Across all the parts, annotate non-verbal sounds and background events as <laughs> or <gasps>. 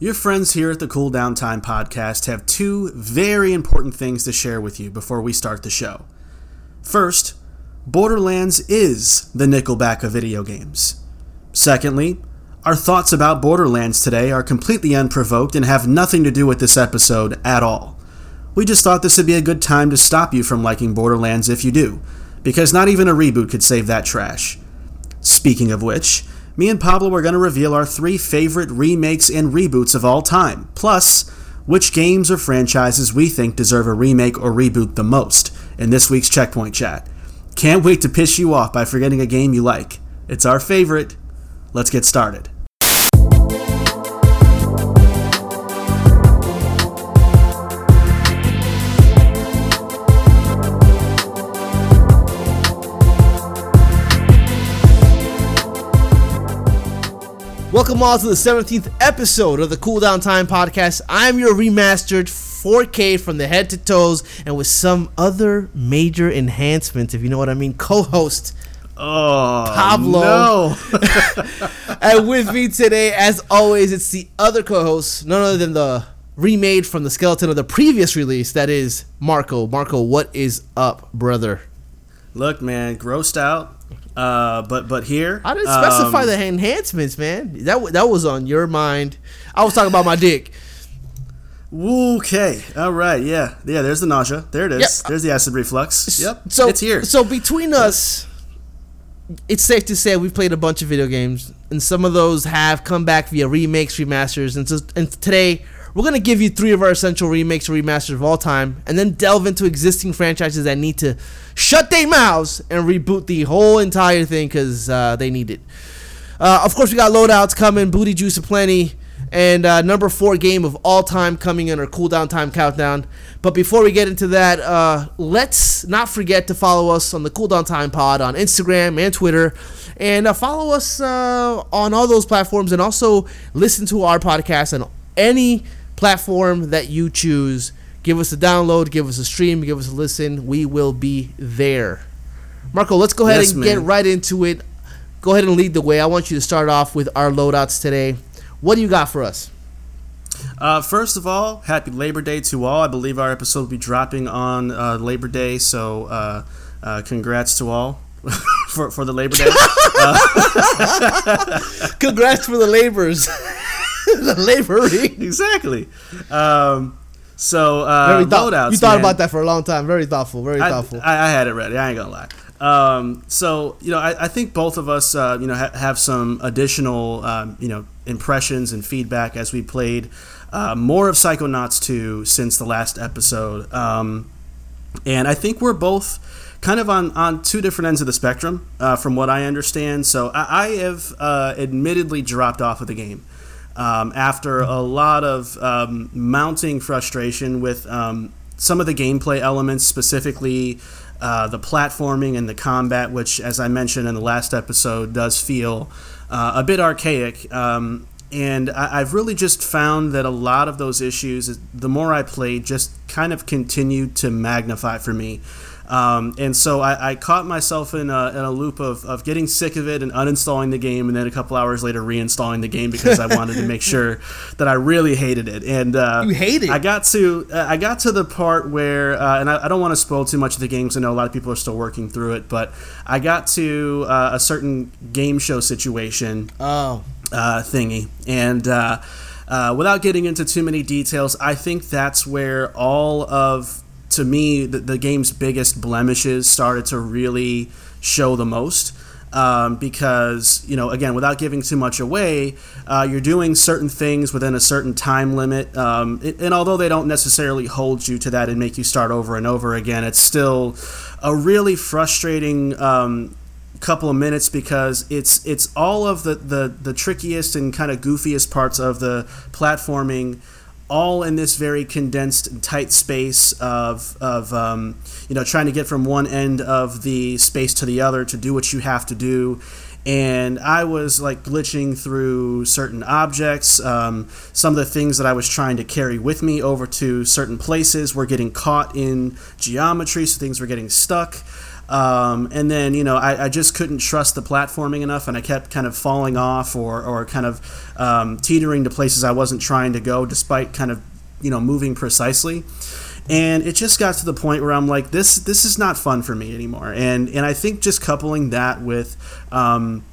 Your friends here at the Cool Down Time podcast have two very important things to share with you before we start the show. First, Borderlands is the Nickelback of video games. Secondly, our thoughts about Borderlands today are completely unprovoked and have nothing to do with this episode at all. We just thought this would be a good time to stop you from liking Borderlands if you do, because not even a reboot could save that trash. Speaking of which, me and Pablo are going to reveal our three favorite remakes and reboots of all time, plus which games or franchises we think deserve a remake or reboot the most in this week's Checkpoint Chat. Can't wait to piss you off by forgetting a game you like. It's our favorite. Let's get started. Welcome all to the 17th episode of the Cool Down Time podcast. I'm your remastered 4K from the head to toes and with some other major enhancements, if you know what I mean, co host Oh, Pablo. No. <laughs> and with me today, as always, it's the other co host, none other than the remade from the skeleton of the previous release, that is Marco. Marco, what is up, brother? Look, man, grossed out. Uh, but but here, I didn't specify um, the enhancements, man. That that was on your mind. I was talking about my dick. Okay, all right, yeah, yeah. There's the nausea. There it is. Yep. There's the acid reflux. Yep, So it's here. So between us, it's safe to say we've played a bunch of video games, and some of those have come back via remakes, remasters, and so and today we're gonna give you three of our essential remakes or remasters of all time, and then delve into existing franchises that need to shut their mouths and reboot the whole entire thing because uh, they need it. Uh, of course, we got loadouts coming, booty juice aplenty, and uh, number four game of all time coming in our cooldown time countdown. But before we get into that, uh, let's not forget to follow us on the Cooldown Time Pod on Instagram and Twitter, and uh, follow us uh, on all those platforms, and also listen to our podcast on any platform that you choose. Give us a download, give us a stream, give us a listen. We will be there. Marco, let's go ahead Yes, and get right into it. Go ahead and lead the way. I want you to start off with our loadouts today. What do you got for us? Uh, first of all, happy Labor Day to all. I believe our episode will be dropping on uh, Labor Day, so uh, uh, congrats to all <laughs> for for the Labor Day. <laughs> <laughs> Congrats for the labors. <laughs> the laboring. exactly. Um, so uh, Very thought- loadouts. you thought man. about that for a long time. Very thoughtful. Very I, thoughtful. I, I had it ready. I ain't gonna lie. Um, so you know, I, I think both of us, uh, you know, ha- have some additional, um, you know, impressions and feedback as we played uh, more of Psychonauts 2 since the last episode. Um, and I think we're both kind of on, on two different ends of the spectrum, uh, from what I understand. So I, I have uh, admittedly dropped off of the game um, after a lot of um, mounting frustration with um, some of the gameplay elements, specifically uh, the platforming and the combat, which, as I mentioned in the last episode, does feel uh, a bit archaic. Um, and I, I've really just found that a lot of those issues, the more I played, just kind of continued to magnify for me. Um, and so I, I caught myself in a, in a loop of, of getting sick of it and uninstalling the game, and then a couple hours later reinstalling the game because I <laughs> wanted to make sure that I really hated it. And uh, You hate it? I got to uh, I got to the part where, uh, and I, I don't want to spoil too much of the games. I know a lot of people are still working through it, but I got to uh, a certain game show situation oh. uh, thingy. And uh, uh, without getting into too many details, I think that's where all of, to me, the, the game's biggest blemishes started to really show the most. Um, because you know, again, without giving too much away, uh, you're doing certain things within a certain time limit, um, it- and although they don't necessarily hold you to that and make you start over and over again, it's still a really frustrating um, couple of minutes because it's it's all of the the, the trickiest and kind of goofiest parts of the platforming all in this very condensed tight space of, of um, you know trying to get from one end of the space to the other to do what you have to do and I was like glitching through certain objects. Um, some of the things that I was trying to carry with me over to certain places were getting caught in geometry, so things were getting stuck. Um, and then you know I, I, just couldn't trust the platforming enough, and I kept kind of falling off or, or kind of um, teetering to places I wasn't trying to go, despite kind of you know moving precisely. And it just got to the point where I'm like, this this is not fun for me anymore. And and I think just coupling that with um,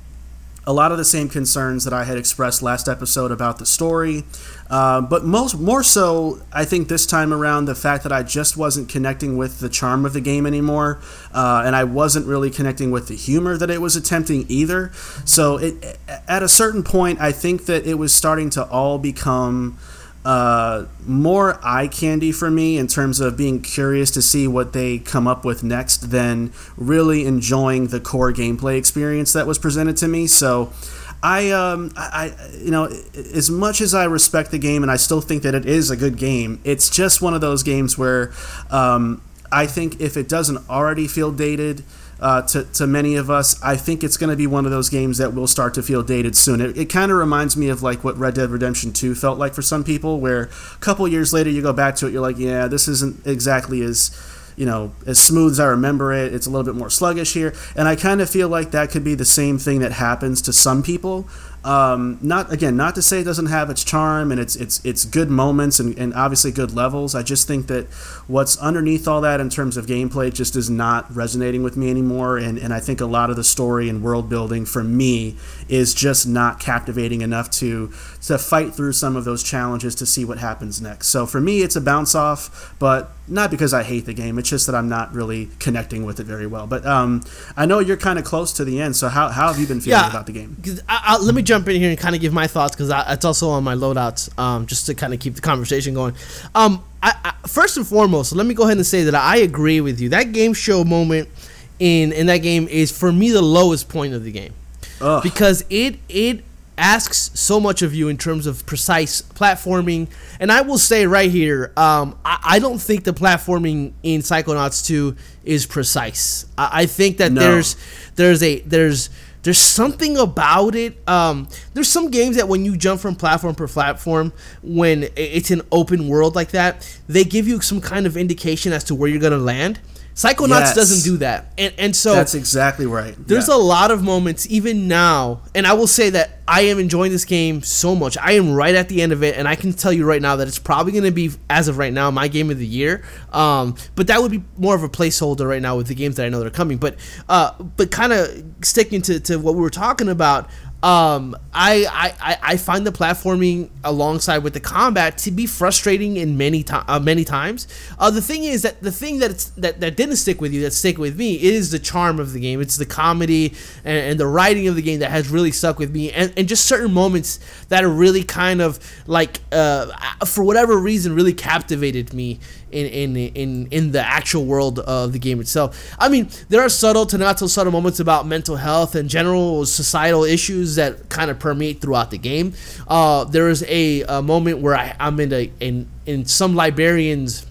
a lot of the same concerns that I had expressed last episode about the story, uh, but most more so, I think this time around, the fact that I just wasn't connecting with the charm of the game anymore, uh, and I wasn't really connecting with the humor that it was attempting either. So it, at a certain point, I think that it was starting to all become. Uh, more eye candy for me in terms of being curious to see what they come up with next than really enjoying the core gameplay experience that was presented to me. So I, um, I, you know, as much as I respect the game and I still think that it is a good game, it's just one of those games where um, I think if it doesn't already feel dated uh, to, to many of us, I think it's going to be one of those games that will start to feel dated soon. It, it kind of reminds me of like what Red Dead Redemption 2 felt like for some people, where a couple years later you go back to it, you're like, yeah, this isn't exactly as you know, as smooth as I remember it. It's a little bit more sluggish here. And I kind of feel like that could be the same thing that happens to some people. Um, not again, not to say it doesn't have its charm and its its its good moments and, and obviously good levels. I just think that what's underneath all that in terms of gameplay just is not resonating with me anymore. And, and I think a lot of the story and world building for me is just not captivating enough to to fight through some of those challenges to see what happens next. So for me, it's a bounce off, but not because I hate the game. It's just that I'm not really connecting with it very well. But um, I know you're kind of close to the end. So how, how have you been feeling yeah, about the game? I, I, let me jump in here and kind of give my thoughts because it's also on my loadouts, um, just to kind of keep the conversation going. Um, I, first and foremost, let me go ahead and say that I agree with you. That game show moment in in that game is for me the lowest point of the game Ugh. because it it asks so much of you in terms of precise platforming. And I will say right here, um, I, I, don't think the platforming in Psychonauts 2 is precise. I, I think that no. there's there's a there's there's something about it. Um, there's some games that when you jump from platform per platform, when it's an open world like that, they give you some kind of indication as to where you're gonna land. Psychonauts yes. doesn't do that, and and so that's exactly right. There's yeah. a lot of moments even now, and I will say that I am enjoying this game so much. I am right at the end of it, and I can tell you right now that it's probably going to be, as of right now, my game of the year. Um, but that would be more of a placeholder right now with the games that I know that are coming. But uh, but kind of sticking to, to what we were talking about, um, I, I, I find the platforming alongside with the combat to be frustrating in many to- uh, many times. Uh, the thing is that the thing that that didn't stick with you that stick with me is the charm of the game. It's the comedy and, and, the writing of the game that has really stuck with me, and, and just certain moments that are really kind of like uh, for whatever reason really captivated me in in in in the actual world of the game itself. I mean, there are subtle to not so subtle moments about mental health and general societal issues that kind of permeate throughout the game. Uh, there is a, a, moment where I, I'm in a in in some librarian's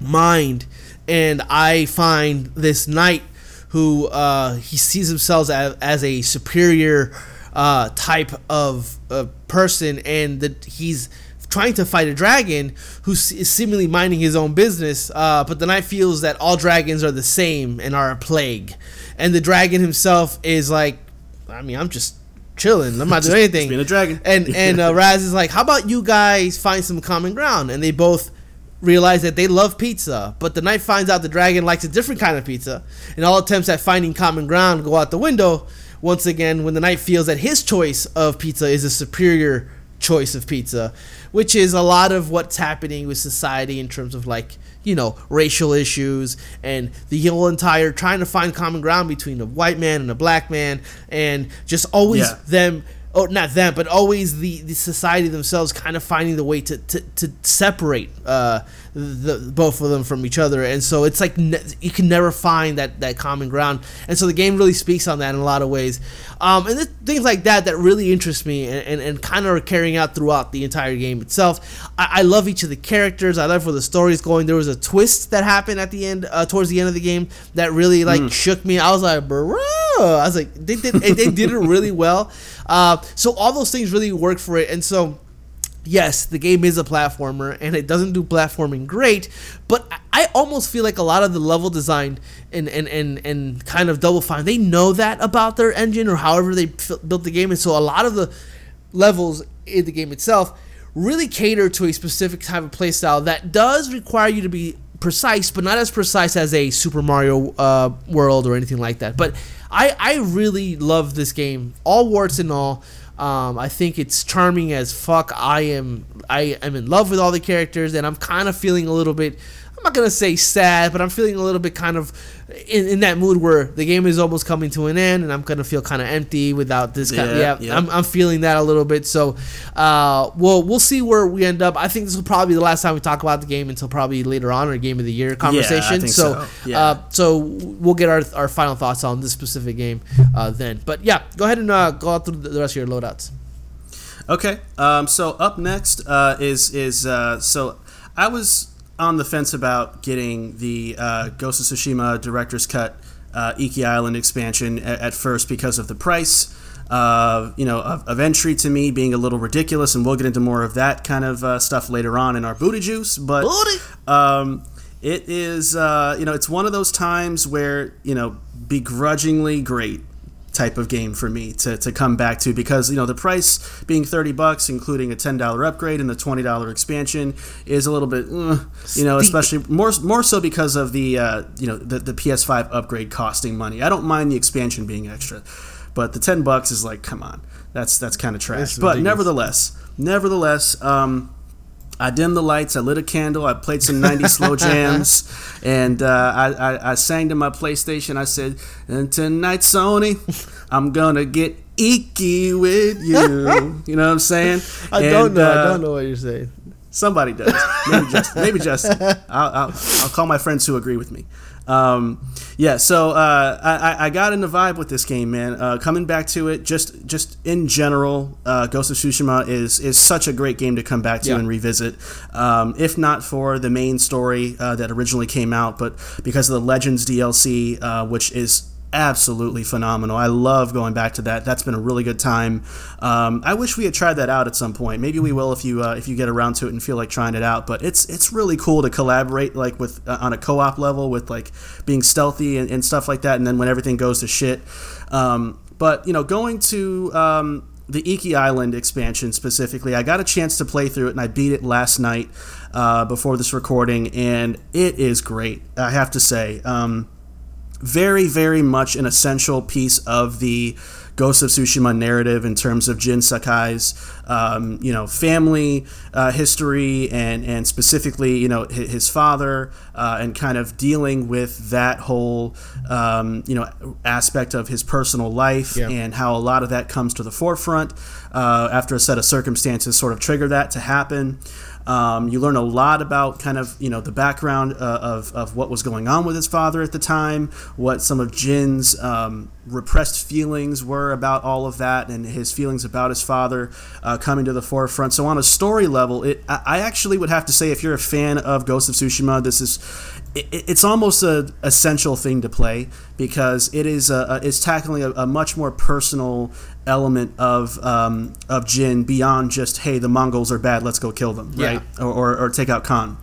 mind, and I find this knight who uh, he sees himself as, as a superior uh, type of person, and that he's trying to fight a dragon who is seemingly minding his own business, uh, but the knight feels that all dragons are the same and are a plague. And the dragon himself is like, I mean, I'm just chilling. I'm not <laughs> doing anything. being a dragon. And and uh, <laughs> Raz is like, how about you guys find some common ground? And they both realize that they love pizza, but the knight finds out the dragon likes a different kind of pizza, and all attempts at finding common ground go out the window. Once again, when the knight feels that his choice of pizza is a superior choice of pizza, which is a lot of what's happening with society in terms of like you know racial issues and the whole entire trying to find common ground between a white man and a black man and just always yeah. them oh, not them, but always the, the society themselves kind of finding the way to, to, to separate uh, the both of them from each other, and so it's like ne- you can never find that that common ground, and so the game really speaks on that in a lot of ways, um, and things like that that really interest me and, and, and kind of are carrying out throughout the entire game itself. I, I, love each of the characters. I love where the story's going. There was a twist that happened at the end, uh, towards the end of the game, that really like mm. shook me. I was like, bro. I was like, they did they did it really well. Uh, so all those things really work for it, and so yes, the game is a platformer and it doesn't do platforming great, but I almost feel like a lot of the level design and and and, and kind of Double Fine, they know that about their engine or however they built the game, and so a lot of the levels in the game itself really cater to a specific type of playstyle that does require you to be precise, but not as precise as a Super Mario uh, World or anything like that. But I, I really love this game, all warts and all. Um, I think it's charming as fuck. I am I am in love with all the characters, and I'm kind of feeling a little bit I'm not gonna say sad, but I'm feeling a little bit kind of in, in that mood where the game is almost coming to an end, and I'm gonna feel kind of empty without this. Kind yeah, of, yeah, yeah. I'm, I'm feeling that a little bit. So, uh, well, we'll see where we end up. I think this will probably be the last time we talk about the game until probably later on or game of the year conversation. Yeah, so, so. Yeah. Uh, so we'll get our, our final thoughts on this specific game uh, then. But yeah, go ahead and uh, go out through the rest of your loadouts. Okay. Um, so up next uh, is is uh, so I was on the fence about getting the uh, Ghost of Tsushima Director's Cut uh, Iki Island expansion at, at, first because of the price. Uh, you know, of, of, entry to me being a little ridiculous, and we'll get into more of that kind of uh, stuff later on in our booty juice. But um, it is, uh, you know, it's one of those times where you know, begrudgingly great type of game for me to, to come back to because you know the price being 30 bucks including a $10 upgrade and the $20 expansion is a little bit uh, you know especially more more so because of the uh, you know the, the PS5 upgrade costing money. I don't mind the expansion being extra but the 10 bucks is like come on that's that's kind of trash but nevertheless nevertheless um, I dimmed the lights. I lit a candle. I played some 90s slow <laughs> jams, and uh, I, I, I, sang to my PlayStation. I said, "And tonight, Sony, I'm gonna get icky with you." You know what I'm saying? <laughs> I and, don't know. Uh, I don't know what you're saying. Somebody does. Maybe just. Maybe just. I'll, I'll, I'll call my friends who agree with me. Um, yeah, so uh, I, I got in the vibe with this game, man. Uh, coming back to it, just just in general, uh, Ghost of Tsushima is is such a great game to come back to yeah. and revisit. Um, if not for the main story uh, that originally came out, but because of the Legends DLC, uh, which is absolutely phenomenal. I love going back to that. That's been a really good time. Um, I wish we had tried that out at some point. Maybe we will if you uh, if you get around to it and feel like trying it out. But it's it's really cool to collaborate like with uh, on a co-op level with like being stealthy and, and, stuff like that. And then when everything goes to shit. Um, but you know, going to um, the Iki Island expansion specifically, I got a chance to play through it and I beat it last night uh, before this recording, and it is great. I have to say. Um, very, very much an essential piece of the Ghost of Tsushima narrative in terms of Jin Sakai's, um, you know, family uh, history and and specifically, you know, his, father uh, and kind of dealing with that whole, um, you know, aspect of his personal life yeah. and how a lot of that comes to the forefront uh, after a set of circumstances sort of trigger that to happen. Um, you learn a lot about kind of you know the background uh, of, of what was going on with his father at the time, what some of Jin's um, repressed feelings were about all of that, and his feelings about his father uh, coming to the forefront. So on a story level, it I actually would have to say if you're a fan of Ghost of Tsushima, this is it's almost a essential thing to play because it is a, it's tackling a, a much more personal element of um, of Jin beyond just hey the Mongols are bad let's go kill them right or, or, or, take out Khan.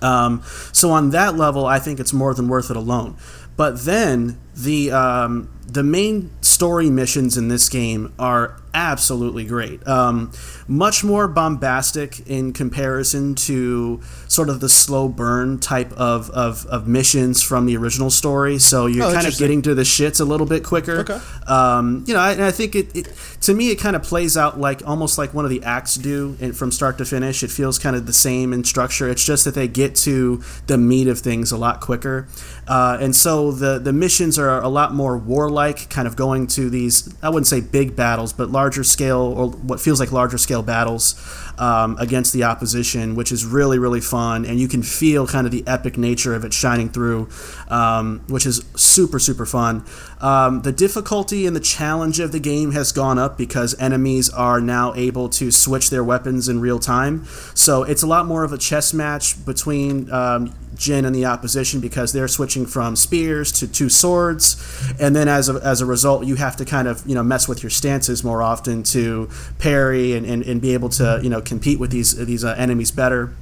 Um, so on that level, I think it's more than worth it alone. But then the um, the main story missions in this game are absolutely great. Um, much more bombastic in comparison to sort of the slow burn type of, of, of missions from the original story. So you're oh, kind of getting to the shits a little bit quicker. Okay. Um, you know, I, I think it, it, to me, it kind of plays out like almost like one of the acts do in, from start to finish. It feels kind of the same in structure. It's just that they get to the meat of things a lot quicker. Uh, and so the, the missions are a lot more warlike, kind of going to these, I wouldn't say big battles, but larger scale or what feels like larger scale battles um, against the opposition, which is really really fun, and you can feel kind of the epic nature of it shining through, um, which is super super fun. Um, the difficulty and the challenge of the game has gone up because enemies are now able to switch their weapons in real time, so it's a lot more of a chess match between um, Jin and the opposition because they're switching from spears to two swords, and then as a, as a result, you have to kind of you know mess with your stances more often to parry and, and, and be able to you know compete with these these uh, enemies better.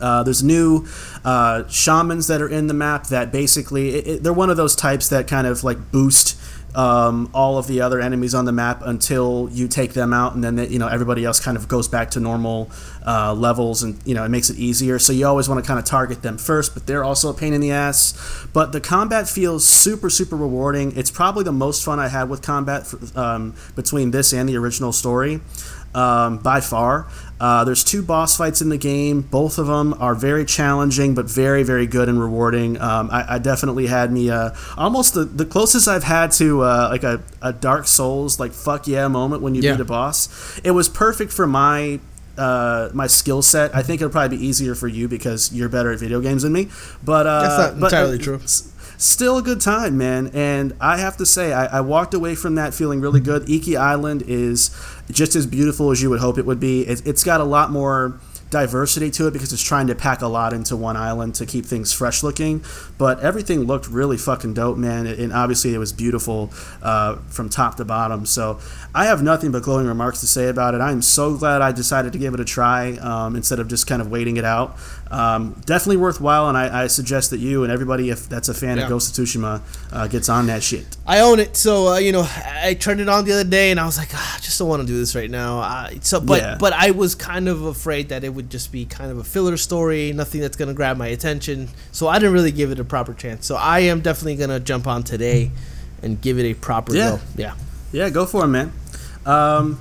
Uh, there's new uh, shamans that are in the map that basically it, it, they're one of those types that kind of like boost um, all of the other enemies on the map until you take them out, and then they, you know everybody else kind of goes back to normal uh, levels, and you know it makes it easier. So you always want to kind of target them first, but they're also a pain in the ass. But the combat feels super super rewarding. It's probably the most fun I had with combat for, um, between this and the original story um, by far. Uh, there's two boss fights in the game. Both of them are very challenging, but very, very good and rewarding. Um, I, I, definitely had me uh, almost the, the closest I've had to uh, like a, a Dark Souls like fuck yeah moment when you yeah. beat a boss. It was perfect for my uh, my skill set. I think it'll probably be easier for you because you're better at video games than me. But uh, that's not entirely true still a good time, man. And I have to say, I, I, walked away from that feeling really good. Iki Island is just as beautiful as you would hope it would be. It, it's got a lot more diversity to it because it's trying to pack a lot into one island to keep things fresh looking. But everything looked really fucking dope, man. And obviously, it was beautiful uh, from top to bottom. So I have nothing but glowing remarks to say about it. I am so glad I decided to give it a try um, instead of just kind of waiting it out. Um, definitely worthwhile, and I, I, suggest that you and everybody, if that's a fan yeah. of Ghost of Tsushima, uh, gets on that shit. I own it, so uh, you know I turned it on the other day, and I was like, ah, I just don't want to do this right now. Uh, so, but yeah. but I was kind of afraid that it would just be kind of a filler story, nothing that's gonna grab my attention. So I didn't really give it a proper chance. So I am definitely gonna jump on today and give it a proper yeah. go. Yeah, yeah, go for it, man. Um,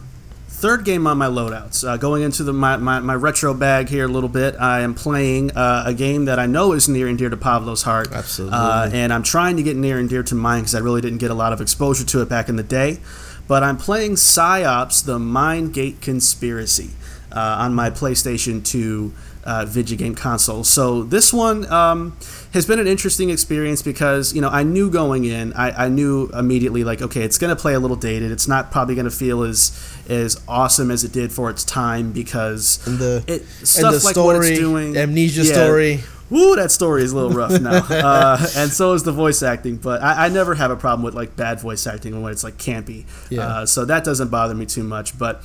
third game on my loadouts. Uh, going into the my, my, my, retro bag here a little bit, I am playing uh, a game that I know is near and dear to Pablo's heart. Absolutely. Uh, and I'm trying to get near and dear to mine because I really didn't get a lot of exposure to it back in the day. But I'm playing Psi-Ops: The Mindgate Conspiracy uh, on my PlayStation 2 uh, video game console. So this one um, has been an interesting experience because you know I knew going in, I, I knew immediately like okay, it's going to play a little dated. It's not probably going to feel as as awesome as it did for its time because and the it, stuff and the like story, what it's doing, amnesia yeah, story woo, that story is a little rough now. <laughs> uh, and so is the voice acting. But I, I, never have a problem with like bad voice acting when it's like campy. Yeah. Uh, so that doesn't bother me too much. But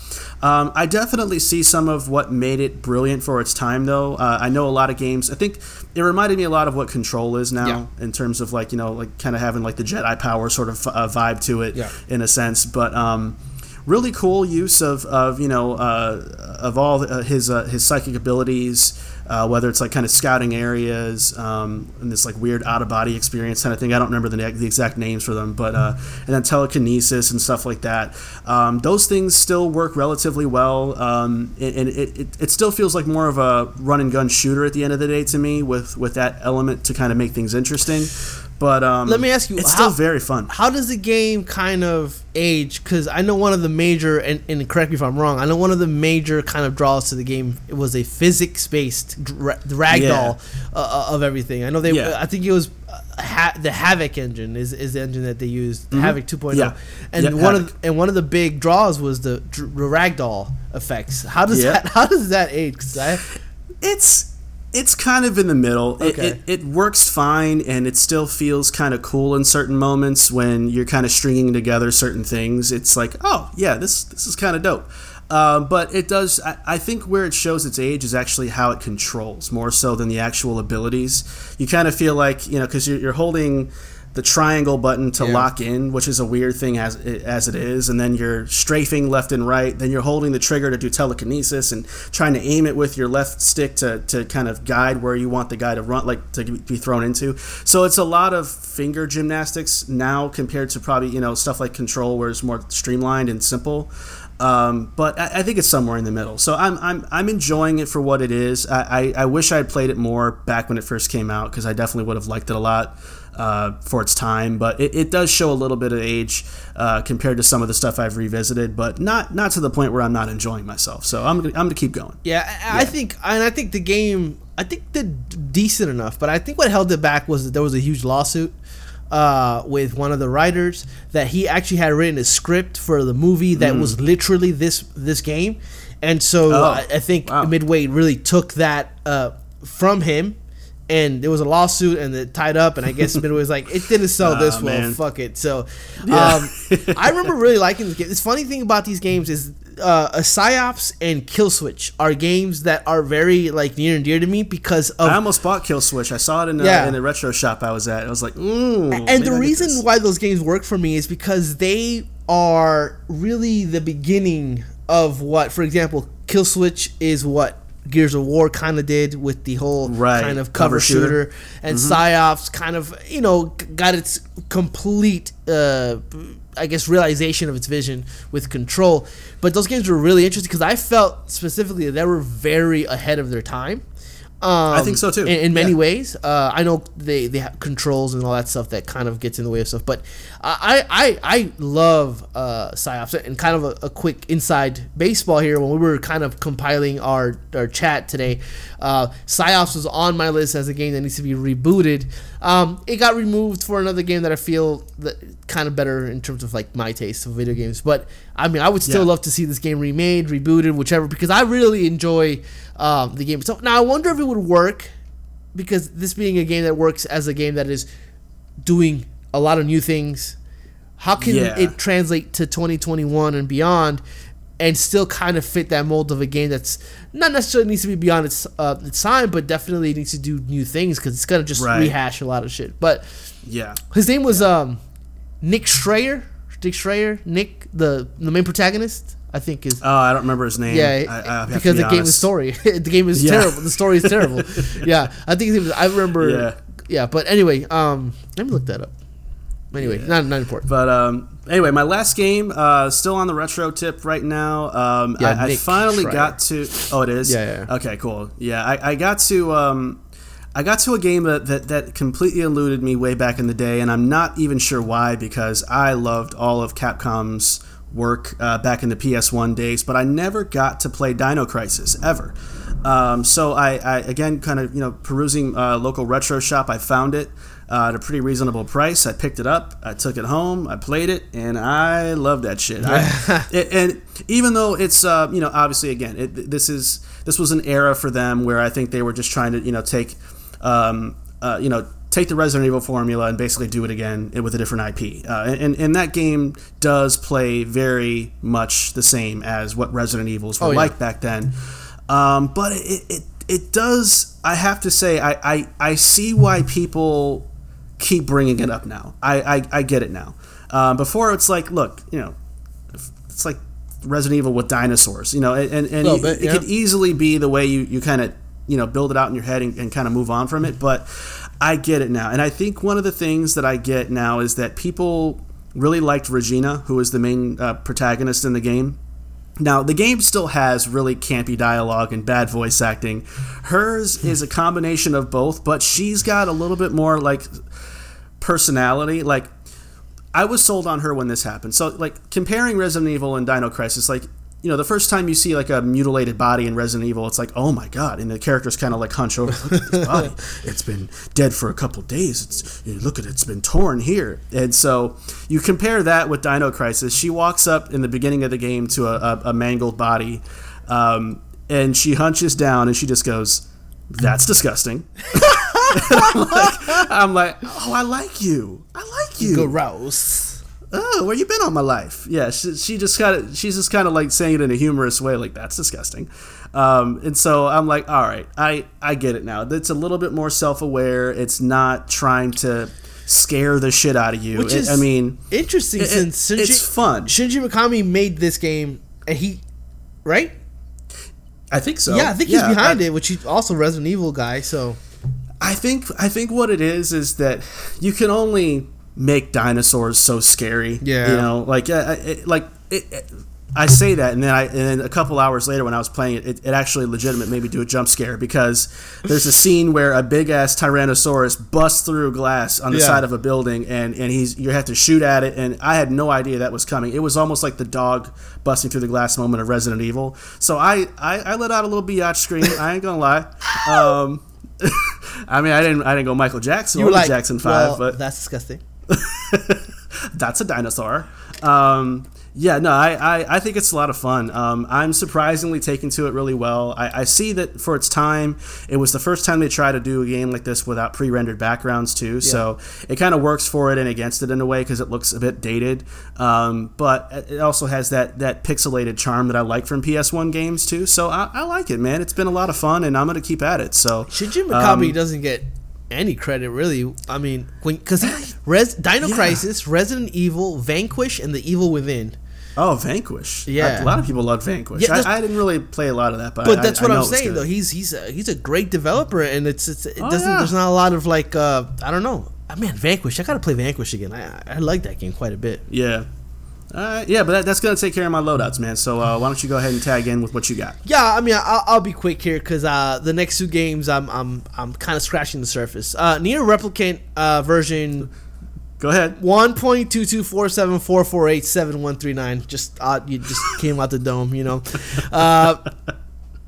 um, I definitely see some of what made it brilliant for its time, though. Uh, I know a lot of games. I think it reminded me a lot of what Control is now yeah. in terms of like you know like kind of having like the Jedi power sort of uh, vibe to it yeah. in a sense. But um, really cool use of, of you know uh, of all uh, his uh, his psychic abilities uh, whether it's like kind of scouting areas um, and this like weird out of body experience kind of thing. I don't remember the, the exact names for them, but uh, and then telekinesis and stuff like that. Um, those things still work relatively well, um, and, it, it, it still feels like more of a run and gun shooter at the end of the day to me, with with that element to kind of make things interesting. But um, let me ask you, it's how, still very fun. How does the game kind of age? Because I know one of the major, and, and, correct me if I'm wrong, I know one of the major kind of draws to the game it was a physics based ragdoll yeah. Uh, uh, of everything. I know they. Yeah. I think it was uh, ha- the Havok engine is, is the engine that they used, mm-hmm. Havok 2.0. Yeah. And yep, one Havok. of and one of the big draws was the, the ragdoll effects. How does yep. that <laughs> how does that age? I, it's it's kind of in the middle. Okay. It, it, it, works fine, and it still feels kind of cool in certain moments when you're kind of stringing together certain things. It's like, oh yeah, this this is kind of dope. Uh, but it does. I, I, think where it shows its age is actually how it controls more so than the actual abilities. You kind of feel like you know because you're, you're holding the triangle button to yeah. lock in, which is a weird thing as as it is, and then you're strafing left and right. Then you're holding the trigger to do telekinesis and trying to aim it with your left stick to, to kind of guide where you want the guy to run, like to be thrown into. So it's a lot of finger gymnastics now compared to probably you know stuff like Control, where it's more streamlined and simple. Um, but I, I, think it's somewhere in the middle. So I'm, I'm, I'm enjoying it for what it is. I, I, I wish I had played it more back when it first came out because I definitely would have liked it a lot uh, for its time, but it, it, does show a little bit of age uh, compared to some of the stuff I've revisited, but not not to the point where I'm not enjoying myself. So I'm gonna, I'm gonna keep going. Yeah, I, yeah. I think and I think the game I think did decent enough, but I think what held it back was that there was a huge lawsuit. Uh, with one of the writers that he actually had written a script for the movie that mm. was literally this this game, and so oh, I, I, think wow. Midway really took that uh, from him and there was a lawsuit and it tied up and I guess <laughs> Midway was like it didn't sell this well fuck it so yeah. um, I remember really <laughs> liking this game this funny thing about these games is uh, a Psi-Ops and Kill Switch are games that are very like near and dear to me because of I almost bought Kill Switch. I saw it in, a, Yeah. in a retro shop I was at. I was like, mm, and the I reason why those games work for me is because they are really the beginning of what, for example, Kill Switch is what Gears of War kind of did with the whole Right, kind of cover, cover shooter. shooter, and Psi-Ops kind of you know got its complete. Uh, I guess realization of its vision with control, but those games were really interesting because I felt specifically that they were very ahead of their time. Um, I think so, too. In, in many Yeah. ways, uh, I know they they have controls and all that stuff that kind of gets in the way of stuff, but I I I love uh, Psi-Ops and kind of a, a quick inside baseball here. When we were kind of compiling our our chat today, uh, Psi-Ops was on my list as a game that needs to be rebooted. Um, it got removed for another game that I feel that kind of better in terms of like my taste of video games. But I mean, I would still Yeah. love to see this game remade, rebooted, whichever, because I really enjoy um, the game itself. Now I wonder if it would work because this being a game that works as a game that is doing a lot of new things, how can Yeah. it translate to 2021 and beyond and still kind of fit that mold of a game that's not necessarily needs to be beyond its uh, its time, but definitely needs to do new things because it's gonna just Right. rehash a lot of shit. But Yeah. his name was um, Nick Scryer. Nick Scryer. Nick, the the main protagonist, I think is. Oh, I don't remember his name. Yeah, I, I have to because be the game is story. <laughs> the game is Yeah. terrible. The story is terrible. <laughs> yeah, I think was, I remember. Yeah. Yeah. but anyway, um, let me look that up. Anyway, Yeah. not not important. But um, anyway, my last game, uh, still on the retro tip right now. Um, Yeah, I, I finally Scryer. got to. Oh, it is. Yeah, yeah. Okay, cool. Yeah, I, I got to. Um, I got to a game that, that that completely eluded me way back in the day, and I'm not even sure why because I loved all of Capcom's work uh, back in the PS1 days, but I never got to play Dino Crisis ever. Um, so I, I again kind of you know perusing uh, local retro shop, I found it uh, at a pretty reasonable price. I picked it up, I took it home, I played it, and I love that shit. I, <laughs> it- and even though it's uh, you know obviously again it, this is this was an era for them where I think they were just trying to you know take um, uh, you know take the Resident Evil formula and basically do it again with a different IP. Uh, and, and that game does play very much the same as what Resident Evils were Oh, yeah. like back then. Um, but it, it it does. I have to say, I, I, I see why people keep bringing it up now. I, I, I get it now. Um, before it's like, look, you know, it's like Resident Evil with dinosaurs, you know, and, and, and bit, it yeah. could easily be the way you, you kind of, you know, build it out in your head and, and kind of move on from it. But I get it now. And I think one of the things that I get now is that people really liked Regina, who is the main uh, protagonist in the game. Now, the game still has really campy dialogue and bad voice acting. Hers is a combination of both, but she's got a little bit more like personality. Like, I was sold on her when this happened. So, like, comparing Resident Evil and Dino Crisis, like, you know, the first time you see like a mutilated body in Resident Evil, it's like, oh my god, and the characters kind of like hunch over, look at this <laughs> body, it's been dead for a couple days. It's you know, look at it, it's been torn here, and so you compare that with Dino Crisis. She walks up in the beginning of the game to a, a, a mangled body, um, and she hunches down and she just goes, "That's disgusting." <laughs> I'm, like, I'm like, oh, I like you, I like you Gross. Oh, where you been all my life? Yeah, she, she just kind of, she's just kind of like saying it in a humorous way, like that's disgusting. Um, and so I'm like, all right, I, I get it now. It's a little bit more self-aware. It's not trying to scare the shit out of you. Which It- is I mean, interesting it- since Shinji, it's fun. Shinji Mikami made this game, and he, right? I think so. yeah, I think he's behind I, it, which he's also Resident Evil guy. So I think, I think what it is is that you can only make dinosaurs so scary. Yeah. you know, like, uh, it, like it, it, I say that, and then I, and then a couple hours later, when I was playing it, it, it actually legitimate made me do a jump scare because there's a scene where a big ass Tyrannosaurus busts through glass on the Yeah. side of a building, and and he's you have to shoot at it, and I had no idea that was coming. It was almost like the dog busting through the glass moment of Resident Evil. So I I, I let out a little biatch scream. I ain't gonna lie. <laughs> Um, <laughs> I mean, I didn't I didn't go Michael Jackson you or were like, Jackson Five, well, but that's disgusting. <laughs> that's a dinosaur. Um, Yeah, no, I, I, I think it's a lot of fun. Um, I'm surprisingly taken to it really well. I, I see that for its time, it was the first time they tried to do a game like this without pre-rendered backgrounds too. Yeah. So it kind of works for it and against it in a way because it looks a bit dated. Um, but it also has that that pixelated charm that I like from PS1 games too. So I, I like it, man. It's been a lot of fun, and I'm gonna keep at it. So Shinji Mikami um, doesn't get any credit really. I mean, because Res Dino yeah. Crisis, Resident Evil, Vanquish, and The Evil Within Oh, Vanquish. Yeah, a lot of people love Vanquish. Yeah, I, I, didn't really play a lot of that, but but that's I, what I am saying though. He's he's a, he's a great developer, and it's, it's it oh, doesn't yeah. there's not a lot of like uh, I don't know. I mean, Vanquish. I gotta play Vanquish again. I I like that game quite a bit. Yeah. Uh, yeah, but that, that's gonna take care of my loadouts, man. So uh, why don't you go ahead and tag in with what you got? Yeah, I mean, I'll, I'll be quick here because uh, the next two games, I'm I'm I'm kind of scratching the surface. Uh, NieR Replicant uh, version Go ahead. One point two two four seven four four eight seven one three nine. Just uh, you just came out the dome, you know. <laughs> Uh,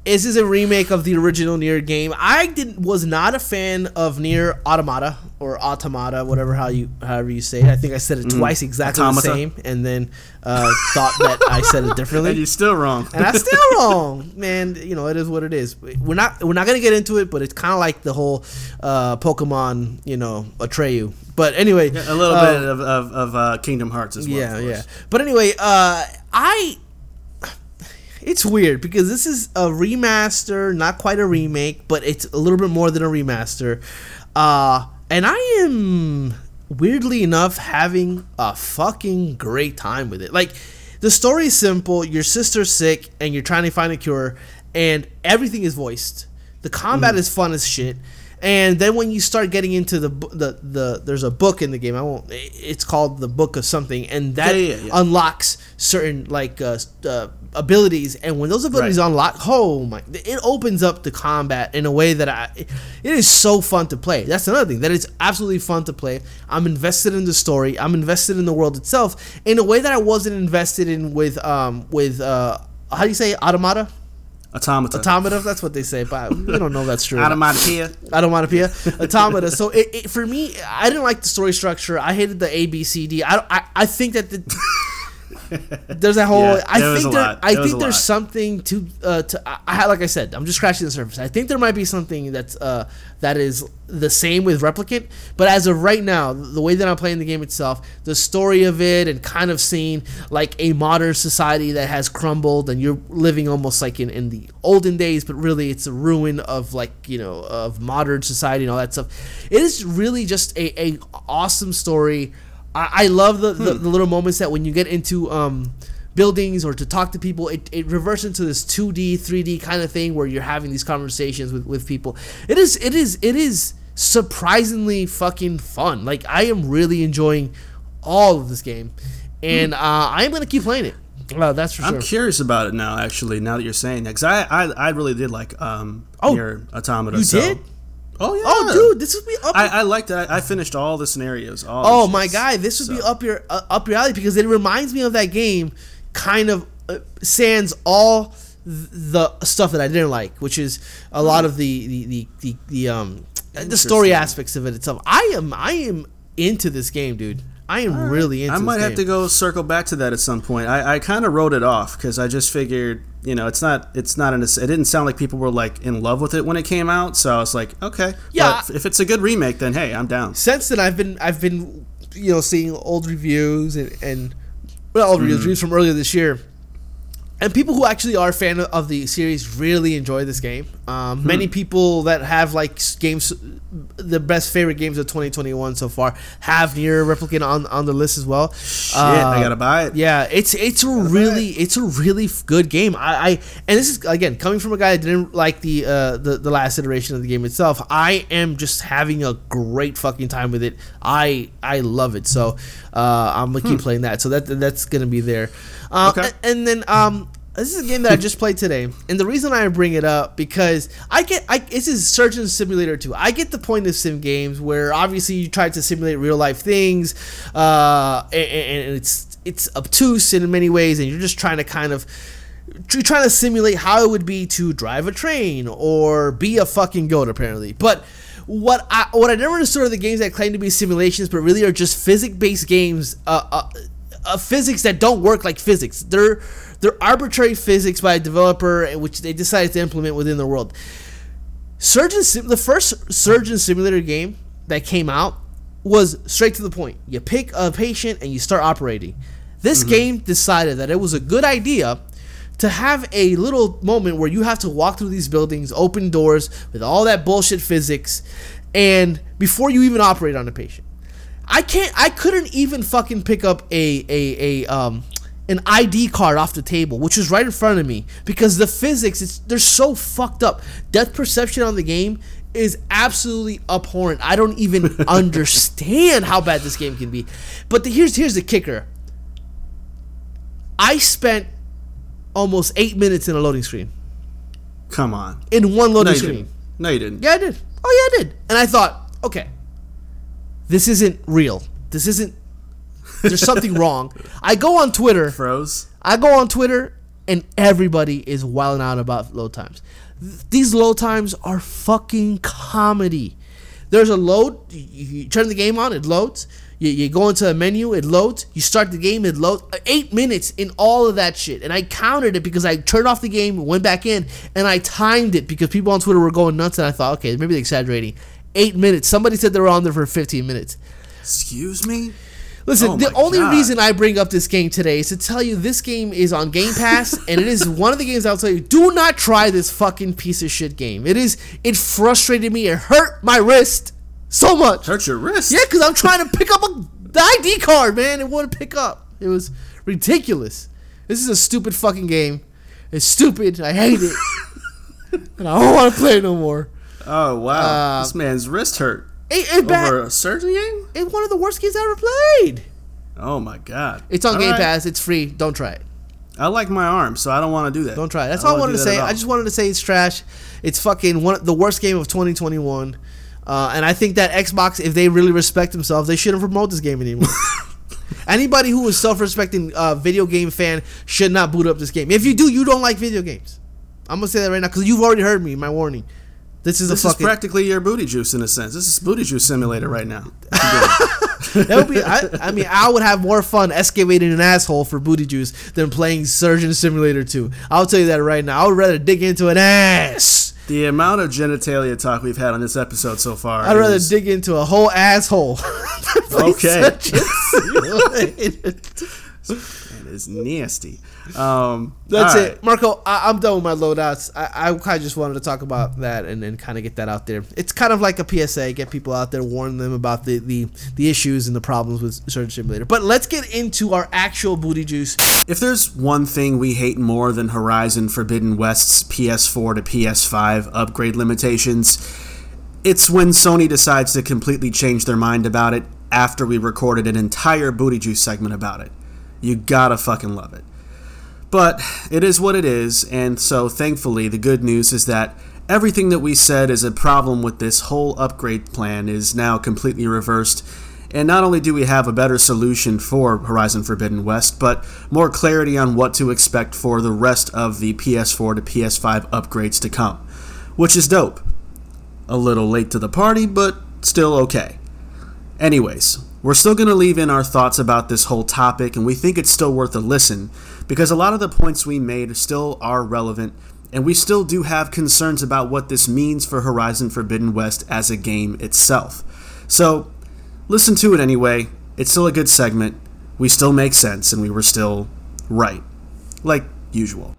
this is a remake of the original NieR game. I did was not a fan of NieR Automata or Automata, whatever how you however you say it. I think I said it mm. twice exactly Automata. the same, and then uh, thought that I said it differently. And you're still wrong. and I'm still wrong, man. You know it is what it is. We're not we're not gonna get into it, but it's kind of like the whole uh, Pokemon, you know, Atreyu. But anyway, yeah, a little bit of of, of uh, Kingdom Hearts as well. Yeah, yeah. But anyway, uh, I it's weird because this is a remaster, not quite a remake, but it's a little bit more than a remaster. Uh, and I am weirdly enough having a fucking great time with it. Like the story is simple. Your sister's sick and you're trying to find a cure and everything is voiced. The combat mm. is fun as shit. And then when you start getting into the the the there's a book in the game. I won't. It's called the Book of Something, and that yeah, yeah, yeah. unlocks certain like uh, uh, abilities. And when those abilities right. unlock, oh my! It opens up the combat in a way that I. It is so fun to play. That's another thing that it's absolutely fun to play. I'm invested in the story. I'm invested in the world itself in a way that I wasn't invested in with um with uh how do you say automata Automata. Automata, that's what they say, but we don't know that's true. automata i don't want to Automatopoeia. Automata. So it, it, for me, I didn't like the story structure. I hated the A, B, C, D. I, I, I think that the <laughs> there's a whole. Yeah, I think there. I think there's something to. Uh, to I, like I said, I'm just scratching the surface. I think there might be something that's uh, that is the same with Replicant. But as of right now, the way that I'm playing the game itself, the story of it, and kind of seeing like a modern society that has crumbled, and you're living almost like in, in the olden days, but really it's a ruin of like you know of modern society and all that stuff. It is really just a, a awesome story I, I love the, hmm. the, the, little moments that when you get into um, buildings or to talk to people, it, it reverts into this 2D, 3D kind of thing where you're having these conversations with, with people. It is it is it is surprisingly fucking fun. Like I am really enjoying all of this game, and hmm. uh, I am gonna keep playing it. Uh, that's for sure. I'm curious about it now. Actually, now that you're saying that, because I, I I really did like um oh, NieR Automata. You so. did? Oh yeah. Oh dude, this would be up. I, I liked it. I, I finished all the scenarios. All oh my guy, this would so. be up your uh, up your alley because it reminds me of that game, kind of sands all the stuff that I didn't like, which is a lot of the the the the, the um the story aspects of it itself. I am I am into this game, dude. I am right. really into. I might have game. to go circle back to that at some point. I, I kind of wrote it off because I just figured, you know, it's not it's not an. It didn't sound like people were like in love with it when it came out. So I was like, okay, yeah. But if it's a good remake, then hey, I'm down. Since then, I've been I've been you know seeing old reviews and and well, old mm. reviews from earlier this year and people who actually are a fan of the series really enjoy this game. Um, hmm. Many people that have like games, the best favorite games of 2021 so far, have NieR Replicant on, on the list as well. Shit, uh, I gotta buy it. Yeah, it's it's a really it. it's a really good game. I, I and this is again coming from a guy that didn't like the uh, the the last iteration of the game itself. I am just having a great fucking time with it. I I love it. So uh, I'm gonna keep hmm. playing that. So that that's gonna be there. Uh, okay. And, and then um, this is a game that I just played today, and the reason I bring it up because I get I this is Surgeon Simulator 2. I get the point of sim games where obviously you try to simulate real life things, uh, and, and it's it's obtuse in many ways, and you're just trying to kind of you're trying to simulate how it would be to drive a train or be a fucking goat apparently, but what I what I never understood are the games that claim to be simulations but really are just physics based games uh, uh, uh, physics that don't work like physics. They're they're arbitrary physics by a developer, which they decided to implement within the world. Surgeon Sim, the first Surgeon Simulator game that came out was straight to the point. You pick a patient and you start operating. This mm-hmm. game decided that it was a good idea to have a little moment where you have to walk through these buildings, open doors with all that bullshit physics, and before you even operate on a patient. I can't. I couldn't even fucking pick up a a a um an ID card off the table, which was right in front of me, because the physics it's they're so fucked up. Depth perception on the game is absolutely abhorrent. I don't even <laughs> understand how bad this game can be. But the, here's here's the kicker. I spent almost eight minutes in a loading screen. Come on. In one loading no, screen. Didn't. No, you didn't. Yeah, I did. Oh yeah, I did. And I thought, okay, this isn't real. This isn't. There's something wrong. I go on Twitter. Froze. I go on Twitter, and everybody is wilding out about load times. These load times are fucking comedy. There's a load. You turn the game on, it loads. You, you go into a menu, it loads. You start the game, it loads. Uh, eight minutes in all of that shit. And I counted it because I turned off the game, went back in, and I timed it because people on Twitter were going nuts. And I thought, okay, maybe they're exaggerating. Eight minutes. Somebody said they were on there for 15 minutes. Excuse me? Listen, oh the only God. reason I bring up this game today is to tell you this game is on Game Pass, <laughs> and it is one of the games I'll tell you do not try this fucking piece of shit game. It is it frustrated me. It hurt my wrist so much. Hurt your wrist? Yeah, because I'm trying to pick up a <laughs> the ID card, man. It wouldn't pick up. It was ridiculous. This is a stupid fucking game. It's stupid. I hate it, <laughs> and I don't want to play it no more. Oh wow, uh, this man's wrist hurt. It, it over a surgery game? It's one of the worst games I ever played. Oh my god! It's on All Game right. Pass. It's free. Don't try it. I like my arm, so I don't want to do that. Don't try it. That's I all I wanted to say. I just wanted to say it's trash. It's fucking one the worst game of 2021. Uh, and I think that Xbox, if they really respect themselves, they shouldn't promote this game anymore. <laughs> Anybody who is self-respecting uh, video game fan should not boot up this game. If you do, you don't like video games. I'm gonna say that right now because you've already heard me. My warning. This is this a fucking. is practically your booty juice in a sense. This is booty juice simulator right now. <laughs> that would be. I, I, mean, I would have more fun excavating an asshole for booty juice than playing Surgeon Simulator 2. I'll tell you that right now. I would rather dig into an ass. The amount of genitalia talk we've had on this episode so far. I'd rather dig into a whole asshole. <laughs> okay. <laughs> Is nasty. Um, That's it, Marco. I, am done with my loadouts. I, I kind of just wanted to talk about that and then kind of get that out there. It's kind of like a PSA, get people out there, warn them about the the, the issues and the problems with Surgeon Simulator. But let's get into our actual booty juice. If there's one thing we hate more than Horizon Forbidden West's PS4 to PS5 upgrade limitations, it's when Sony decides to completely change their mind about it after we recorded an entire booty juice segment about it. You gotta fucking love it. But it is what it is, and so thankfully, the good news is that everything that we said is a problem with this whole upgrade plan is now completely reversed. And not only do we have a better solution for Horizon Forbidden West, but more clarity on what to expect for the rest of the PS4 to PS5 upgrades to come, which is dope. A little late to the party, but still okay. Anyways, we're still going to leave in our thoughts about this whole topic, and we think it's still worth a listen because a lot of the points we made still are relevant, and we still do have concerns about what this means for Horizon Forbidden West as a game itself. So, listen to it anyway. It's still a good segment. We still make sense, and we were still right. Like usual.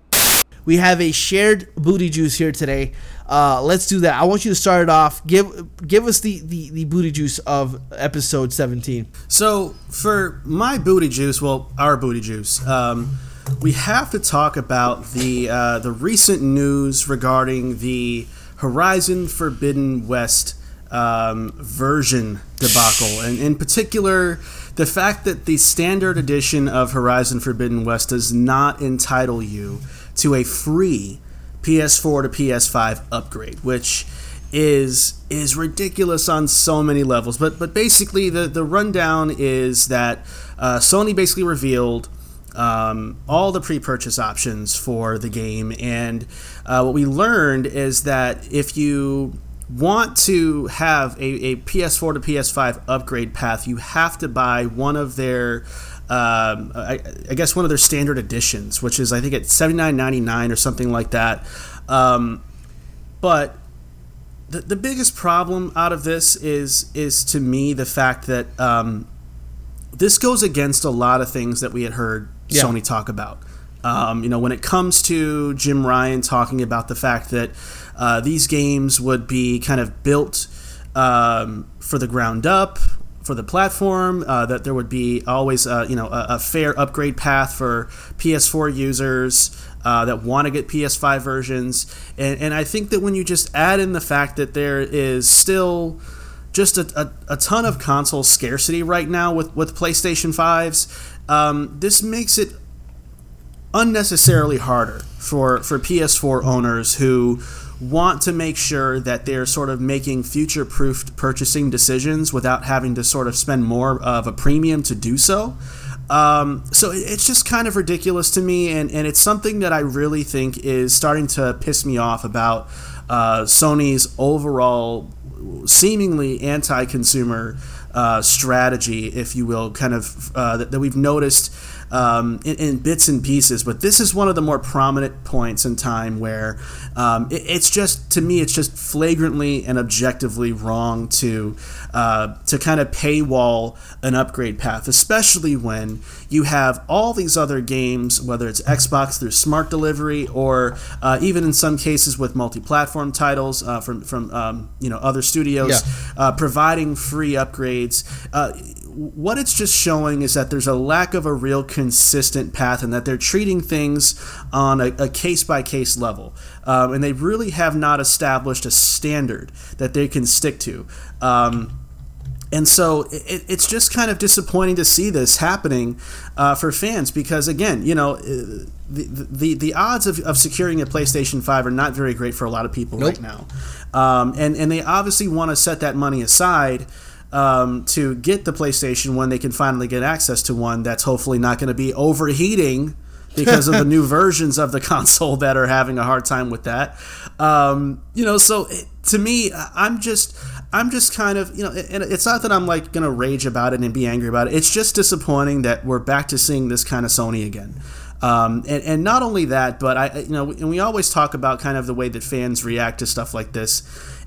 We have a shared booty juice here today. Uh, let's do that. I want you to start it off. Give give us the, the, the booty juice of episode 17. So for my booty juice, well, our booty juice, um, we have to talk about the uh, the recent news regarding the Horizon Forbidden West um, version debacle, and in particular, the fact that the standard edition of Horizon Forbidden West does not entitle you to a free PS4 to PS5 upgrade, which is is ridiculous on so many levels. But but basically, the the rundown is that uh, Sony basically revealed. Um, all the pre-purchase options for the game, and uh, what we learned is that if you want to have a, a PS4 to PS5 upgrade path, you have to buy one of their um, I, I, guess one of their standard editions, which is I think at seventy nine ninety nine or something like that. Um, but the, the biggest problem out of this is is to me the fact that um, this goes against a lot of things that we had heard yeah. Sony talk about. Um, you know, when it comes to Jim Ryan talking about the fact that uh, these games would be kind of built um, for the ground up for the platform, uh, that there would be always uh, you know a, a, fair upgrade path for PS4 users uh, that want to get PS5 versions, and, and I think that when you just add in the fact that there is still just a, a, a ton of console scarcity right now with, with PlayStation 5s, um, this makes it unnecessarily harder for, for PS4 owners who want to make sure that they're sort of making future proofed purchasing decisions without having to sort of spend more of a premium to do so. Um, so it's just kind of ridiculous to me, and, and it's something that I really think is starting to piss me off about uh, Sony's overall seemingly anti consumer uh, strategy, if you will, kind of uh, that, that, we've noticed um, in, in, bits and pieces. But this is one of the more prominent points in time where um, it, it's just, to me, it's just flagrantly and objectively wrong to uh, to kind of paywall an upgrade path, especially when you have all these other games, whether it's Xbox through smart delivery or uh, even in some cases with multi-platform titles uh, from from um, you know other studios, yeah. Uh, providing free upgrades uh, what it's just showing is that there's a lack of a real consistent path and that they're treating things on a case by case level. Um, and they really have not established a standard that they can stick to. Um, and so it, it's just kind of disappointing to see this happening uh, for fans because, again, you know, uh, the, the, the odds of, of securing a PlayStation 5 are not very great for a lot of people nope. right now. Um, and, and they obviously want to set that money aside um, to get the PlayStation when they can finally get access to one that's hopefully not going to be overheating because of the <laughs> new versions of the console that are having a hard time with that. Um, you know, so it, to me, I'm just. I'm just kind of, you know, and it's not that I'm like gonna rage about it and be angry about it. It's just disappointing that we're back to seeing this kind of Sony again. Um, and, and not only that, but I, you know, and we always talk about kind of the way that fans react to stuff like this,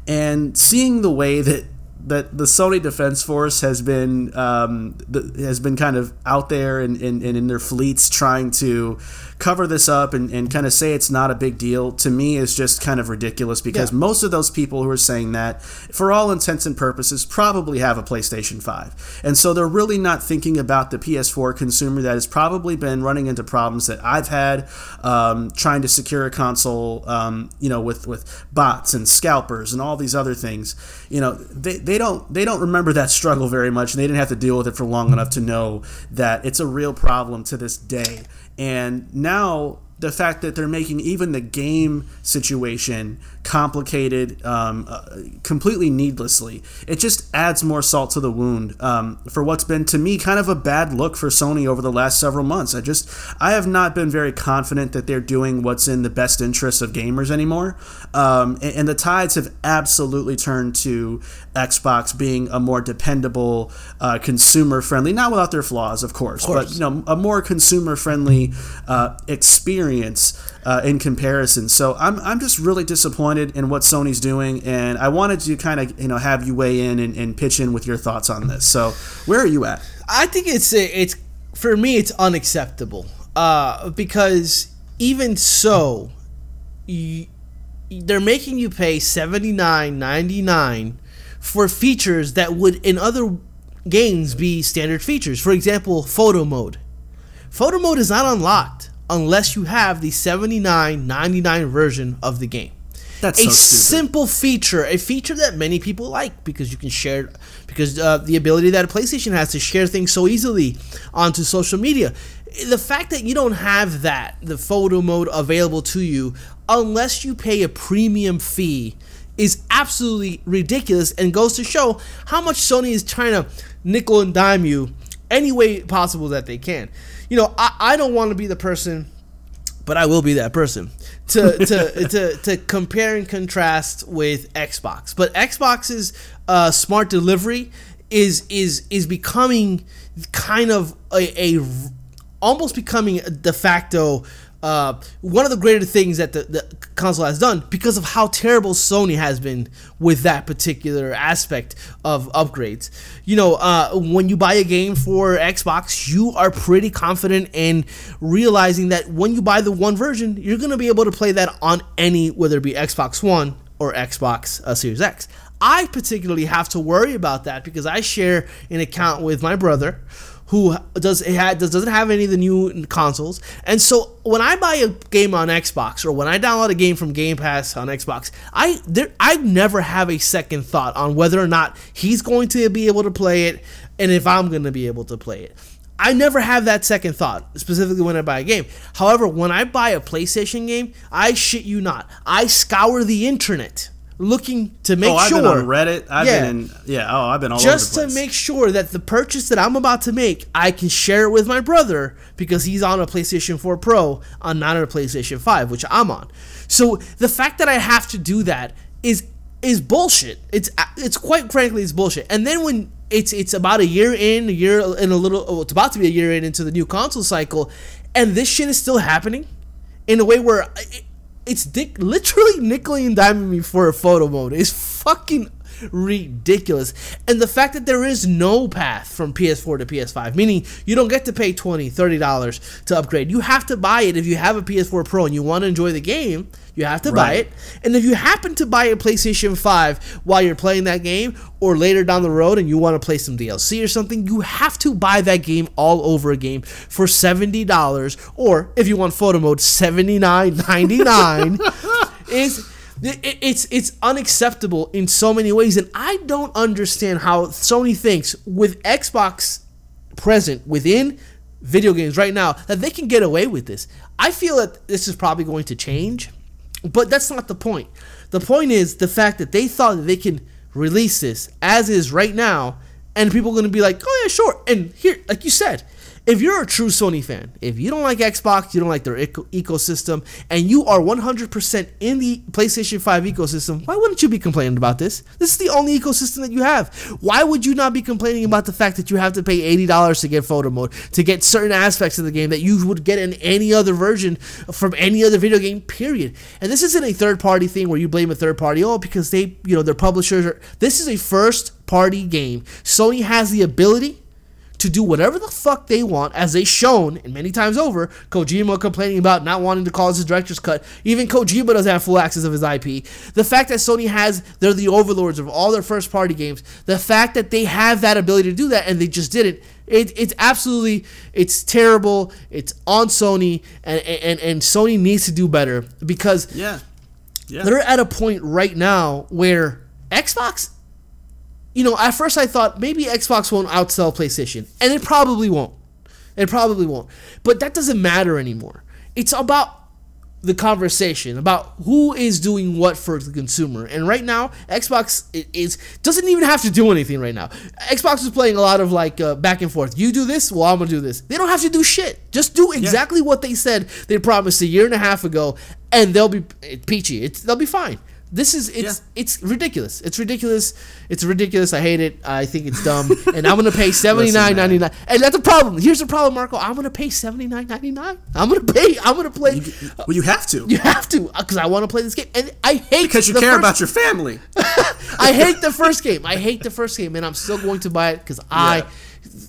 and seeing the way that that the Sony Defense Force has been um, the, has been kind of out there and in, in, their fleets trying to cover this up and, and kind of say it's not a big deal to me is just kind of ridiculous because yeah. most of those people who are saying that for all intents and purposes probably have a PlayStation 5 and so they're really not thinking about the PS4 consumer that has probably been running into problems that I've had um, trying to secure a console um, you know with with bots and scalpers and all these other things. You know they, they don't they don't remember that struggle very much and they didn't have to deal with it for long enough to know that it's a real problem to this day and now the fact that they're making even the game situation complicated um, uh, completely needlessly. It just adds more salt to the wound um, for what's been to me kind of a bad look for Sony over the last several months. I just I have not been very confident that they're doing what's in the best interest of gamers anymore. Um, and, and, the tides have absolutely turned to Xbox being a more dependable, uh, consumer friendly, not without their flaws, of course, of course, but you know a more consumer friendly uh, experience uh, in comparison. So I'm, I'm just really disappointed in what Sony's doing, and I wanted to kind of you know have you weigh in and, and pitch in with your thoughts on this. So where are you at? I think it's it's for me it's unacceptable uh, because even so, you, they're making you pay seventy nine ninety nine for features that would in other games be standard features. For example, photo mode. Photo mode is not unlocked unless you have the 79.99 version of the game. That's a so simple feature, a feature that many people like because you can share because uh, the ability that a PlayStation has to share things so easily onto social media. The fact that you don't have that, the photo mode available to you unless you pay a premium fee is absolutely ridiculous and goes to show how much Sony is trying to nickel and dime you any way possible that they can you know, I, I don't want to be the person, but I will be that person to to <laughs> to, to compare and contrast with Xbox. But Xbox's uh, smart delivery is is is becoming kind of a, a almost becoming a de facto uh, one of the greater things that the, the console has done because of how terrible Sony has been with that particular aspect of upgrades. You know, uh, when you buy a game for Xbox, you are pretty confident in realizing that when you buy the one version, you're going to be able to play that on any, whether it be Xbox One or Xbox uh, Series X. I particularly have to worry about that because I share an account with my brother who does it had does, doesn't have any of the new consoles. And so when I buy a game on Xbox or when I download a game from Game Pass on Xbox, I there I never have a second thought on whether or not he's going to be able to play it and if I'm going to be able to play it. I never have that second thought, specifically when I buy a game. However, when I buy a PlayStation game, I shit you not, I scour the internet looking to make oh, I've sure. been on Reddit. I've yeah, been in, yeah. Oh, I've been all over. just to make sure that the purchase that I'm about to make, I can share it with my brother because he's on a PlayStation 4 Pro, on not on a PlayStation 5, which I'm on. So the fact that I have to do that is is bullshit. It's it's quite frankly it's bullshit. And then when it's it's about a year in, a year in a little, oh, it's about to be a year in into the new console cycle, and this shit is still happening in a way where. It, it's dick literally nickel and diming me for a photo mode. It's fucking ridiculous. And the fact that there is no path from PS4 to PS5, meaning you don't get to pay $20, $30 to upgrade. You have to buy it if you have a PS4 Pro and you want to enjoy the game. You have to right. buy it. And if you happen to buy a PlayStation 5 while you're playing that game or later down the road and you want to play some DLC or something, you have to buy that game all over again for $70 or if you want photo mode, $79.99 is <laughs> it's it's unacceptable in so many ways and I don't understand how Sony thinks with Xbox present within video games right now that they can get away with this. I feel that this is probably going to change but that's not the point. The point is the fact that they thought that they can release this as is right now, and people are going to be like, oh yeah, sure. And here, like you said, if you're a true Sony fan, if you don't like Xbox, you don't like their eco- ecosystem, and you are 100% in the PlayStation 5 ecosystem, why wouldn't you be complaining about this? This is the only ecosystem that you have. Why would you not be complaining about the fact that you have to pay $80 to get photo mode, to get certain aspects of the game that you would get in any other version from any other video game, period? And this isn't a third party thing where you blame a third party, oh, because they, you know, their publishers are. This is a first party game. Sony has the ability to do whatever the fuck they want, as they shown and many times over. Kojima complaining about not wanting to call his director's cut. Even Kojima doesn't have full access of his IP. The fact that Sony has, they're the overlords of all their first party games. The fact that they have that ability to do that and they just didn't. It, it's absolutely, it's terrible. It's on Sony, and, and, and Sony needs to do better because yeah. Yeah. they're at a point right now where Xbox you know, at first I thought maybe Xbox won't outsell PlayStation, and it probably won't. It probably won't. But that doesn't matter anymore. It's about the conversation about who is doing what for the consumer. And right now, Xbox is doesn't even have to do anything right now. Xbox is playing a lot of like uh, back and forth. You do this, well I'm gonna do this. They don't have to do shit. Just do exactly yeah. what they said they promised a year and a half ago, and they'll be peachy. It's, they'll be fine. This is it's yeah. it's ridiculous. It's ridiculous. It's ridiculous. I hate it. I think it's dumb. and I'm gonna pay <laughs> seventy nine ninety nine. And that's a problem. Here's the problem, Marco. I'm gonna pay seventy nine ninety nine. I'm gonna pay. I'm gonna play. You, well, you have to. <laughs> You have to because I want to play this game. And I hate because you care first, about your family. <laughs> I hate the first game. I hate the first game, and I'm still going to buy it because yeah. I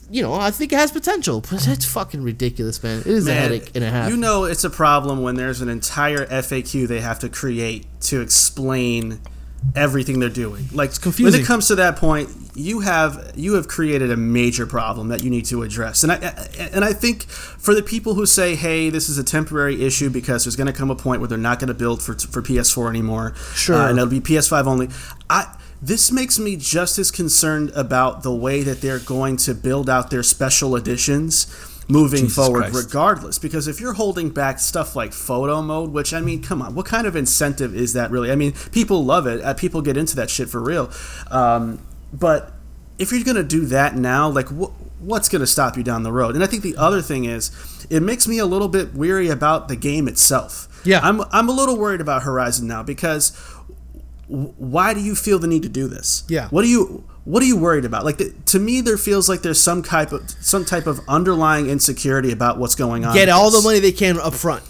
you know, I think it has potential, <laughs> but it's fucking ridiculous, man. It is man, a headache and a half. You know, it's a problem when there's an entire FAQ they have to create to explain everything they're doing. Like it's confusing. When it comes to that point, you have you have created a major problem that you need to address. And I and I think for the people who say, "Hey, this is a temporary issue because there's going to come a point where they're not going to build for for PS4 anymore, sure, uh, and it'll be PS5 only." I this makes me just as concerned about the way that they're going to build out their special editions moving Jesus forward Christ. regardless. Because if you're holding back stuff like photo mode which i mean come on what kind of incentive is that really? I mean people love it. Uh, people get into that shit for real. Um, but if you're going to do that now like wh- what's going to stop you down the road? And i think the other thing is it makes me a little bit weary about the game itself. Yeah. I'm, I'm a little worried about horizon now because why do you feel the need to do this? Yeah. What do you what are you worried about? Like the, to me, there feels like there's some type of some type of underlying insecurity about what's going on. Get all the money they can up front.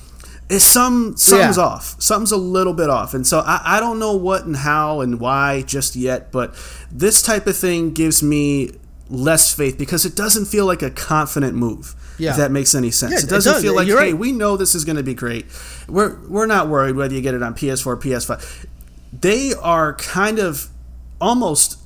It's some something's Yeah. off. Something's a little bit off, and so I, I don't know what and how and why just yet. But this type of thing gives me less faith because it doesn't feel like a confident move. Yeah. If that makes any sense, Yeah, it it doesn't does. feel like, You're hey, right. we know this is going to be great. We're we're not worried whether you get it on PS4, PS5. They are kind of almost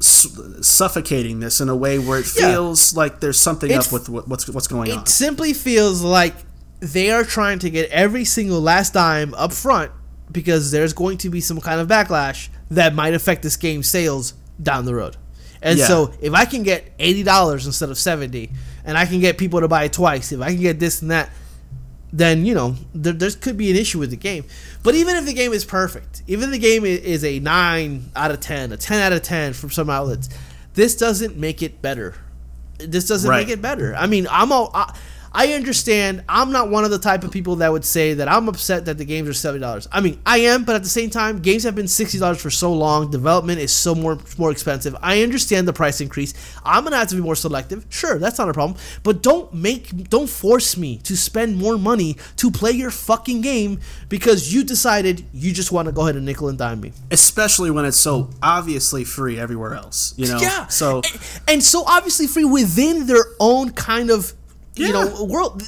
suffocating this in a way where it Yeah. feels like there's something It's- up with what's what's going on. It simply feels like they are trying to get every single last dime up front because there's going to be some kind of backlash that might affect this game's sales down the road. And Yeah. so if I can get eighty dollars instead of seventy, and I can get people to buy it twice, if I can get this and that, then you know there, there could be an issue with the game. But even if the game is perfect, even if the game is a nine out of ten, a ten out of ten from some outlets, this doesn't make it better. This doesn't Right. make it better. I mean, I'm all. I, I understand. I'm not one of the type of people that would say that I'm upset that the games are seventy dollars. I mean, I am, but at the same time, games have been sixty dollars for so long. Development is so more more expensive. I understand the price increase. I'm gonna have to be more selective. Sure, that's not a problem. But don't make, don't force me to spend more money to play your fucking game because you decided you just want to go ahead and nickel and dime me. especially when it's so obviously free everywhere else. You know, Yeah. So and, and so obviously free within their own kind of you know world.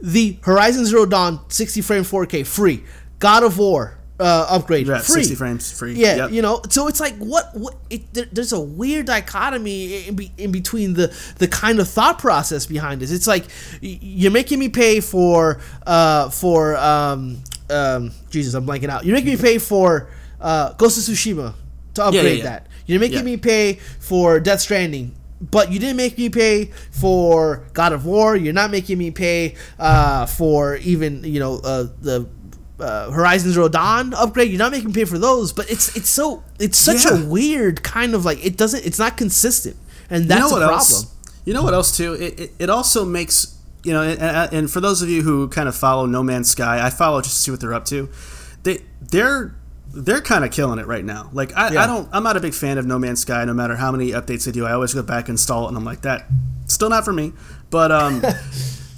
The Horizon Zero Dawn 60 frame 4K free. God of War uh, upgrade yeah, free. sixty frames free. Yeah, Yep. you know, so it's like what what it, there, there's a weird dichotomy in, be, in between the the kind of thought process behind this. It's like you're making me pay for uh for um um Jesus, I'm blanking out. You're making me pay for uh Ghost of Tsushima to yeah, upgrade yeah. that. You're making Yeah. me pay for Death Stranding. But you didn't make me pay for God of War. You're not making me pay uh, for even you know uh, the uh, Horizon Zero Dawn upgrade. You're not making me pay for those. But it's it's so it's such Yeah. a weird kind of like it doesn't it's not consistent, and that's you know a problem. else? You know what else too? It, it, it also makes you know, and, and for those of you who kind of follow No Man's Sky, I follow just to see what they're up to. They they're they're kind of killing it right now. Like I, Yeah. I don't I'm not a big fan of No Man's Sky. No matter how many updates they do, I always go back install it, and I'm like that. Still not for me. But um. <laughs>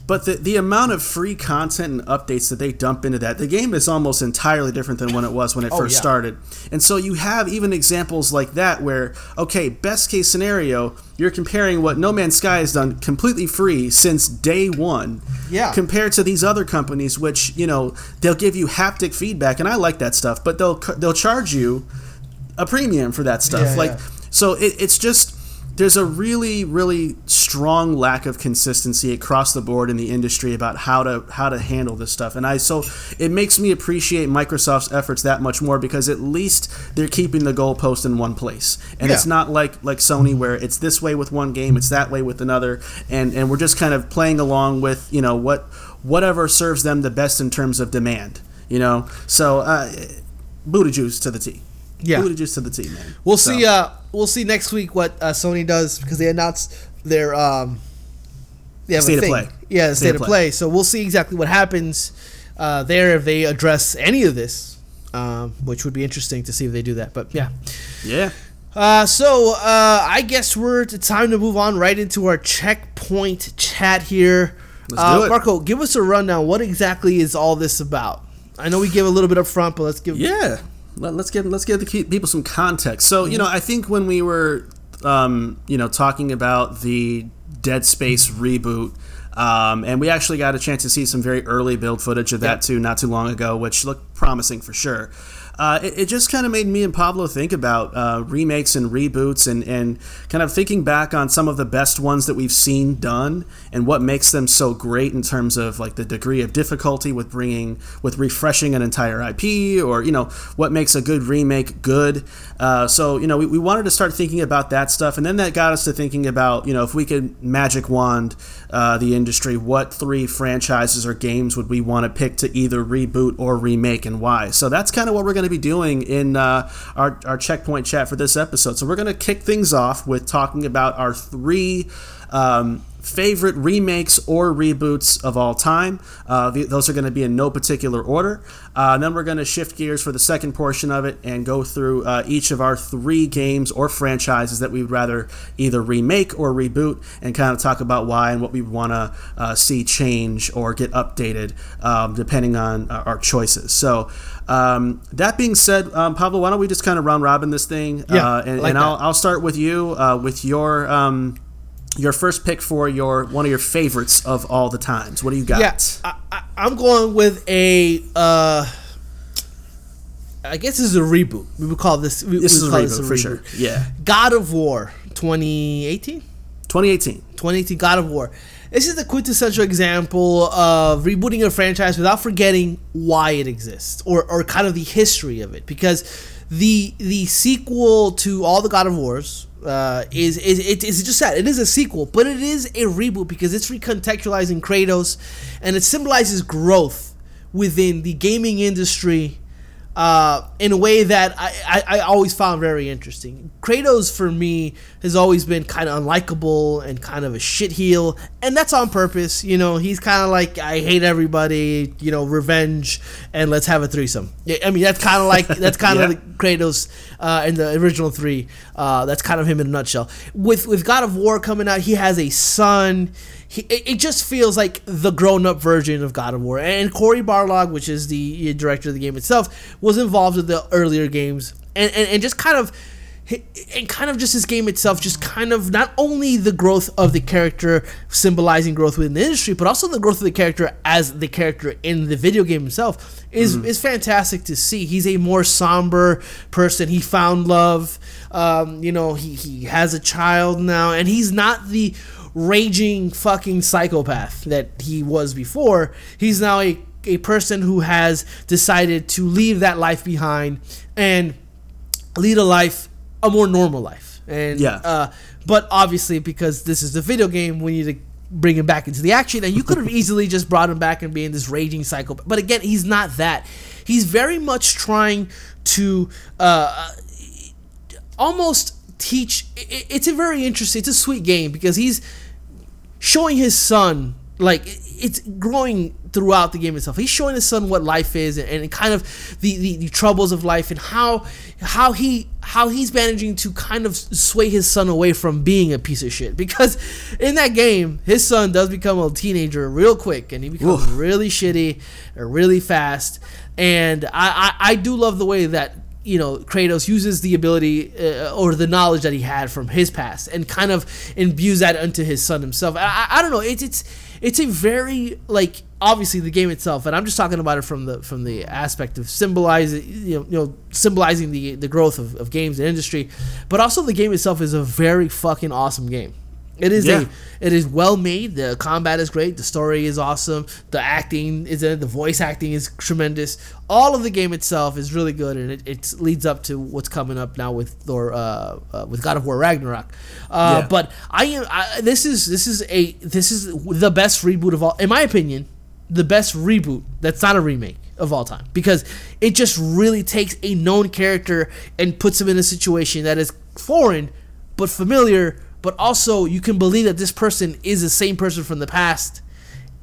But the, the amount of free content and updates that they dump into that, the game is almost entirely different than when it was when it oh, first yeah. started. And so you have even examples like that where, okay, best case scenario, you're comparing what No Man's Sky has done completely free since day one. Yeah. Compared to these other companies, which, you know, they'll give you haptic feedback, and I like that stuff, but they'll they'll charge you a premium for that stuff. Yeah, like yeah. so it, it's just there's a really really strong lack of consistency across the board in the industry about how to how to handle this stuff. And i so it makes me appreciate microsoft's efforts that much more because at least they're keeping the goalpost in one place. And it's not like like sony where it's this way with one game it's that way with another. And and we're just kind of playing along with you know what whatever serves them the best in terms of demand you know? So uh booty juice to the T. Yeah. booty juice to the team, man. We'll So- see. Uh, we'll see next week what uh, Sony does because they announced their um, they have State a of thing. play. Yeah, the state, State of of play. So we'll see exactly what happens uh, there if they address any of this, um, which would be interesting to see if they do that. But yeah. yeah. Uh, so uh, I guess we're it's time to move on right into our checkpoint chat here. Let's uh, do it. Marco, give us a rundown. What exactly is all this about? I know we give a little bit up front, but let's give. Yeah. Let, us get let's give the people some context. So you know, I think when we were, um, you know, talking about the Dead Space reboot. Um, and we actually got a chance to see some very early build footage of that Yep. too, not too long ago, which looked promising for sure. Uh, it, it just kind of made me and Pablo think about uh, remakes and reboots and, and kind of thinking back on some of the best ones that we've seen done and what makes them so great in terms of like the degree of difficulty with bringing with refreshing an entire IP or you know what makes a good remake good. Uh, so you know we, we wanted to start thinking about that stuff and then that got us to thinking about you know if we could magic wand uh, the industry, what three franchises or games would we want to pick to either reboot or remake and why? So that's kind of what we're going to be doing in uh, our, our checkpoint chat for this episode. So we're going to kick things off with talking about our three um, favorite remakes or reboots of all time. Uh, th- those are going to be in no particular order. Uh, then we're going to shift gears for the second portion of it and go through uh, each of our three games or franchises that we would rather either remake or reboot and kind of talk about why and what we want to uh, see change or get updated um, depending on uh, our choices. So, um, that being said, um, Pablo, why don't we just kind of round robin this thing? Yeah, uh, and, like and I'll. I'll start with you uh, with your um, your first pick for your one of your favorites of all the times. What do you got? Yeah, I, I, I'm going with a. Uh, I guess this is a reboot. We would call this. We, This we is a call reboot for sure. Yeah, God of War 2018. 2018. 2018 God of War. This is the quintessential example of rebooting a franchise without forgetting why it exists or, or kind of the history of it. Because the the sequel to all the God of Wars uh, is is it is just that it is a sequel, but it is a reboot because it's recontextualizing Kratos and it symbolizes growth within the gaming industry uh, in a way that I, I, I always found very interesting. Kratos for me has always been kind of unlikable and kind of a shitheel, and that's on purpose. You know, he's kind of like I hate everybody. You know, revenge and let's have a threesome. Yeah, I mean that's kind of like that's <laughs> kind Yeah. of like Kratos uh, in the original three. Uh, that's kind of him in a nutshell. With with God of War coming out, he has a son. He, it, it just feels like the grown-up version of God of War. And Cory Barlog, which is the director of the game itself, was involved with the earlier games, and and, and just kind of. And kind of just this game itself, just kind of not only the growth of the character, symbolizing growth within the industry, but also the growth of the character as the character in the video game itself is is fantastic to see. He's a more somber person. He found love. Um, you know, he he has a child now, and he's not the raging fucking psychopath that he was before. He's now a, a person who has decided to leave that life behind and lead a life, a more normal life. And Yeah. uh, but obviously because this is the video game, we need to bring him back into the action. And you could have <laughs> easily just brought him back and being this raging psychopath. But again, he's not that. He's very much trying to uh, almost teach. It's a very interesting. It's a sweet game because he's showing his son like it's growing throughout the game itself. He's showing his son what life is and, and kind of the, the, the troubles of life and how how he how he's managing to kind of sway his son away from being a piece of shit. Because in that game, his son does become a teenager real quick and he becomes Oof. really shitty or really fast. And I, I, I do love the way that you know Kratos uses the ability uh, or the knowledge that he had from his past and kind of imbues that into his son himself. I, I, I don't know. It's it's it's a very like obviously the game itself, and I'm just talking about it from the from the aspect of symbolizing you know, you know symbolizing the the growth of, of games and industry, but also the game itself is a very fucking awesome game. It is Yeah. a it is well made. The combat is great. The story is awesome. The acting is it. The voice acting is tremendous. All of the game itself is really good, and it, it leads up to what's coming up now with Thor, uh, uh, with God of War Ragnarok. Uh, Yeah. But I am. I, this is this is a this is the best reboot of all, in my opinion, the best reboot that's not a remake of all time because it just really takes a known character and puts him in a situation that is foreign but familiar but also you can believe that this person is the same person from the past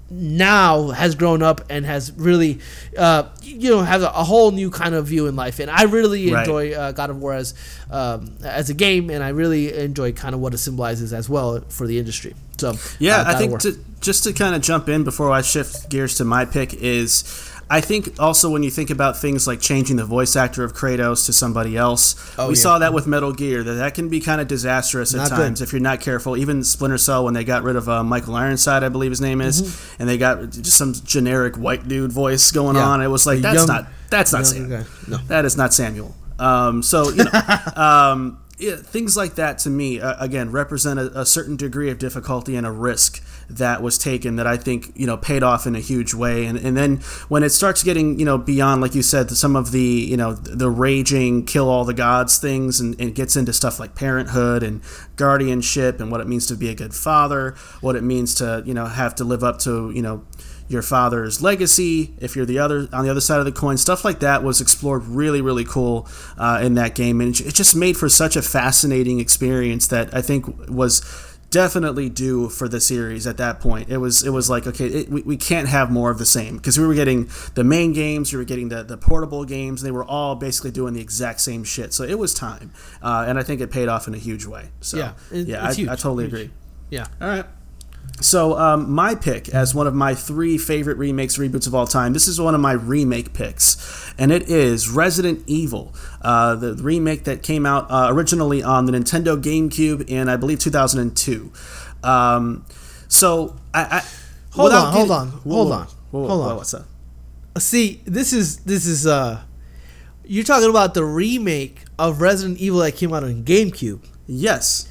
now has grown up and has really uh, you know has a, a whole new kind of view in life and i really Right. enjoy uh, god of war as um, as a game and i really enjoy kind of what it symbolizes as well for the industry so Yeah, uh, I think to, just to kind of jump in before I shift gears to my pick is. I think also when you think about things like changing the voice actor of Kratos to somebody else, Oh, we yeah. saw that with Metal Gear that that can be kind of disastrous at Not good. times if you're not careful. Even Splinter Cell when they got rid of uh, Michael Ironside, I believe his name is, Mm-hmm. and they got just some generic white dude voice going Yeah. on. It was like A that's young- not that's not Samuel. No. That is not Samuel. Um, so you know, <laughs> um, yeah, things like that to me uh, again represent a, a certain degree of difficulty and a risk that was taken that I think you know paid off in a huge way. And and then when it starts getting you know beyond like you said some of the you know the raging kill all the gods things and, and gets into stuff like parenthood and guardianship and what it means to be a good father, what it means to you know have to live up to you know your father's legacy if you're the other on the other side of the coin stuff like that was explored really really cool uh, in that game and it just made for such a fascinating experience that i think was definitely due for the series at that point. It was it was like okay, it, we, we can't have more of the same because we were getting the main games, we were getting the the portable games. They were all basically doing the exact same shit. So it was time, uh, and I think it paid off in a huge way. So Yeah, it- yeah, I, I totally huge. agree. Yeah. All right. So um, my pick as one of my three favorite remakes reboots of all time. This is one of my remake picks, and it is Resident Evil, uh, the remake that came out uh, originally on the Nintendo GameCube in I believe 2002. Um, so I, I Hold on, hold on, Whoa, hold on, whoa, hold whoa, on. What's up? See, this is this is uh you're talking about the remake of Resident Evil that came out on GameCube. Yes.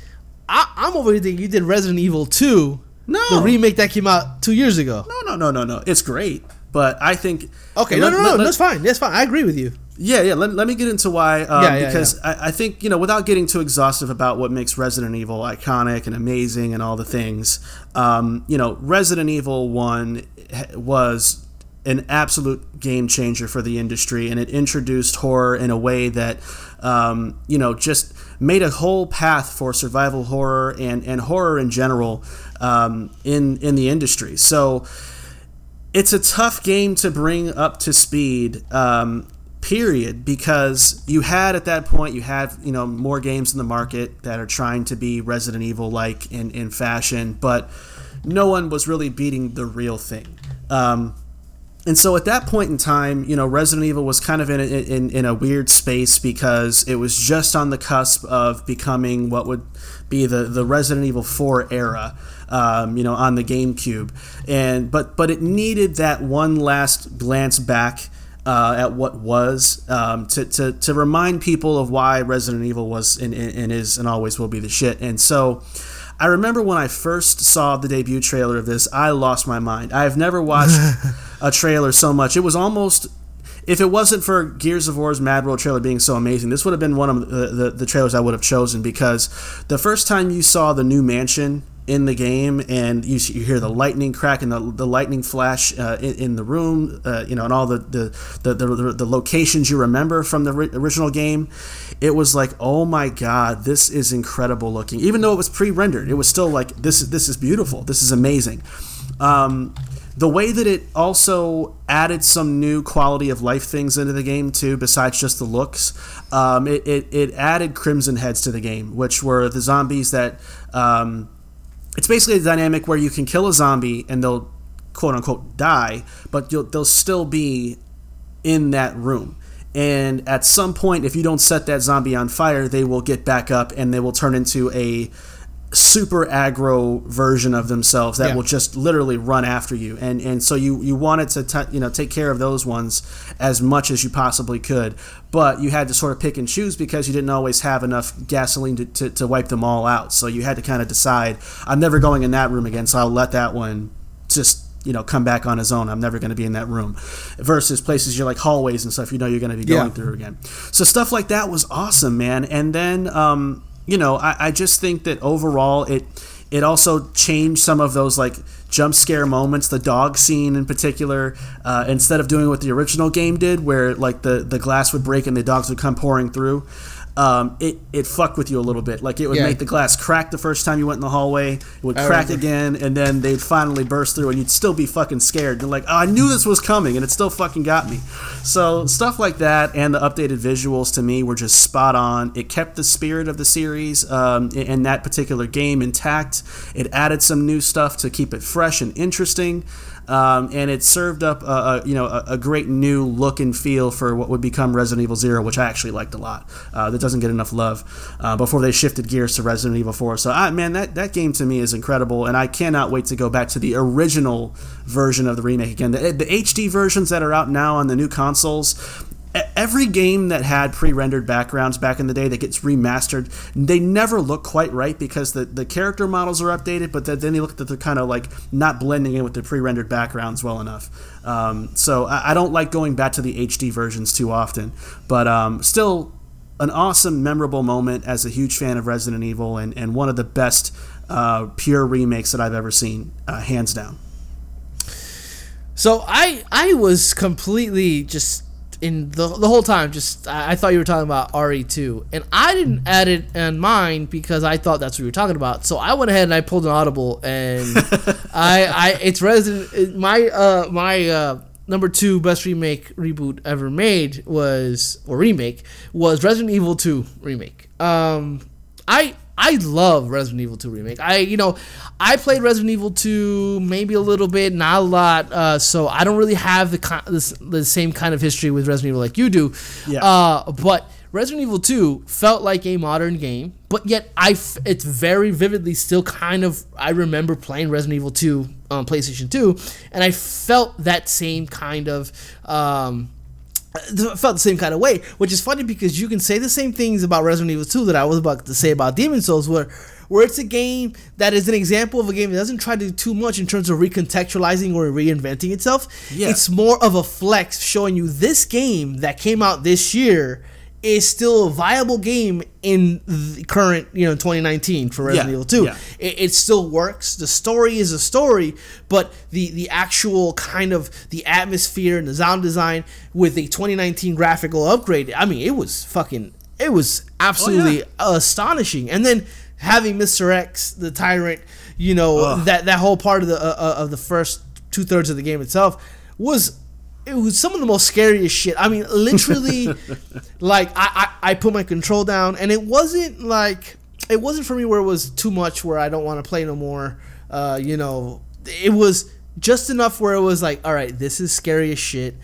I, I'm over here thinking you did Resident Evil 2, No. the remake that came out two years ago. No, no, no, no, no. It's great, but I think Okay, let- no, no, let- no, let- that's fine. That's fine. I agree with you. Yeah, yeah. Let, let me get into why. Um, Yeah, yeah, because I, I think, you know, without getting too exhaustive about what makes Resident Evil iconic and amazing and all the things, um, you know, Resident Evil 1 was an absolute game changer for the industry and it introduced horror in a way that, um, you know, just made a whole path for survival horror and, and horror in general um, in, in the industry. So, it's a tough game to bring up to speed um, period because you had at that point you had you know more games in the market that are trying to be resident evil like in, in fashion but no one was really beating the real thing um, and so at that point in time, you know, Resident Evil was kind of in a, in, in a weird space because it was just on the cusp of becoming what would be the, the Resident Evil 4 era, um, you know, on the GameCube. And but but it needed that one last glance back uh, at what was um, to, to, to remind people of why Resident Evil was and, and is and always will be the shit. And so I remember when I first saw the debut trailer of this, I lost my mind. I have never watched <laughs> a trailer so much. It was almost. If it wasn't for Gears of War's Mad World trailer being so amazing, this would have been one of the, the, the trailers I would have chosen because the first time you saw the new mansion in the game and you, you hear the lightning crack and the, the lightning flash uh, in, in the room, uh, you know, and all the, the, the, the, the locations you remember from the ri- original game, it was like, oh my god, this is incredible looking. Even though it was pre-rendered, it was still like, this is this is beautiful. This is amazing. Um, the way that it also added some new quality of life things into the game too, besides just the looks, um, it, it, it added Crimson Heads to the game, which were the zombies that. Um, it's basically a dynamic where you can kill a zombie and they'll quote unquote die, but they'll still be in that room. And at some point, if you don't set that zombie on fire, they will get back up and they will turn into a super aggro version of themselves that Yeah. will just literally run after you. And and so you you wanted to t- you know take care of those ones as much as you possibly could, but you had to sort of pick and choose because you didn't always have enough gasoline to, to, to wipe them all out. So you had to kind of decide, I'm never going in that room again, so I'll let that one just you know come back on his own i'm never going to be in that room versus places you're like hallways and stuff you know you're going to be going Yeah. through again so stuff like that was awesome man and then um, you know I, I just think that overall it it also changed some of those like jump scare moments the dog scene in particular uh, instead of doing what the original game did where like the the glass would break and the dogs would come pouring through um, it, it fucked with you a little bit. Like it would Yeah. make the glass crack the first time you went in the hallway. It would I crack remember. again, and then they'd finally burst through, and you'd still be fucking scared. You're like, oh, I knew this was coming, and it still fucking got me. So stuff like that, and the updated visuals to me were just spot on. It kept the spirit of the series um, in that particular game intact. It added some new stuff to keep it fresh and interesting. Um, and it served up a, a you know a, a great new look and feel for what would become Resident Evil Zero, which I actually liked a lot. Uh, that doesn't get enough love uh, before they shifted gears to Resident Evil Four. So I, man, that that game to me is incredible, and I cannot wait to go back to the original version of the remake again. The, the HD versions that are out now on the new consoles. Every game that had pre-rendered backgrounds back in the day that gets remastered, they never look quite right because the, the character models are updated, but then they look at the kind of like not blending in with the pre-rendered backgrounds well enough. Um, so I, I don't like going back to the HD versions too often, but um, still an awesome, memorable moment as a huge fan of Resident Evil and, and one of the best uh, pure remakes that I've ever seen, uh, hands down. So I I was completely just in the the whole time, just I, I thought you were talking about RE2, and I didn't add it in mine because I thought that's what you were talking about. So I went ahead and I pulled an audible, and <laughs> I I it's Resident my uh my uh number two best remake reboot ever made was or remake was Resident Evil 2 remake. Um, I I love Resident Evil 2 remake. I you know I played Resident Evil 2 maybe a little bit, not a lot. Uh, so I don't really have the ki- the, the same kind of history with Resident Evil like you do. Yeah. Uh, but Resident Evil 2 felt like a modern game, but yet I f- it's very vividly still kind of I remember playing Resident Evil 2 on PlayStation 2, and I felt that same kind of. Um, felt the same kind of way, which is funny because you can say the same things about Resident Evil 2 that I was about to say about Demon Souls, where where it's a game that is an example of a game that doesn't try to do too much in terms of recontextualizing or reinventing itself. Yeah. It's more of a flex showing you this game that came out this year is still a viable game in the current, you know, 2019 for Resident Yeah, Evil 2 yeah. it, it still works. The story is a story, but the the actual kind of the atmosphere and the sound design with the 2019 graphical upgrade. I mean, it was fucking. It was absolutely astonishing. And then having Mr. X, the tyrant, you know Ugh. that that whole part of the uh, uh, of the first two thirds of the game itself was. It was some of the most scariest shit. I mean, literally, <laughs> like I, I, I put my control down, and it wasn't like it wasn't for me where it was too much where I don't want to play no more. Uh, you know, it was just enough where it was like, all right, this is scary as shit.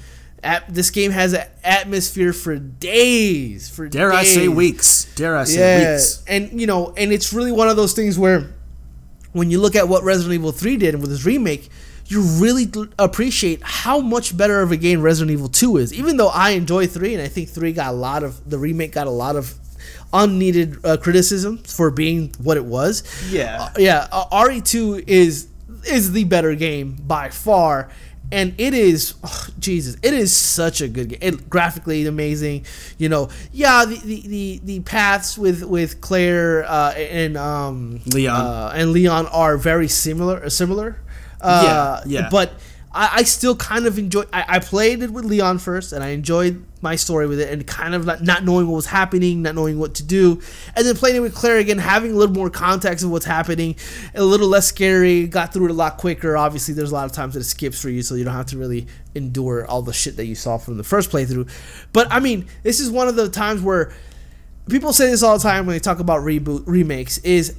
At, this game has an atmosphere for days. For Dare I say weeks? Dare I say Yeah, weeks? and you know, and it's really one of those things where when you look at what Resident Evil 3 did with this remake, you really appreciate how much better of a game Resident Evil 2 is. Even though I enjoy 3 and I think 3 got a lot of the remake got a lot of unneeded uh, criticism for being what it was. Yeah. Uh, yeah, uh, RE2 is is the better game by far. And it is, oh, Jesus, it is such a good game. It, graphically amazing, you know. Yeah, the, the, the, the paths with with Claire uh, and um, Leon. uh, and Leon are very similar. Similar, uh, Yeah, yeah. But I, I still kind of enjoy. I, I played it with Leon first, and I enjoyed my story with it, and kind of not, not knowing what was happening, not knowing what to do, and then playing it with Claire again, having a little more context of what's happening, a little less scary. Got through it a lot quicker. Obviously, there's a lot of times that it skips for you, so you don't have to really endure all the shit that you saw from the first playthrough. But I mean, this is one of the times where people say this all the time when they talk about reboot remakes. Is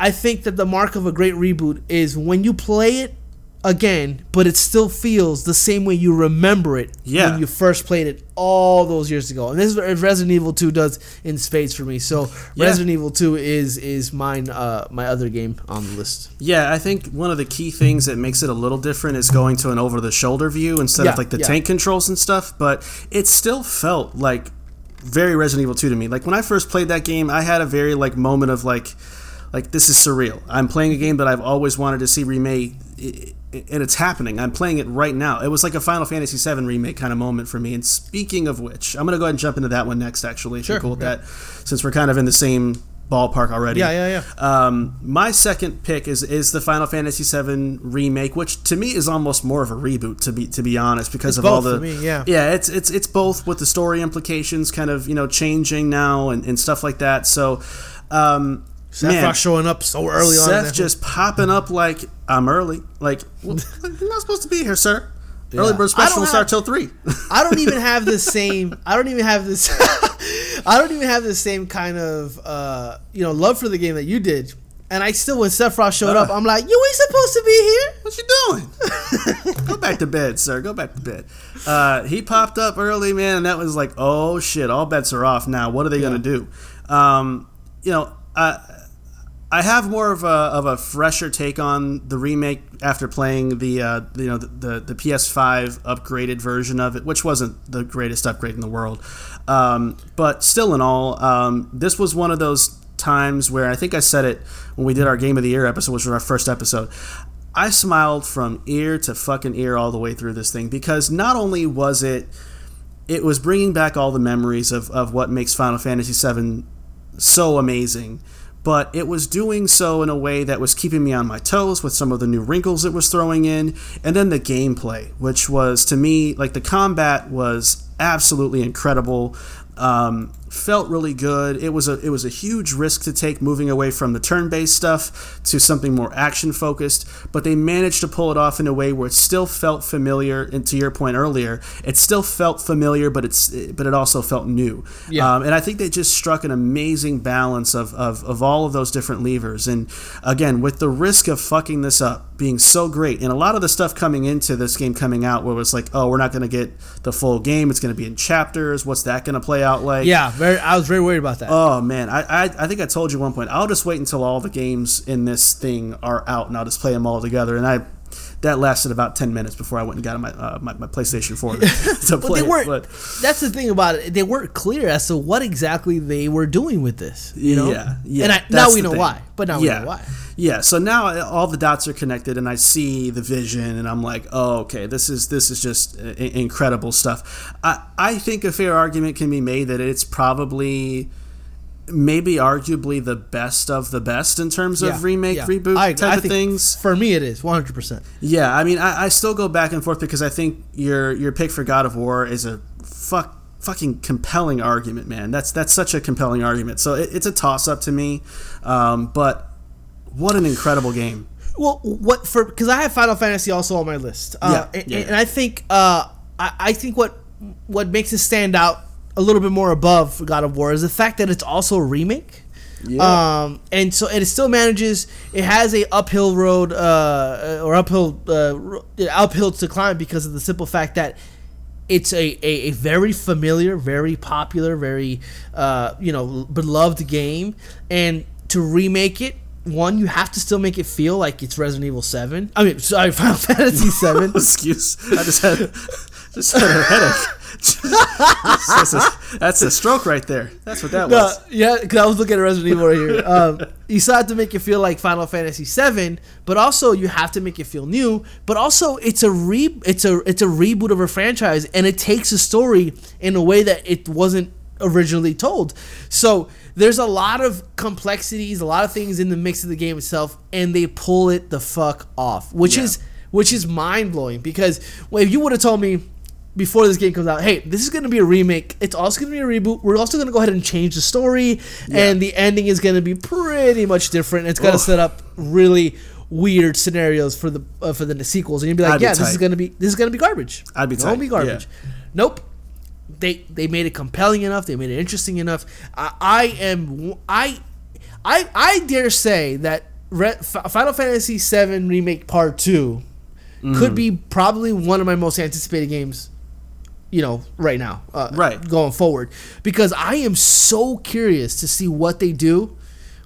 I think that the mark of a great reboot is when you play it again, but it still feels the same way you remember it Yeah. when you first played it all those years ago. And this is what Resident Evil 2 does in spades for me. So Yeah. Resident Evil 2 is is mine uh my other game on the list. Yeah, I think one of the key things that makes it a little different is going to an over the shoulder view instead Yeah, of like the yeah. tank controls and stuff, but it still felt like very Resident Evil 2 to me. Like when I first played that game, I had a very like moment of like like this is surreal. I'm playing a game that I've always wanted to see remade and it's happening. I'm playing it right now. It was like a Final Fantasy VII remake kind of moment for me. And speaking of which, I'm going to go ahead and jump into that one next actually. If Sure, you're cool with yeah. that since we're kind of in the same ballpark already. Yeah, yeah, yeah. Um, my second pick is is the Final Fantasy VII remake, which to me is almost more of a reboot to be to be honest, because It's of all the me, yeah. yeah, it's it's it's both with the story implications kind of you know changing now and, and stuff like that. So. Um, Sephiroth man, showing up so early on. in Seth just popping up like I'm early. Like well, you're not supposed to be here, sir. Early bird special will start till three. I don't even <laughs> have the same. I don't even have this. <laughs> I don't even have the same kind of uh, you know love for the game that you did. And I still, when Sephiroth showed up, Uh. I'm like, you ain't supposed to be here. What you doing? <laughs> Go back to bed, sir. Go back to bed. Uh, he popped up early, man, and that was like, oh shit, all bets are off now. What are they gonna do? Um, you know, I I have more of a of a fresher take on the remake after playing the uh, you know the, the the PS5 upgraded version of it, which wasn't the greatest upgrade in the world, um, but still in all, um, this was one of those times where I think I said it when we did our Game of the Year episode, which was our first episode. I smiled from ear to fucking ear all the way through this thing because not only was it it was bringing back all the memories of, of what makes Final Fantasy VII so amazing. But it was doing so in a way that was keeping me on my toes with some of the new wrinkles it was throwing in, and then the gameplay, which was to me like the combat was absolutely incredible. Um, felt really good. It was a it was a huge risk to take moving away from the turn-based stuff to something more action focused, but they managed to pull it off in a way where it still felt familiar. And to your point earlier, it still felt familiar, but it's but it also felt new. Yeah. Um, and I think they just struck an amazing balance of, of of all of those different levers. And again, with the risk of fucking this up being so great, and a lot of the stuff coming into this game coming out where it was like, oh, we're not going to get the full game. It's going to be in chapters. What's that going to play out like? Yeah, very. I was very worried about that. Oh man, I, I I think I told you one point. I'll just wait until all the games in this thing are out, and I'll just play them all together. And I that lasted about ten minutes before I went and got my uh, my, my PlayStation Four to, <laughs> to but play. they weren't. but that's the thing about it. They weren't clear as to what exactly they were doing with this. You know. Yeah, yeah, And I, now we know thing. why. But now Yeah. we know why. Yeah, so now all the dots are connected, and I see the vision, and I'm like, oh, okay, this is this is just uh, i- incredible stuff. I I think a fair argument can be made that it's probably maybe arguably the best of the best in terms Yeah, of remake yeah. reboot I- type I of things. For me, it is 100. percent Yeah, I mean, I, I still go back and forth because I think your your pick for God of War is a fuck fucking compelling argument, man. That's that's such a compelling argument. So it, it's a toss up to me, um, but what an incredible game. Well, what for? Because I have Final Fantasy also on my list. Uh, Yeah, and, yeah. and I think uh, I, I think what what makes it stand out a little bit more above God of War is the fact that it's also a remake. Yeah. Um, and so it still manages. It has a uphill road uh, or uphill uh, uphill to climb because of the simple fact that it's a, a, a very familiar, very popular, very uh, you know beloved game, and to remake it, one you have to still make it feel like it's Resident Evil Seven. I mean, sorry, <laughs> Final Fantasy Seven. <laughs> Excuse, I just had <laughs> just had a headache. That's, a, that's a stroke right there. That's what that No, was. yeah, because I was looking at Resident Evil right here. Um, you still have to make it feel like Final Fantasy VII, but also you have to make it feel new. But also, it's a re, it's a it's a reboot of a franchise, and it takes a story in a way that it wasn't originally told. So there's a lot of complexities, a lot of things in the mix of the game itself, and they pull it the fuck off, which Yeah. is which is mind blowing. Because well, if you would have told me before this game comes out, hey, this is going to be a remake. It's also going to be a reboot. We're also going to go ahead and change the story, and the ending is going to be pretty much different. It's going to set up really weird scenarios for the uh, for the sequels, and you'd be like, I'd be yeah, this is going to be this is going to be garbage. I'd be tight, gonna be garbage. Nope. They they made it compelling enough. They made it interesting enough. I, I am I I I dare say that Re, Final Fantasy VII Remake Part Two Mm-hmm. could be probably one of my most anticipated games. You know, right now, uh, Right. going forward, because I am so curious to see what they do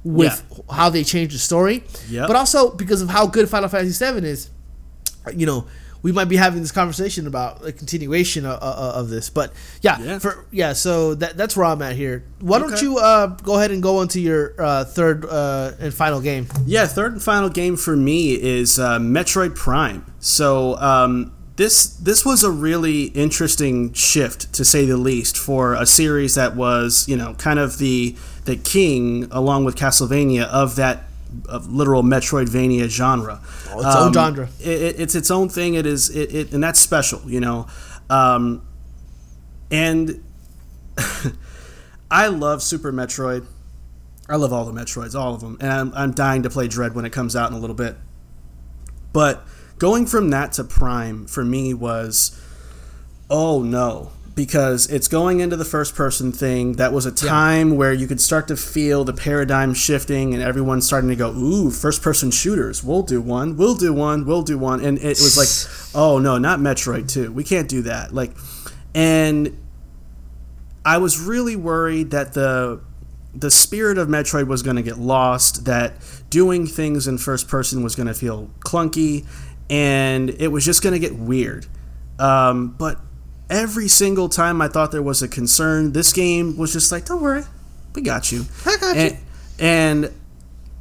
with how they change the story, Yep. but also because of how good Final Fantasy VII is. You know, we might be having this conversation about a continuation of, of, of this, but yeah, Yeah. for yeah. So that that's where I'm at here. Why don't you uh, go ahead and go into your uh, third uh, and final game? Yeah, third and final game for me is uh, Metroid Prime. So um, this this was a really interesting shift, to say the least, for a series that was you know kind of the the king, along with Castlevania, of that of literal Metroidvania genre. Oh, its own genre. It, it- it's its own thing. It is it, it and that's special, you know. Um, and <laughs> I love Super Metroid. I love all the Metroids, all of them, and I'm, I'm dying to play Dread when it comes out in a little bit. But going from that to Prime for me was, oh no, because it's going into the first person thing. That was a time where you could start to feel the paradigm shifting, and everyone's starting to go, ooh, first person shooters. We'll do one. We'll do one. We'll do one. And it was like, oh no, not Metroid 2. We can't do that. Like, and I was really worried that the the spirit of Metroid was going to get lost, that doing things in first person was going to feel clunky, and it was just going to get weird. Um, but every single time I thought there was a concern, this game was just like, "Don't worry, we got you." I got and, you. and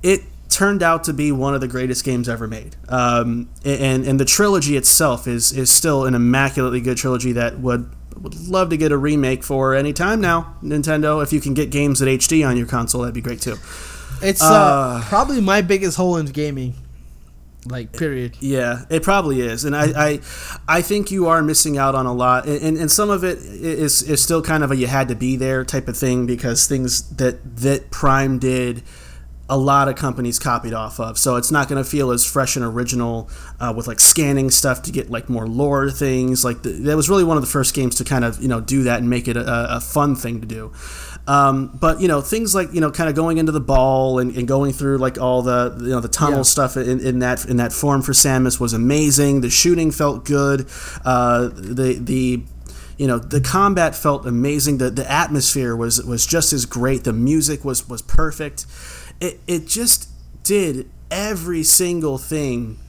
it turned out to be one of the greatest games ever made. Um, and and the trilogy itself is is still an immaculately good trilogy that would would love to get a remake for any time now. Nintendo, if you can get games at HD on your console, that'd be great too. It's uh, Uh, probably my biggest hole in gaming. Like period. Yeah, it probably is, and I, I, I think you are missing out on a lot, and, and, some of it is is still kind of a you had to be there type of thing because things that that Prime did, a lot of companies copied off of, so it's not going to feel as fresh and original uh, with like scanning stuff to get like more lore things. Like the, that was really one of the first games to kind of you know do that and make it a, a fun thing to do. Um, but you know things like you know kind of going into the ball and, and going through like all the you know the tunnel Yeah. stuff in, in that in that form for Samus was amazing. The shooting felt good. Uh, the the you know the combat felt amazing. The the atmosphere was was just as great. The music was was perfect. It it just did every single thing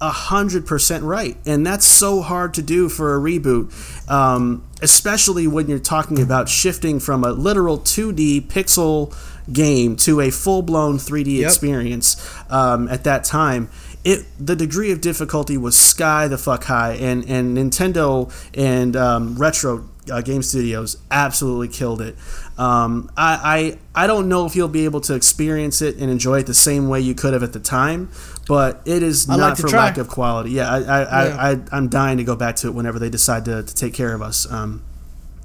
a hundred percent right, and that's so hard to do for a reboot, um, especially when you're talking about shifting from a literal 2D pixel game to a full-blown 3D Yep. experience um, at that time. It the degree of difficulty was sky the fuck high, and and Nintendo and um, retro uh, game studios absolutely killed it. Um, I, I I don't know if you'll be able to experience it and enjoy it the same way you could have at the time, but it is I'd not like for try. lack of quality. Yeah, I, I, Yeah. I, I, I'm dying to go back to it whenever they decide to, to take care of us um,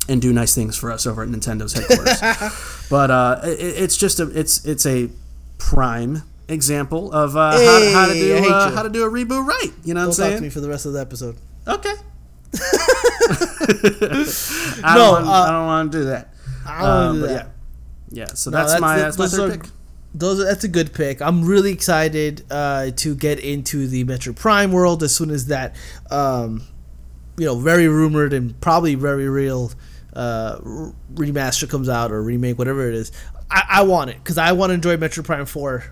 and do nice things for us over at Nintendo's headquarters. <laughs> but uh, it, it's just a it's it's a prime example of uh, how, how to do uh, how to do a reboot right. You know Don't what talk I'm to me for the rest of the episode. Okay. I No, don't want, uh, I don't want to do that. I don't wanna Um, do that. yeah, yeah. So No, that's, that's my the- that's my third pick. Those that's a good pick. I'm really excited uh, to get into the Metroid Prime world as soon as that, um, you know, very rumored and probably very real uh, remaster comes out or remake, whatever it is. I, I want it because I want to enjoy Metroid Prime Four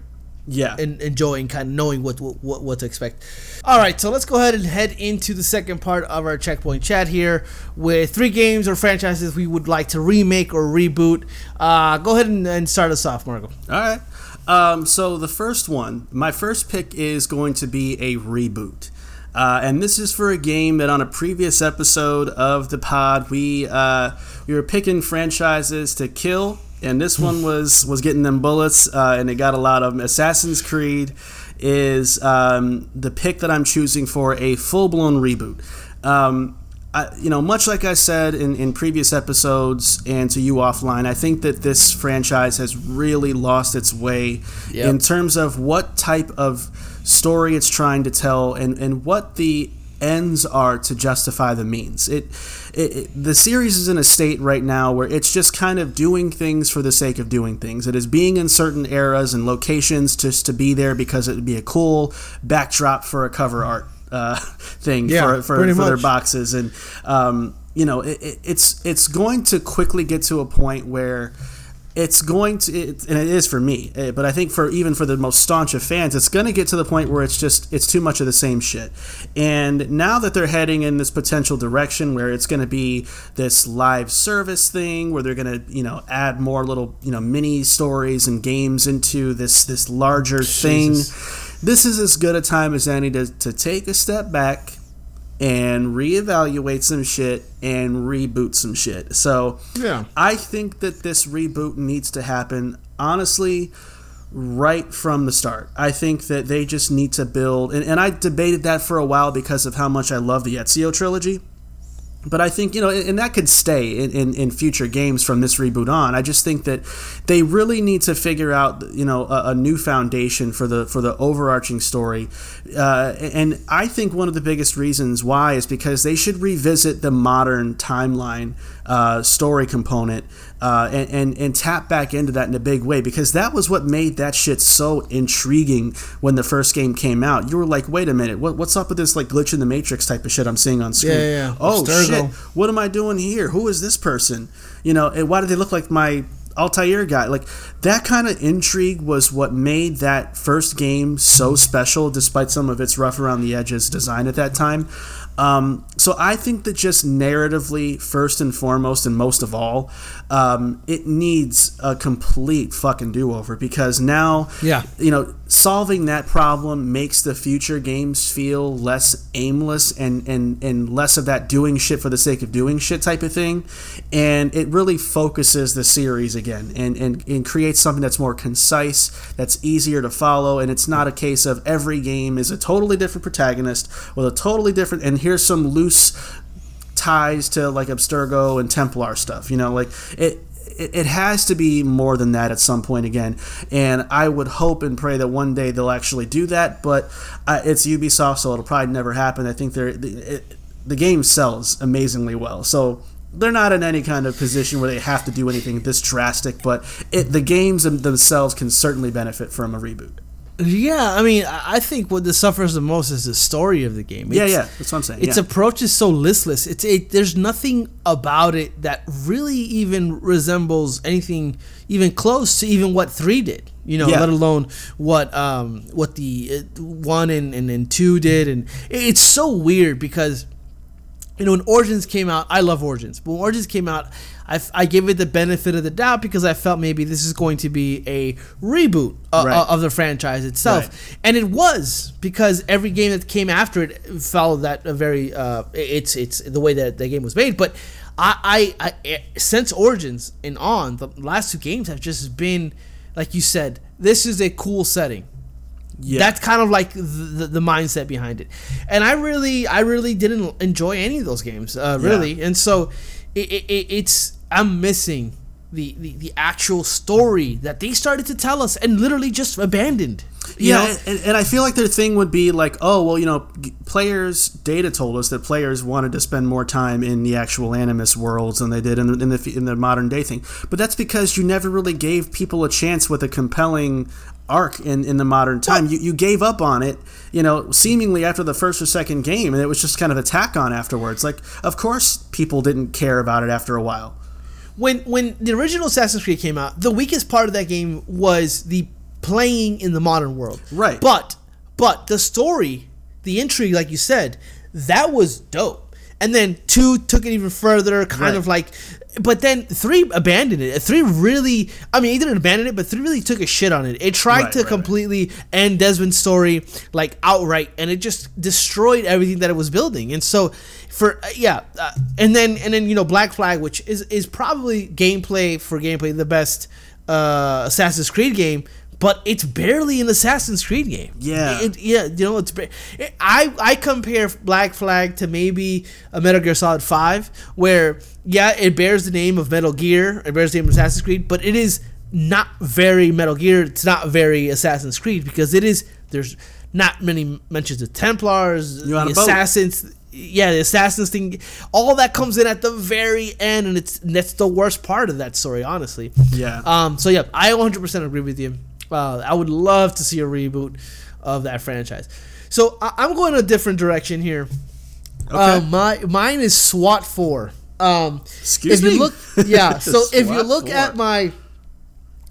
Yeah. and enjoying kind of knowing what, what what to expect. All right, so let's go ahead and head into the second part of our checkpoint chat here with three games or franchises we would like to remake or reboot. Uh, go ahead and, and start us off, Margo. All right. Um, so the first one, my first pick is going to be a reboot. Uh, and this is for a game that on a previous episode of the pod we uh, we were picking franchises to kill, and this one was was getting them bullets, uh, and it got a lot of them. Assassin's Creed is um, the pick that I'm choosing for a full blown reboot. Um, I, you know, much like I said in, in previous episodes and to you offline, I think that this franchise has really lost its way Yep. in terms of what type of story it's trying to tell and, and what the ends are to justify the means. It, it, it the series is in a state right now where it's just kind of doing things for the sake of doing things. It is being in certain eras and locations just to be there because it would be a cool backdrop for a cover art uh, <laughs> thing Yeah, for, for, for their boxes and um, you know it, it, it's it's going to quickly get to a point where it's going to it, and it is for me eh, but i think for even for the most staunch of fans it's going to get to the point where it's just it's too much of the same shit. And now that they're heading in this potential direction where it's going to be this live service thing where they're going to you know add more little you know mini stories and games into this this larger thing this is as good a time as any to, to take a step back and reevaluate some shit and reboot some shit. So Yeah. I think that this reboot needs to happen honestly right from the start. I think that they just need to build and, and I debated that for a while because of how much I love the Ezio trilogy. But I think, you know, and that could stay in, in, in future games from this reboot on. I just think that they really need to figure out, you know, a, a new foundation for the for the overarching story. Uh, and I think one of the biggest reasons why is because they should revisit the modern timeline uh, story component uh, and, and, and tap back into that in a big way because that was what made that shit so intriguing when the first game came out. You were like, wait a minute, what, what's up with this like glitch in the matrix type of shit I'm seeing on screen? Yeah, yeah, yeah. Oh shit, what am I doing here? Who is this person? You know, and why do they look like my Altair guy? Like that kind of intrigue was what made that first game so special, despite some of its rough around the edges design at that time. Um, so I think that just narratively, first and foremost, and most of all, um, it needs a complete fucking do over because now, Yeah. you know, solving that problem makes the future games feel less aimless and, and, and less of that doing shit for the sake of doing shit type of thing. And it really focuses the series again and, and, and creates something that's more concise, that's easier to follow. And it's not a case of every game is a totally different protagonist with a totally different, and here's some loose ties to like Abstergo and Templar stuff. You know, like it. It, has to be more than that at some point again, and I would hope and pray that one day they'll actually do that. But uh, it's Ubisoft, so it'll probably never happen. I think they're the, it, the game sells amazingly well, so they're not in any kind of position where they have to do anything this drastic. But it, the games themselves can certainly benefit from a reboot. Yeah, I mean, I think what this suffers the most is the story of the game. Yeah, It's- yeah, that's what I'm saying. Its yeah. approach is so listless. It's it, there's nothing about it that really even resembles anything even close to even what three did. You know, Yeah. let alone what um what the uh, one and, and and two did, and it- it's so weird because you know when Origins came out, I love Origins, but when Origins came out. I, f- I gave it the benefit of the doubt because I felt maybe this is going to be a reboot uh, Right. uh, of the franchise itself, Right. and it was because every game that came after it followed that very uh, it's it's the way that the game was made. But I, I, I eh, since Origins and on the last two games have just been like you said. This is a cool setting. Yeah. That's kind of like the, the, the mindset behind it, and I really I really didn't enjoy any of those games uh, really, and so it, it, it, it's I'm missing the, the the actual story that they started to tell us and literally just abandoned. You yeah, know? and, and I feel like their thing would be like, oh, well, you know, players. Data told us that players wanted to spend more time in the actual Animus worlds than they did in the in the, in the modern day thing. But that's because you never really gave people a chance with a compelling arc in, in the modern time. You, you gave up on it, you know, seemingly after the first or second game, and it was just kind of a tack on afterwards. Like, of course, people didn't care about it after a while. when when the original Assassin's Creed came out, the weakest part of that game was the playing in the modern world. Right. But but the story, the intrigue, like you said, that was dope. And then two took it even further, kind Right. of like. But then three abandoned it. Three really, I mean, he didn't abandon it, but three really took a shit on it. It tried Right, to right, right. completely end Desmond's story like outright, and it just destroyed everything that it was building. And so, for uh, yeah, uh, and then and then you know Black Flag, which is is probably gameplay for gameplay the best uh, Assassin's Creed game, but it's barely an Assassin's Creed game. Yeah. It- yeah, you know it's. it- I I compare Black Flag to maybe a Metal Gear Solid Five, where yeah, it bears the name of Metal Gear, it bears the name of Assassin's Creed, but it is not very Metal Gear. It's not very Assassin's Creed because it is there's not many mentions of Templars, the a boat. assassins. Yeah, the assassins thing, all that comes in at the very end, and it's that's the worst part of that story, honestly. Yeah. Um. So yeah, I 100% agree with you. Uh, I would love to see a reboot of that franchise. So I, I'm going a different direction here. Uh, Okay. my mine is SWAT four. Um, Excuse if you me? look, yeah. <laughs> So if you look 4. at my,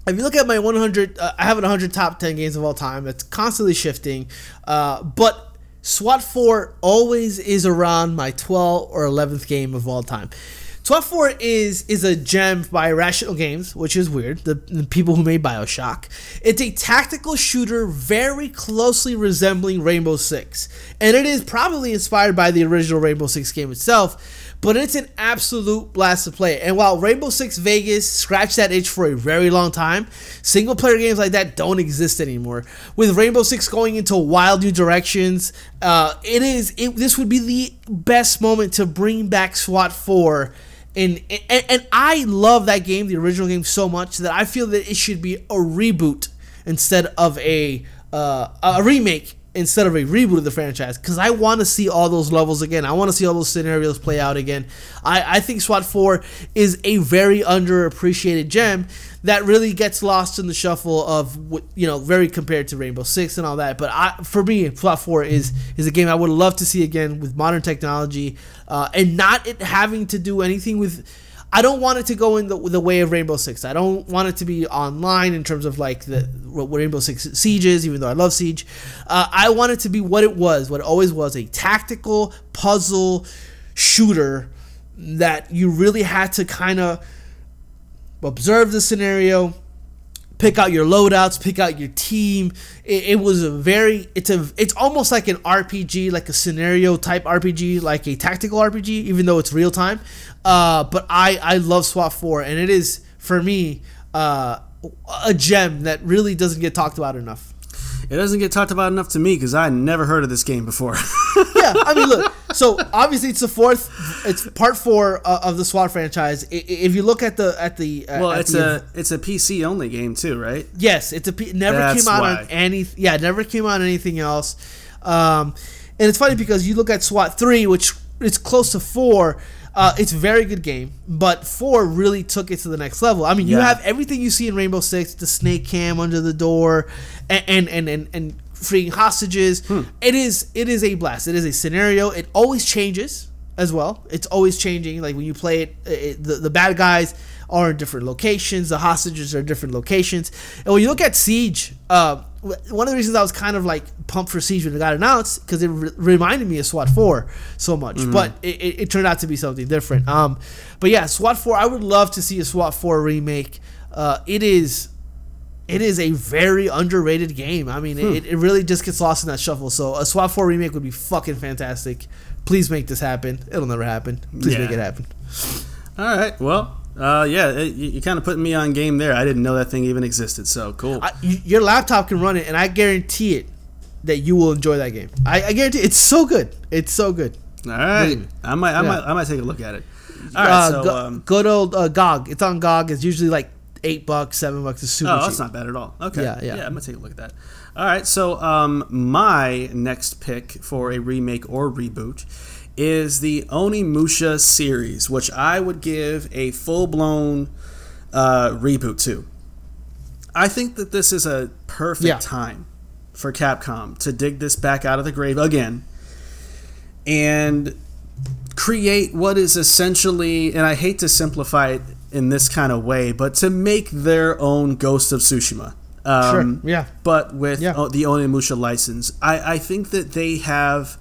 if you look at my 100, uh, I have an 100 top 10 games of all time. It's constantly shifting, uh, but SWAT four always is around my 12th or 11th game of all time. SWAT 4 is is a gem by Irrational Games, which is weird. The, the people who made BioShock. It's a tactical shooter very closely resembling Rainbow Six, and it is probably inspired by the original Rainbow Six game itself. But it's an absolute blast to play. And while Rainbow Six Vegas scratched that itch for a very long time, single player games like that don't exist anymore. With Rainbow Six going into wild new directions, uh, it is it, this would be the best moment to bring back SWAT 4 and, and and I love that game, the original game, so much that I feel that it should be a reboot instead of a uh, a remake instead of a reboot of the franchise because I want to see all those levels again. I want to see all those scenarios play out again. I, I think SWAT 4 is a very underappreciated gem that really gets lost in the shuffle of you know very compared to Rainbow Six and all that. But I, for me, SWAT 4 is is a game I would love to see again with modern technology uh, and not it having to do anything with. I don't want it to go in the, the way of Rainbow Six. I don't want it to be online in terms of like the Rainbow Six Siege is, even though I love Siege. Uh, I want it to be what it was, what it always was a tactical puzzle shooter that you really had to kind of observe the scenario, pick out your loadouts, pick out your team. It, it, was a very it's a it's almost like an RPG, like a scenario type RPG, like a tactical RPG, even though it's real time. Uh, but I I love SWAT four, and it is for me uh, a gem that really doesn't get talked about enough. It doesn't get talked about enough to me because I never heard of this game before. <laughs> yeah, I mean, look. So obviously, it's the fourth. It's part four uh, of the SWAT franchise. If you look at the at the uh, well, at it's the, a it's a PC only game too, right? Yes, it's a P- never That's came out why. on any. Yeah, never came out on anything else. Um, and it's funny because you look at SWAT three, which it's close to four. Uh, it's a very good game, but four really took it to the next level. I mean, you have everything you see in Rainbow Six, the snake cam under the door, and and and and, and freeing hostages. Hmm. It is it is a blast. It is a scenario. It always changes as well. It's always changing. Like when you play it, it the the bad guys are in different locations. The hostages are in different locations. And when you look at Siege, uh, one of the reasons I was kind of like pumped for Siege when it got announced because it re- reminded me of SWAT 4 so much, mm-hmm. but it, it, it, turned out to be something different. Um, but yeah, SWAT 4, I would love to see a SWAT 4 remake. Uh, it is. It is a very underrated game. I mean, hmm. it, it really just gets lost in that shuffle. So a SWAT 4 remake would be fucking fantastic. Please make this happen. It'll never happen. Please yeah. make it happen. All right. Well, uh, yeah, it, you, you kind of put me on game there. I didn't know that thing even existed. So cool. I, your laptop can run it, and I guarantee it that you will enjoy that game. I, I guarantee it's so good. It's so good. All right, I might, I yeah. might, I might take a look at it. All right, uh, so go, um, good old uh, GOG. It's on GOG. It's usually like eight bucks, seven bucks. It's super. Oh, cheap. that's not bad at all. Okay, yeah, yeah, yeah. I'm gonna take a look at that. All right, so um, my next pick for a remake or reboot is the Onimusha series, which I would give a full blown uh, reboot to. I think that this is a perfect yeah. time for Capcom to dig this back out of the grave again and create what is essentially, and I hate to simplify it in this kind of way, but to make their own Ghost of Tsushima. Um, sure. Yeah. But with yeah. the Onimusha license, I, I think that they have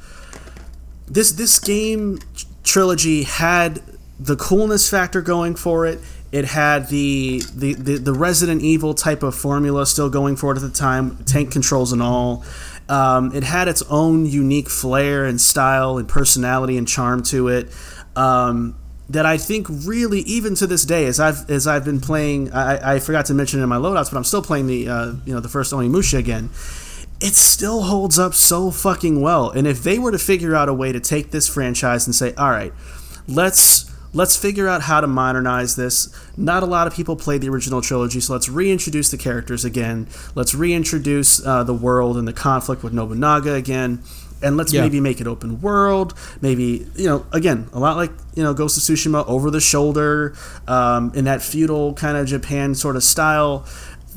this this game trilogy had the coolness factor going for it. It had the, the, the, the, Resident Evil type of formula still going for it at the time, tank controls and all. Um, it had its own unique flair and style and personality and charm to it. Um, that I think really, even to this day, as I've as I've been playing, I, I forgot to mention in my loadouts, but I'm still playing the uh, you know the first Onimusha again it still holds up so fucking well. And if they were to figure out a way to take this franchise and say, all right, let's let's figure out how to modernize this. Not a lot of people played the original trilogy, so let's reintroduce the characters again. Let's reintroduce uh, the world and the conflict with Nobunaga again. And let's yeah. maybe make it open world. Maybe, you know, again, a lot like, you know, Ghost of Tsushima, over the shoulder, um, in that feudal kind of Japan sort of style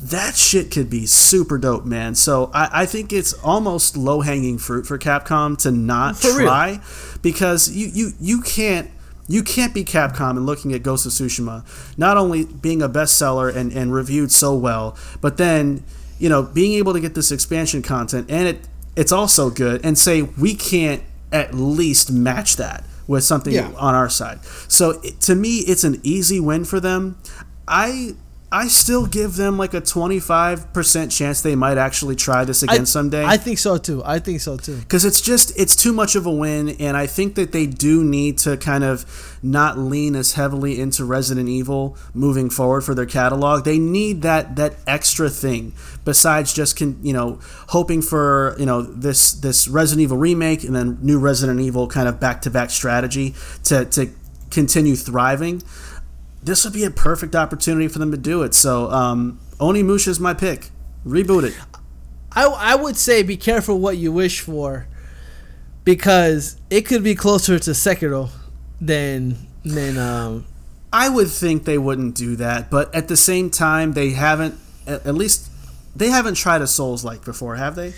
that shit could be super dope, man. So I, I think it's almost low hanging fruit for Capcom to not for try real. because you, you you can't you can't be Capcom and looking at Ghost of Tsushima not only being a bestseller and, and reviewed so well, but then you know being able to get this expansion content and it it's also good and say we can't at least match that with something yeah. on our side. So it, to me, it's an easy win for them. I I still give them like a 25% chance they might actually try this again I, someday. I think so too. I think so too. Cuz it's just it's too much of a win and I think that they do need to kind of not lean as heavily into Resident Evil moving forward for their catalog. They need that that extra thing besides just con, you know hoping for, you know, this this Resident Evil remake and then new Resident Evil kind of back-to-back strategy to to continue thriving this would be a perfect opportunity for them to do it. So um, Onimusha is my pick. Reboot it. I, I would say be careful what you wish for because it could be closer to Sekiro than than um I would think they wouldn't do that, but at the same time they haven't at least they haven't tried a Souls like before, have they?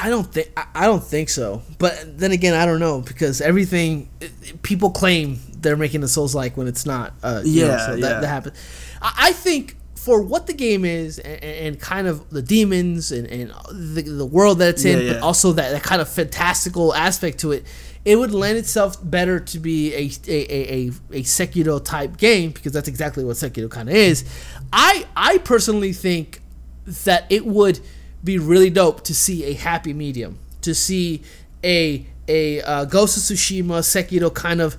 I don't think I don't think so. But then again, I don't know because everything people claim they're making the Souls like when it's not. Uh, yeah, know, so that, yeah. that happens. I, I think for what the game is and, and kind of the demons and, and the, the world that it's in, Yeah, but also that, that kind of fantastical aspect to it, it would lend itself better to be a a, a, a, a Sekiro type game because that's exactly what Sekiro kind of is. I I personally think that it would be really dope to see a happy medium, to see a a uh, Ghost of Tsushima Sekiro kind of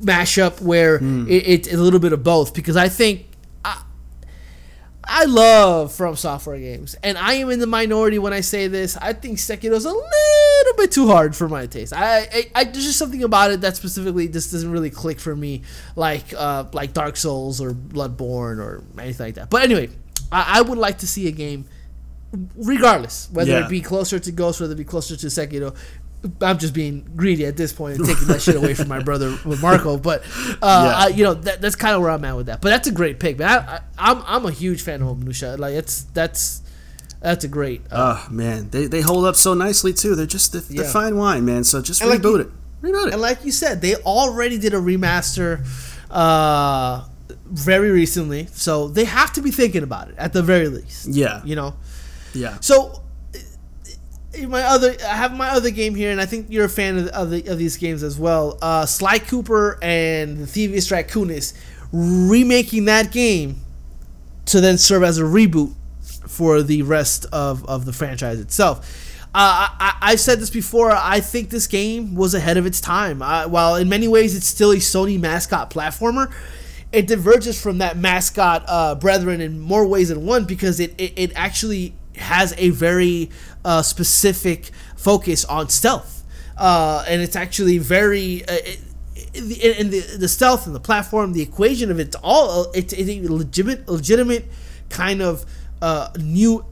mashup where it, it's a little bit of both because I think I, I love From Software games and I am in the minority when I say this. I think Sekiro's a little bit too hard for my taste. I, I, I there's just something about it that specifically just doesn't really click for me like uh, like Dark Souls or Bloodborne or anything like that. But anyway, I, I would like to see a game regardless whether Yeah. it be closer to Ghost, whether it be closer to Sekiro. I'm just being greedy at this point and taking that shit away from my <laughs> brother with Marco, but uh, I, you know that, that's kind of where I'm at with that. But that's a great pick, man. I, I, I'm I'm a huge fan of Onimusha. Like it's that's that's a great. Uh, Oh man, they, they hold up so nicely too. They're just they're, they're Yeah. fine wine, man. So just And like reboot you- it. Reboot it. and like you said, they already did a remaster uh, very recently, so they have to be thinking about it at the very least. yeah, You know. Yeah. So uh, my other, I have my other game here, and I think you're a fan of, of, the, of these games as well. Uh, Sly Cooper and the Thievius Raccoonus remaking that game to then serve as a reboot for the rest of, of the franchise itself. Uh, I, I, I've said this before. I think this game was ahead of its time. Uh, while in many ways it's still a Sony mascot platformer, it diverges from that mascot uh, brethren in more ways than one because it, it, it actually has a very uh, specific focus on stealth. Uh, and it's actually very. Uh, it, it- and the, the stealth and the platform, the equation of it's all it's, it's a legitimate, legitimate kind of uh, new.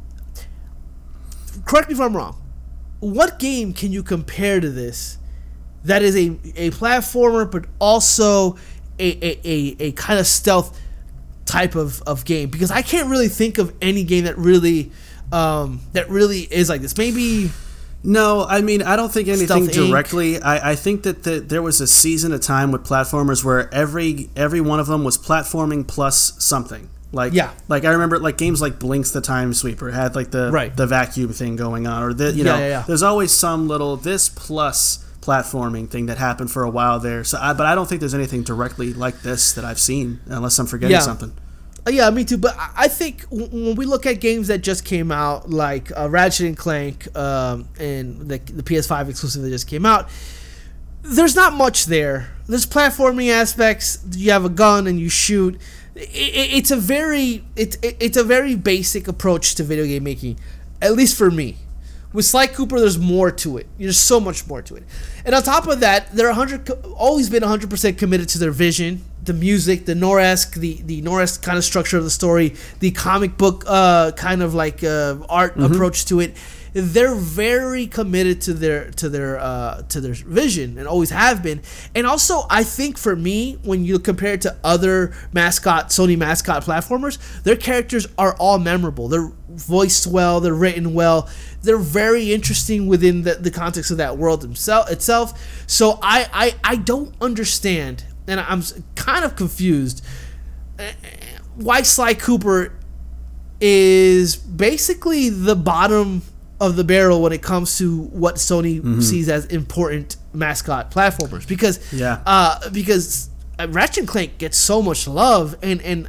Correct me if I'm wrong. What game can you compare to this that is a, a platformer but also a, a, a, a kind of stealth type of, of game? Because I can't really think of any game that really um, that really is like this. Maybe No, I mean I don't think anything directly. I, I think that the, there was a season, of time with platformers where every every one of them was platforming plus something. Like Yeah. like I remember like games like Blinx the Time Sweeper had like the Right. the vacuum thing going on, or the you Yeah, know yeah, yeah. there's always some little this plus platforming thing that happened for a while there. So, I, but I don't think there's anything directly like this that I've seen, unless I'm forgetting Yeah. something. Uh, Yeah, me too. But I think when we look at games that just came out, like uh, Ratchet and Clank um, and the, the PS5 exclusive that just came out, there's not much there. There's platforming aspects. You have a gun and you shoot. I- I it's a very it's it's a very basic approach to video game making, at least for me. With Sly Cooper, there's more to it. There's so much more to it. And on top of that, they're 100 always been 100% committed to their vision, the music, the Noiresque, the the Noiresque kind of structure of the story, the comic book uh, kind of like uh, art approach to it. They're very committed to their to their uh, to their vision and always have been. And also, I think for me, when you compare it to other mascot Sony mascot platformers, their characters are all memorable. They're voiced well. They're written well. They're very interesting within the, the context of that world itself. So I, I I don't understand, and I'm kind of confused uh, why Sly Cooper is basically the bottom of the barrel when it comes to what Sony sees as important mascot platformers because Yeah. uh, because Ratchet and Clank gets so much love and and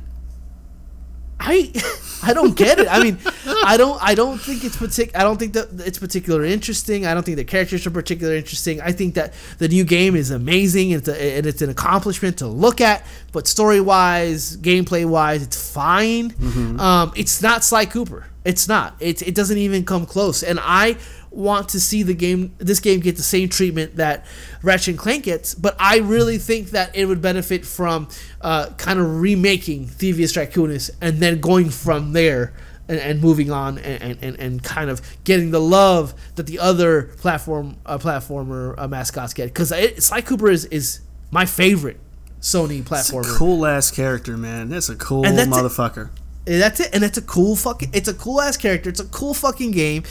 I <laughs> I don't get it. I mean, I don't I don't think it's partic- I don't think that it's particularly interesting. I don't think the characters are particularly interesting. I think that the new game is amazing it's, a, and it's an accomplishment to look at, but story wise, gameplay wise, it's fine. Um, it's not Sly Cooper. It's not. It it doesn't even come close. And I want to see the game this game get the same treatment that Ratchet and Clank gets, but I really think that it would benefit from uh, kind of remaking Thievius Raccoonus and then going from there and, and moving on and, and, and kind of getting the love that the other platform uh, platformer uh, mascots get because Sly Cooper is is my favorite Sony platformer. It's a cool ass character, man. That's a cool that's it. motherfucker. And that's it. And it's a cool fucking. It's a cool ass character. It's a cool fucking game,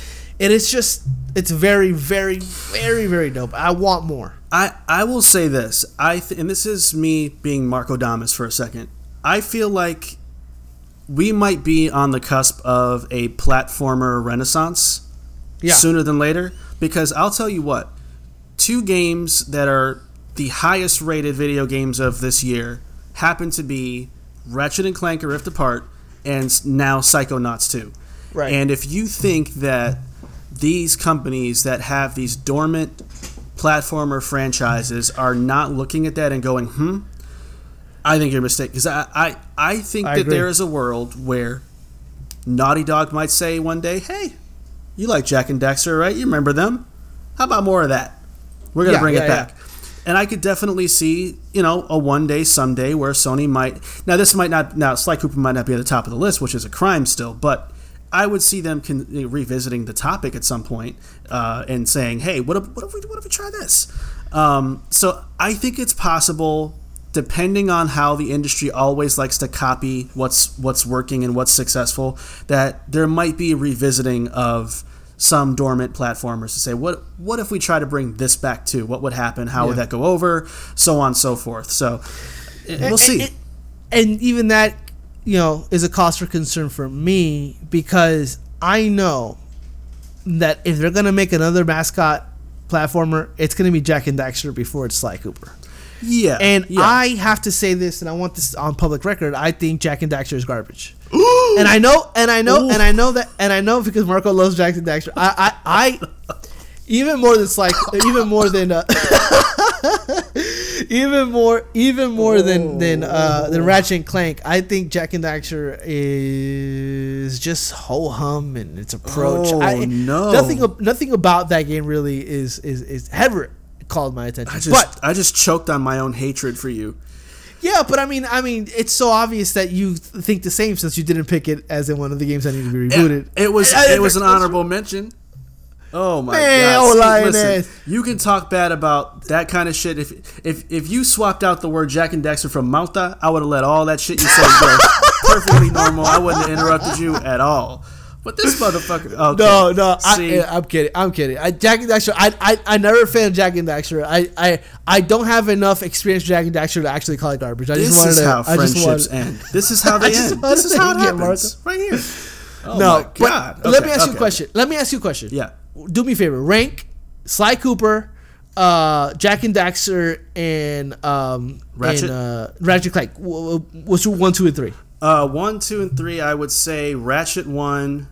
and it's just. It's very, very, very, very dope. I want more. I, I will say this. I th- and this is me being Marco Damas for a second. I feel like we might be on the cusp of a platformer renaissance Yeah. sooner than later. Because I'll tell you what, two games that are the highest rated video games of this year happen to be Ratchet and Clank Rift Apart and now Psychonauts 2. Right. And if you think that these companies that have these dormant platformer franchises are not looking at that and going, hmm, I think you're mistaken. Because I, I, I think I that agree. there is a world where Naughty Dog might say one day, hey, you like Jak and Daxter, right? You remember them? How about more of that? We're going to Yeah, bring yeah, it back. And I could definitely see, you know, a one day, someday where Sony might. Now, this might not. Now, Sly Cooper might not be at the top of the list, which is a crime still, but I would see them con- revisiting the topic at some point uh, and saying, "Hey, what if, what if we what if we try this?" Um, so I think it's possible, depending on how the industry always likes to copy what's what's working and what's successful, that there might be a revisiting of some dormant platformers to say, "What what if we try to bring this back too? What would happen? How would that go over? So on and so forth." So we'll And- see. And, and even that, you know, is a cause for concern for me because I know that if they're gonna make another mascot platformer, it's gonna be Jak and Daxter before it's Sly Cooper. yeah, And yeah. I have to say this, and I want this on public record. I think Jak and Daxter is garbage. <gasps> and I know, and I know, Ooh. and I know that, and I know because Marco loves Jak and Daxter. I, I, I even more than like, even more than, uh, <laughs> even more, even more than than uh, than Ratchet and Clank. I think Jak and Daxter is just ho hum and its approach. Oh, I, no. nothing, nothing about that game really is is is ever called my attention. I just but I just choked on my own hatred for you. yeah, but I mean, I mean, it's so obvious that you th- think the same since you didn't pick it as in one of the games that need to be rebooted. It was I- I- it was an honorable mention. Oh my Man, god! listen, you can talk bad about that kind of shit. If if if you swapped out the word Jak and Daxter from Malta, I would have let all that shit you said go <laughs> perfectly normal. I wouldn't have interrupted you at all. But this motherfucker. Okay. No, no, I, See, yeah, I'm kidding. I'm kidding. I, Jak and Daxter. I, I, I never fan of Jak and Daxter. I, I, I don't have enough experience with Jak and Daxter to actually call it garbage. I this just wanted is to. how I just friendships wanted, end. This is how <laughs> they end. This is how it happens. Right here. Oh no, my god. but let me ask you a okay, question. Let me ask you a question. Yeah. Do me a favor. Rank Sly Cooper, uh, Jak and Daxter, and um, Ratchet? and, uh, Ratchet Clank. Wh- wh- What's your one, two, and three? Uh, one, two, and three. I would say Ratchet one.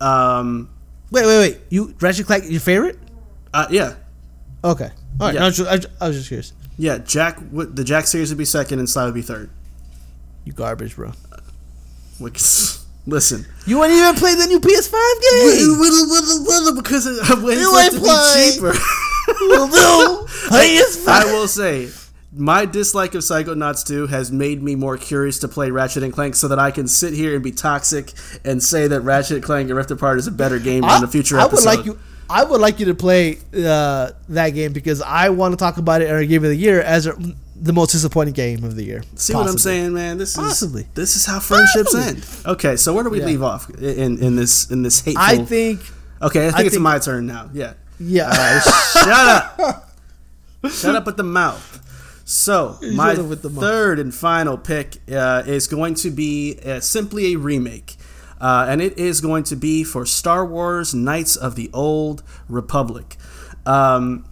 Um, Wait, wait, wait. You Ratchet Clank your favorite? uh, yeah, Okay. All right. Yeah. I, was just, I, was- I was just curious. yeah. Jak, the Jack series would be second, and Sly would be third. You garbage, bro. Which, <laughs> listen, You ain't even played the new PS5 game. because I went You for it ain't to play. be cheaper. <laughs> no, PS5. I will say, my dislike of Psychonauts 2 has made me more curious to play Ratchet and Clank, so that I can sit here and be toxic and say that Ratchet and Clank and Rift Apart is a better game in a future I episode. would like you. I would like you to play uh, that game because I want to talk about it in our game of the year as a, the most disappointing game of the year. See what I'm saying, man? This is Possibly. this is how friendships Possibly. end. Okay, so where do we Yeah. leave off in in this in this hateful? I think. Okay, I think I it's think- my turn now. Yeah. Yeah. <laughs> Shut up. Shut up with the mouth. So, <laughs> my the mouth. third and final pick uh, is going to be uh, simply a remake. Uh, and it is going to be for Star Wars Knights of the Old Republic. Um,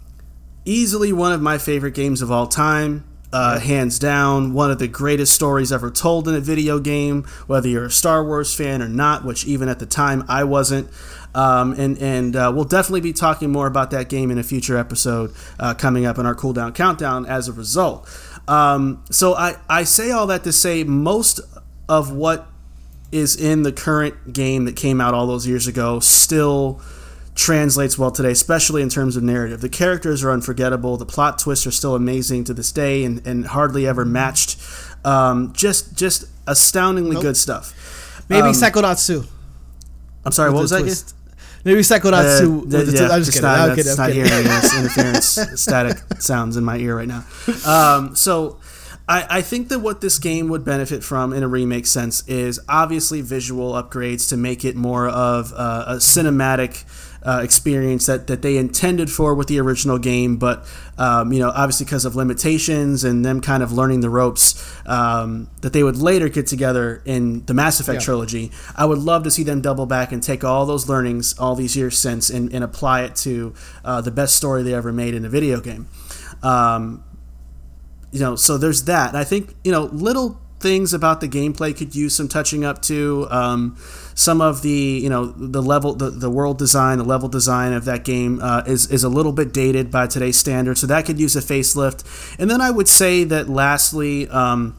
easily one of my favorite games of all time. Uh, hands down, one of the greatest stories ever told in a video game, whether you're a Star Wars fan or not, which even at the time I wasn't. Um, and and uh, we'll definitely be talking more about that game in a future episode uh, coming up in our cooldown countdown as a result. Um, so I, I say all that to say most of what is in the current game that came out all those years ago still translates well today, especially in terms of narrative. The characters are unforgettable. The plot twists are still amazing to this day and, and hardly ever matched. Um, just just astoundingly good stuff. Maybe Um, 2. I'm sorry, what was the that? twist. Maybe Psychonauts 2. with the yeah. I'm just kidding. not, I'm kidding. Not kidding. hearing this <laughs> interference, static sounds in my ear right now. Um, so, I, I think that what this game would benefit from in a remake sense is obviously visual upgrades to make it more of a, a cinematic uh, experience that, that they intended for with the original game, but um, you know, obviously because of limitations and them kind of learning the ropes, um, that they would later get together in the Mass Effect yeah. trilogy. I would love to see them double back and take all those learnings all these years since and, and apply it to uh, the best story they ever made in a video game. Um, you know, so there's that. And I think you know little things about the gameplay could use some touching up to. Um, some of the you know the level the, the world design the level design of that game uh, is is a little bit dated by today's standards. So that could use a facelift. And then i would say that lastly um,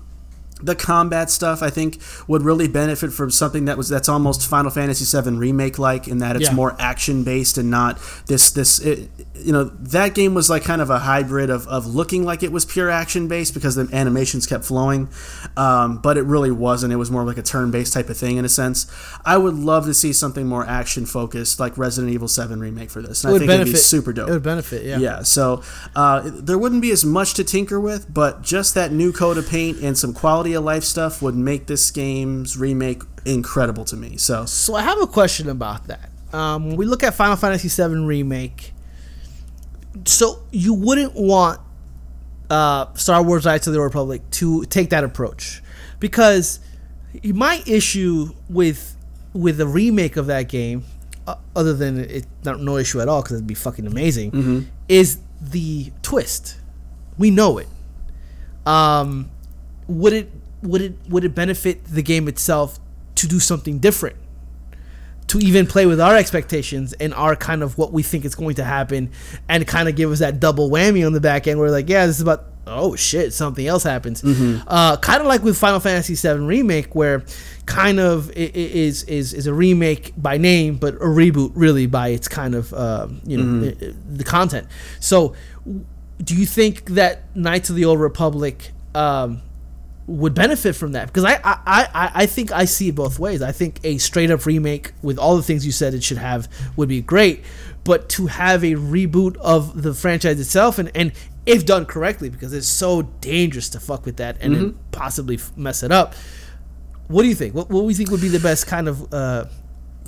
the combat stuff I think would really benefit from something that was that's almost Final Fantasy VII remake like in that it's yeah. more action based and not this this it, you know that game was like kind of a hybrid of, of looking like it was pure action based because the animations kept flowing um, but it really wasn't it was more like a turn based type of thing in a sense I would love to see something more action focused like Resident Evil 7 remake for this and it I think benefit. it'd be super dope it would benefit yeah yeah so uh, there wouldn't be as much to tinker with but just that new coat of paint and some quality of life stuff would make this game's remake incredible to me. So, so I have a question about that. Um, when we look at Final Fantasy VII remake, so you wouldn't want uh, Star Wars: Knights of the Republic to take that approach because my issue with with the remake of that game, uh, other than it not no issue at all because it'd be fucking amazing, mm-hmm. is the twist. We know it. Um, would it would it would it benefit the game itself to do something different? To even play with our expectations and our kind of what we think is going to happen, and kind of give us that double whammy on the back end. We're like, yeah, this is about oh shit, something else happens. Mm-hmm. Uh, kind of like with Final Fantasy VII remake, where kind of is is is a remake by name, but a reboot really by its kind of uh, you know mm-hmm. the content. So, do you think that Knights of the Old Republic um, would benefit from that because I, I, I, I think I see it both ways. I think a straight up remake with all the things you said it should have would be great, but to have a reboot of the franchise itself and, and if done correctly because it's so dangerous to fuck with that and mm-hmm. then possibly mess it up. What do you think? What, what do you think would be the best kind of uh,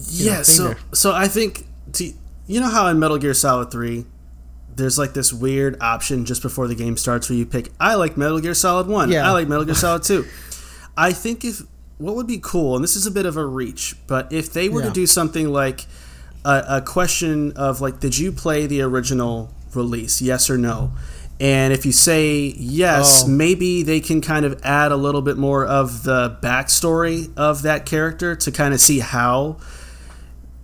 yeah? Know, so there? so I think to, you know how in Metal Gear Solid Three there's like this weird option just before the game starts where you pick I like Metal Gear Solid 1. Yeah. I like Metal Gear Solid 2. I think if what would be cool, and this is a bit of a reach, but if they were yeah. to do something like a, a, question of like, did you play the original release? Yes or no? And if you say yes, oh. maybe they can kind of add a little bit more of the backstory of that character to kind of see how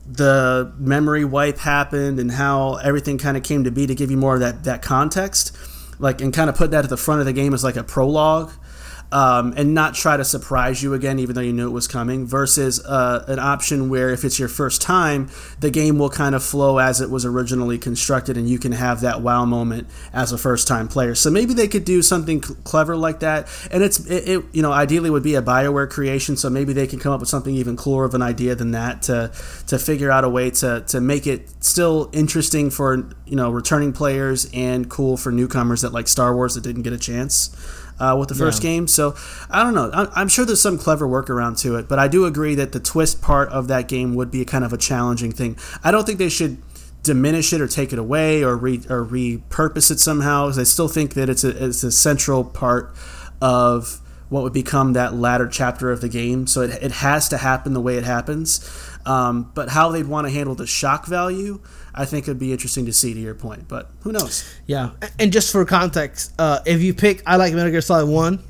the memory wipe happened and how everything kind of came to be to give you more of that that context. Like and kind of put that at the front of the game as like a prologue um, and not try to surprise you again, even though you knew it was coming, versus uh, an option where if it's your first time, the game will kind of flow as it was originally constructed, and you can have that wow moment as a first time player. So maybe they could do something clever like that, and it's it, it, you know ideally would be a Bioware creation, so maybe they can come up with something even cooler of an idea than that to to figure out a way to to make it still interesting for you know returning players and cool for newcomers that like Star Wars that didn't get a chance uh, with the first yeah. game. So I don't know. I'm, sure there's some clever workaround to it, but I do agree that the twist part of that game would be kind of a challenging thing. I don't think they should diminish it or take it away or re, or repurpose it somehow. Because I still think that it's a, it's a central part of what would become that latter chapter of the game. So it, it has to happen the way it happens. Um, but how they'd want to handle the shock value I think it'd be interesting to see to your point, but who knows? Yeah, and just for context, uh, if you pick I like Metal Gear Solid One,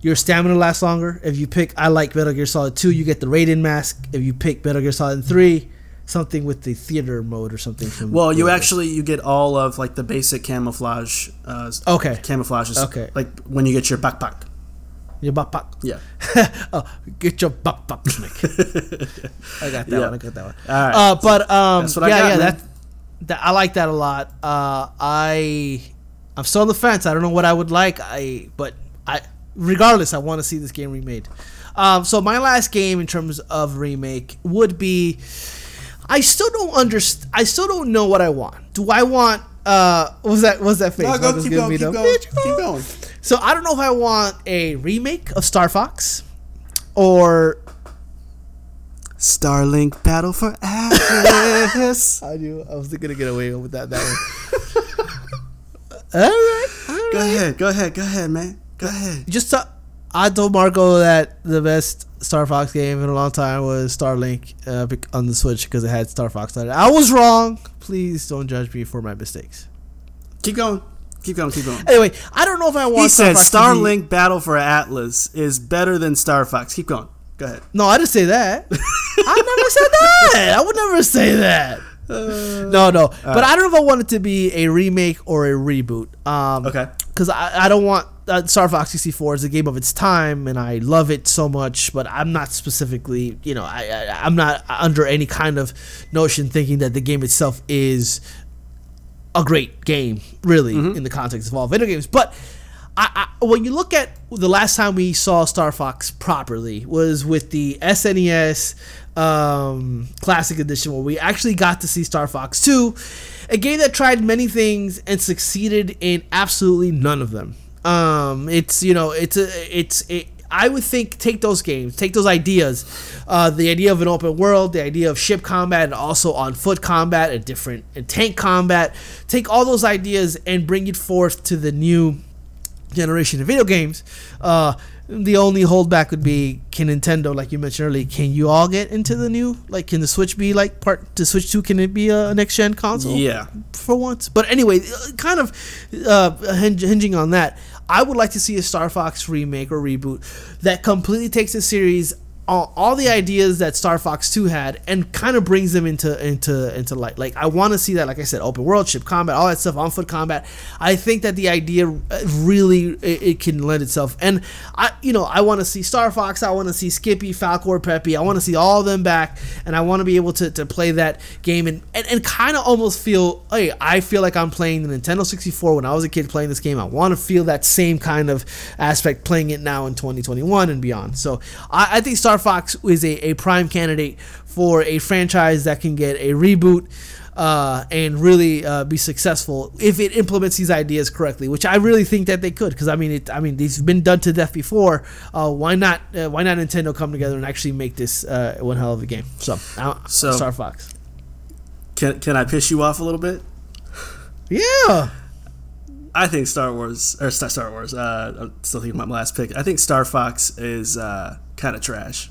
your stamina lasts longer. If you pick I like Metal Gear Solid Two, you get the Raiden mask. If you pick Metal Gear Solid Three, something with the theater mode or something. From well, you actually you get all of like the basic camouflage. Uh, okay. Camouflages. Okay. Like when you get your backpack. Your backpack. Yeah. <laughs> oh, get your backpack, Nick. <laughs> I got that yeah. one. I got that one. All right. Uh, but um, yeah, got, yeah, that, that I like that a lot. Uh, I I'm still on the fence. I don't know what I would like. I but I regardless, I want to see this game remade. Um, so my last game in terms of remake would be. I still don't understand. I still don't know what I want. Do I want? Uh, was that was that face? No, go, keep going, keep going, keep going. So I don't know if I want a remake of Star Fox or Starlink Battle for Atlas. <laughs> I knew I was gonna get away with that that one. <laughs> all right, all right. go ahead, go ahead, go ahead, man. Go ahead. Just to, I told Marco that the best Star Fox game in a long time was Starlink uh, on the Switch because it had Star Fox on it. I was wrong. Please don't judge me for my mistakes. Keep going. Keep going. Keep going. Anyway, I don't know if I want. He Star said Fox Starlink Battle for Atlas is better than Star Fox. Keep going. Go ahead. No, I didn't say that. <laughs> I never said that. I would never say that. no, no. but I don't know if I want it to be a remake or a reboot. Um, Okay. Because I, I don't want uh, Star Fox 64 is a game of its time, and I love it so much. But I'm not specifically, you know, I, I I'm not under any kind of notion thinking that the game itself is a great game, really, in the context of all video games. But I, I, when you look at the last time we saw Star Fox properly was with the SNES um, Classic Edition, where we actually got to see Star Fox 2, a game that tried many things and succeeded in absolutely none of them. Um, it's you know, it's a, it's it, I would think take those games, take those ideas, uh, the idea of an open world, the idea of ship combat, and also on foot combat, and different and tank combat. Take all those ideas and bring it forth to the new generation of video games. Uh, the only holdback would be can Nintendo, like you mentioned earlier, can you all get into the new? Like, can the Switch be like part? The Switch Two can it be a next gen console? Yeah. for once. But anyway, uh, kind of uh, hinging on that, I would like to see a Star Fox remake or reboot that completely takes the series. All, all the ideas that Star Fox 2 had and kind of brings them into into into light. Like I want to see that, like I said, open world, ship combat, all that stuff, on foot combat. I think that the idea uh, really it, it can lend itself. And I, you know, I want to see Star Fox. I want to see Slippy, Falco, Peppy. I want to see all of them back, and I want to be able to, to play that game and and, and kind of almost feel, hey, I feel like I'm playing the Nintendo 64 when I was a kid playing this game. I want to feel that same kind of aspect playing it now in 2021 and beyond. So I, I think Star Fox is a, a prime candidate for a franchise that can get a reboot uh, and really uh, be successful if it implements these ideas correctly, which I really think that they could. Because I mean, it, I mean, these have been done to death before. Uh, why not? Uh, why not Nintendo come together and actually make this uh, one hell of a game? So, So- Star Fox. Can can I piss you off a little bit? Yeah. I think Star Wars or Star Star Wars. Uh, I'm still thinking about my last pick. I think Star Fox is uh, kind of trash.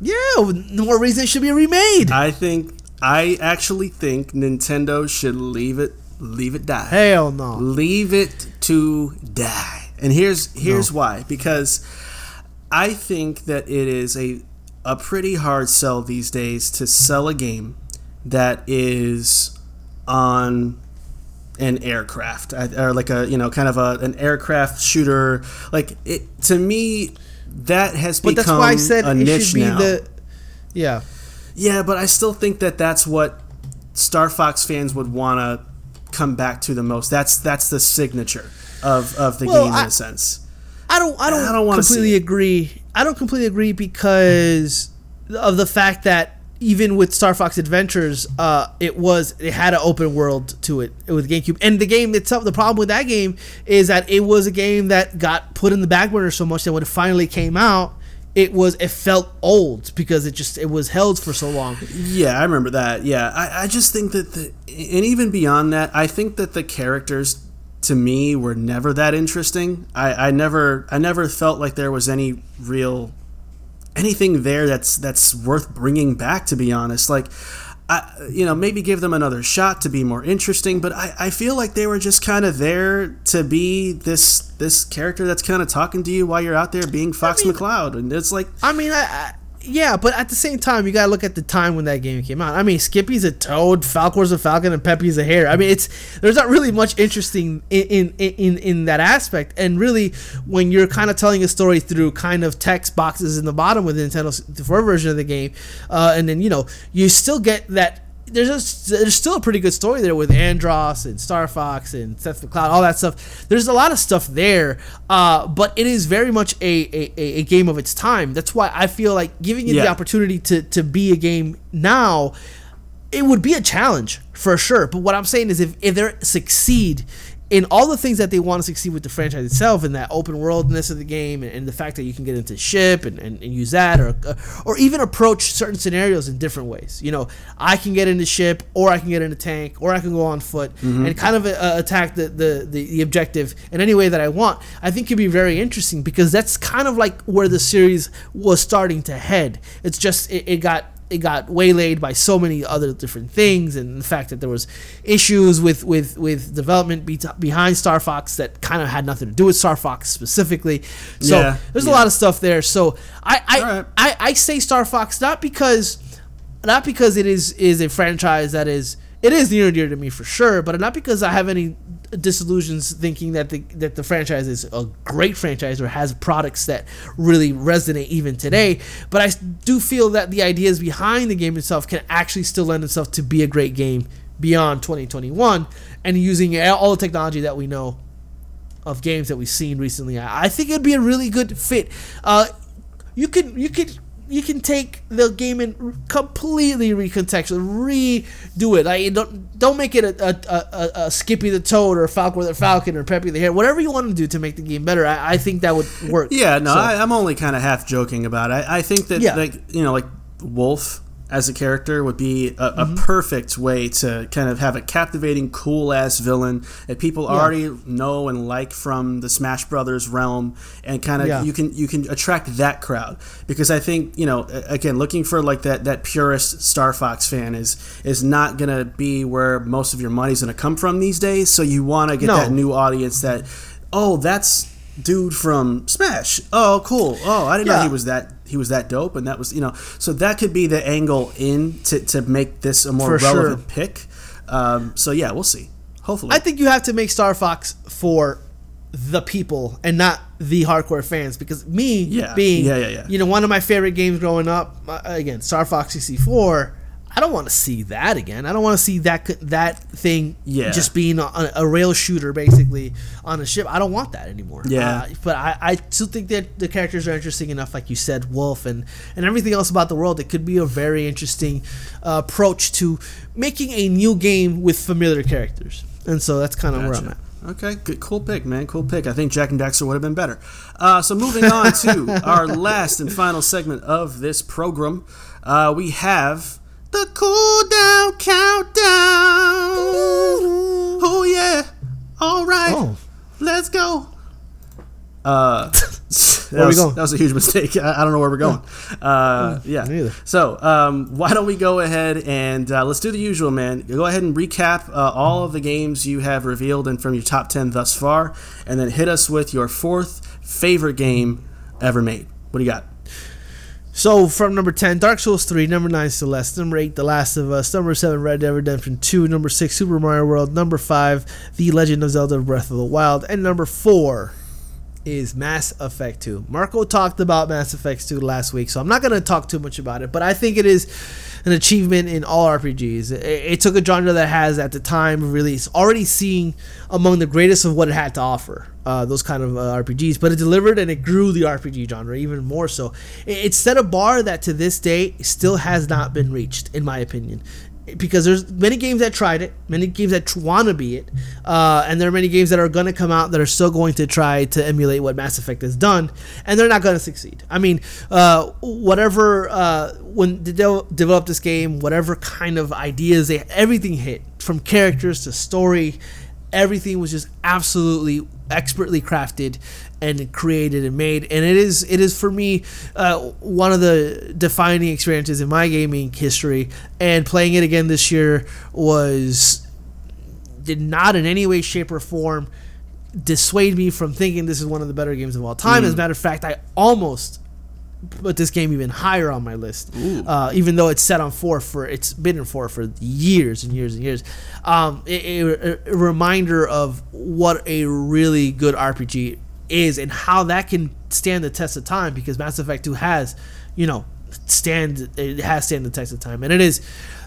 Yeah. No more reason it should be remade. I think I actually think Nintendo should leave it leave it die. Hell no. Leave it to die. And here's here's why. Because I think that it is a a pretty hard sell these days to sell a game that is on an aircraft or like a you know kind of a an aircraft shooter like it to me that has But become that's why I said a it niche should be now. the. Yeah. Yeah, but I still think that that's what Star Fox fans would want to come back to the most. That's that's the signature of, of the Well, game in a sense. I don't. I don't, I don't wanna see completely agree. I don't completely agree because of the fact that even with Star Fox Adventures, uh, it was it had an open world to it with GameCube, and the game itself. The problem with that game is that it was a game that got put in the back burner so much that when it finally came out, it was it felt old because it just it was held for so long. Yeah, I remember that. Yeah, I, I just think that the and even beyond that, I think that the characters to me were never that interesting. I, I never I never felt like there was any real anything there that's that's worth bringing back. To be honest, like. I, you know, maybe give them another shot to be more interesting, but I, I feel like they were just kind of there to be this this character that's kind of talking to you while you're out there being Fox mean- McCloud, and it's like I mean, I, I yeah, but at the same time, you gotta look at the time when that game came out. I mean, Slippy's a toad, Falco's a falcon, and Peppy's a hare. I mean, it's there's not really much interesting in in in, in that aspect. And really, when you're kind of telling a story through kind of text boxes in the bottom with the Nintendo 64 version of the game, uh, and then you know you still get that there's a, there's still a pretty good story there with Andross and Star Fox and Seth McCloud, all that stuff. There's a lot of stuff there, uh, but it is very much a, a, a- game of its time. That's why I feel like giving it the opportunity to, to be a game now, it would be a challenge for sure. But what I'm saying is if, if they succeed in all the things that they want to succeed with the franchise itself, and that open worldness of the game, and, and, the fact that you can get into ship and, and, and use that, or or even approach certain scenarios in different ways. You know, I can get into ship, or I can get in a tank, or I can go on foot mm-hmm. and kind of uh, attack the, the, the the objective in any way that I want. I think it could be very interesting because that's kind of like where the series was starting to head. It's just it, it got it got waylaid by so many other different things, and the fact that there was issues with with with development be- behind Star Fox that kind of had nothing to do with Star Fox specifically. So yeah, there's yeah. a lot of stuff there. So I I, right. I I say Star Fox not because not because it is is a franchise that is it is near and dear to me for sure, but not because I have any disillusions thinking that the that the franchise is a great franchise or has products that really resonate even today. But I do feel that the ideas behind the game itself can actually still lend itself to be a great game beyond 2021 and using all the technology that we know of games that we've seen recently. I think it'd be a really good fit. Uh, you could you could you can take the game and completely recontextually redo it. Like don't don't make it a, a, a, a, Slippy the Toad or Falcon the Falcon or Peppy the Hare. Whatever you want to do to make the game better, I, I think that would work. Yeah, no, so. I, am only kind of half joking about it. I, I think that yeah. like you know like Wolf as a character would be a, a mm-hmm. perfect way to kind of have a captivating, cool ass villain that people yeah. already know and like from the Smash Brothers realm, and kind of yeah. you can you can attract that crowd because I think you know again looking for like that that purist Star Fox fan is is not gonna be where most of your money's gonna come from these days. So you want to get no. that new audience that oh that's dude from Smash. Oh, cool. Oh, I didn't yeah. know he was that he was that dope, and that was you know. So that could be the angle in to, to make this a more for relevant sure. pick. Um, so yeah, we'll see. Hopefully, I think you have to make Star Fox for the people and not the hardcore fans because me yeah. being yeah, yeah, yeah. you know one of my favorite games growing up uh, again Star Fox 64 I don't want to see that again. I don't want to see that that thing yeah. just being a, a, rail shooter basically on a ship. I don't want that anymore. Yeah. Uh, but I, I still think that the characters are interesting enough, like you said, Wolf and and everything else about the world. It could be a very interesting uh, approach to making a new game with familiar characters. And so that's kind of gotcha. where I'm at. Okay, good, cool pick, man. Cool pick. I think Jak and Daxter would have been better. Uh, so moving on to <laughs> our last and final segment of this program, uh, we have the cool down countdown. Oh yeah. All right. Oh. Let's go. Uh, <laughs> that, was, that was a huge mistake. I, I, don't know where we're going. Uh, yeah. yeah. So, um, why don't we go ahead and uh, let's do the usual, man. Go ahead and recap uh, all of the games you have revealed and from your top 10 thus far, and then hit us with your fourth favorite game ever made. What do you got? So from number ten, Dark Souls three, number nine, Celeste, number eight, The Last of Us, number seven, Red Dead Redemption two, number six, Super Mario World, number five, The Legend of Zelda: Breath of the Wild, and number four is Mass Effect 2. Marco talked about Mass Effect 2 last week, so I'm not going to talk too much about it, but I think it is an achievement in all RPGs. It, it, took a genre that has, at the time of release, already seen among the greatest of what it had to offer, uh, those kind of uh, RPGs, but it delivered and it grew the RPG genre even more so. It, it set a bar that to this day still has not been reached, in my opinion because there's many games that tried it, many games that want to be it, uh, and there are many games that are going to come out that are still going to try to emulate what Mass Effect has done, and they're not going to succeed. I mean, uh, whatever uh, when they developed this game, whatever kind of ideas they, everything hit from characters to story, everything was just absolutely expertly crafted and created and made. And it is it is for me uh, one of the defining experiences in my gaming history. And playing it again this year was did not in any way shape or form dissuade me from thinking this is one of the better games of all time. Mm. as a matter of fact i almost put this game even higher on my list. Uh, even though it's set on four for it's been in four for years and years and years. Um, a, a, a reminder of what a really good rpg is and how that can stand the test of time because Mass Effect 2 has, you know, stand it has stand the test of time, and it is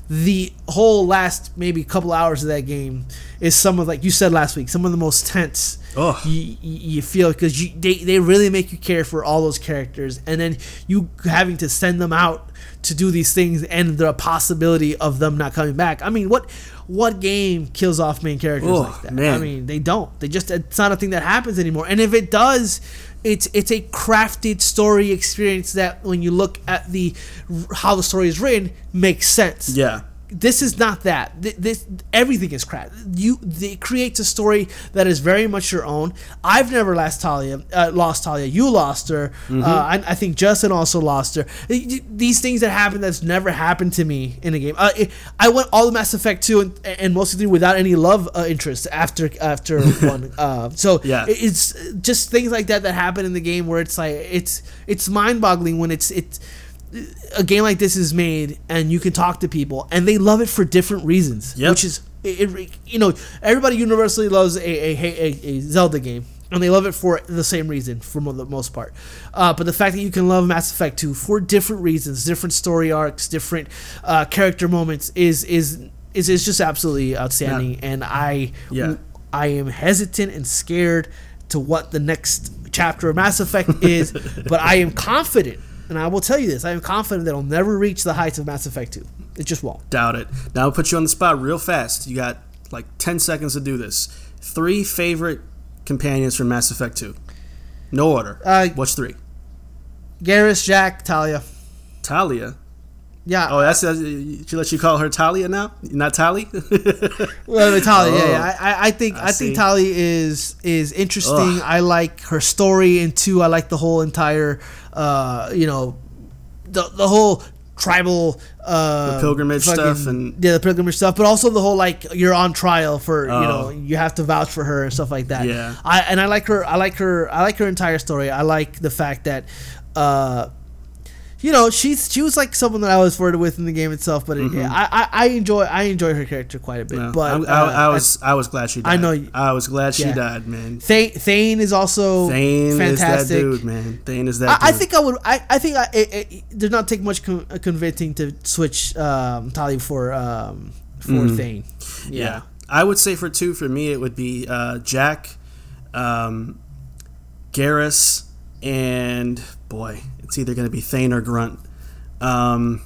the whole last maybe couple hours of that game is some of like you said last week, some of the most tense. Ugh. you, you feel because you they, they really make you care for all those characters and then you having to send them out to do these things and the possibility of them not coming back. I mean what what game kills off main characters Ugh, like that? I mean they don't. They just it's not a thing that happens anymore. And if it does it's it's a crafted story experience that when you look at the how the story is written makes sense Yeah. This is not that. This everything is crap. You it creates a story that is very much your own. I've never lost Talia. Uh, lost Talia. You lost her. Uh, I, I think Justin also lost her. These things that happen that's never happened to me in a game. Uh, it, I went all the Mass Effect two and, and mostly three without any love uh, interest after after <laughs> one. Uh, so Yeah. it- it's just things like that that happen in the game where it's like it's it's mind boggling when it's it's a game like this is made and you can talk to people and they love it for different reasons Yep. which is it, it- you know everybody universally loves a, a, a, a zelda game and they love it for the same reason for the most part uh, but the fact that you can love mass effect 2 for different reasons different story arcs different uh, character moments is is is, is just absolutely outstanding and i Yeah. i am hesitant and scared to what the next chapter of mass effect is <laughs> but i am confident and I will tell you this: I am confident that it'll never reach the heights of Mass Effect 2. It just won't. Doubt it. Now I'll put you on the spot real fast. You got like 10 seconds to do this. Three favorite companions from Mass Effect 2. No order. Uh, What's three? Garrus, Jack, Talia. Talia. Yeah. Oh, that's uh, she let you call her Talia now, not Tali. <laughs> well, Talia. Yeah, Oh. yeah. I, I- I think I I, think Talia is is interesting. Ugh. I like her story, and two, I like the whole entire, uh, you know, the the whole tribal uh The pilgrimage fucking- stuff and- yeah the pilgrimage stuff but also the whole like you're on trial for you Oh. know you have to vouch for her and stuff like that Yeah. i and i like her i like her i like her entire story i like the fact that uh you know, she's she was like someone that I was flirted with in the game itself, but it, I, I I enjoy I enjoy her character quite a bit. Mm-hmm. No, but I, I, uh, I was I was glad she died. I know I was glad she Yeah. died, man. Thane, Thane is also Thane fantastic. is that dude, man. Thane is that. I, I think I would. I, I think I, it, does not take much con- uh, convincing to switch um, Tali for um, for Mm. Thane. Yeah. I would say for two, for me, it would be uh, Jack, um, Garrus, and boy, it's either going to be Thane or Grunt. Um,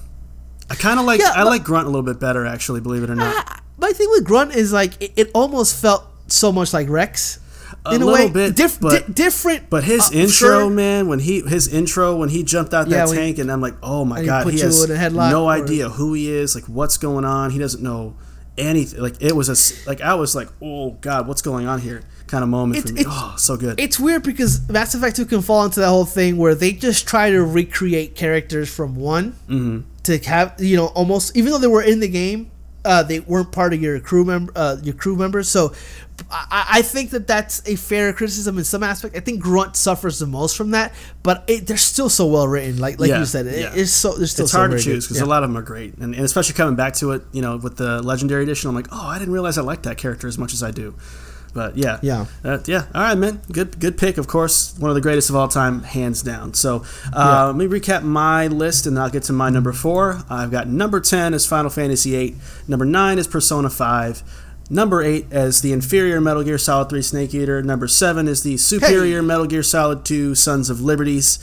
I kind of like Yeah, I like Grunt a little bit better, actually. Believe it or not, My thing with Grunt is like it, it almost felt so much like Wrex. A in a little way, bit, Diff- but- di- different. but his uh, intro, sure. man, when he his intro when he jumped out Yeah, that he- tank, and I'm like, oh my and he god, he has in a headlock no or- idea who he is, like what's going on. He doesn't know anything. Like it was a like I was like, oh god, what's going on here? Kind of moment It's- for me. it's- Oh, so good. It's weird because Mass Effect 2 can fall into that whole thing where they just try to recreate characters from one hmm to have you know almost even though they were in the game, uh, they weren't part of your crew member uh, your crew members. So I, I think that that's a fair criticism in some aspect. I think Grunt suffers the most from that, but it, they're still so well written. Like like Yeah, you said, it, yeah. it's so there's still it's so hard to choose because Yeah. a lot of them are great, and, and especially coming back to it, you know, with the legendary edition, I'm like, oh, I didn't realize I liked that character as much as I do. But yeah, Yeah. uh, yeah. All right, man. Good, good pick. Of course, one of the greatest of all time, hands down. So uh, Yeah. let me recap my list, and then I'll get to my number four. I've got number ten is Final Fantasy VIII. Number nine is Persona Five. Number eight as the inferior Metal Gear Solid 3 Snake Eater. Number seven is the superior Metal Gear Solid 2 Sons of Liberties,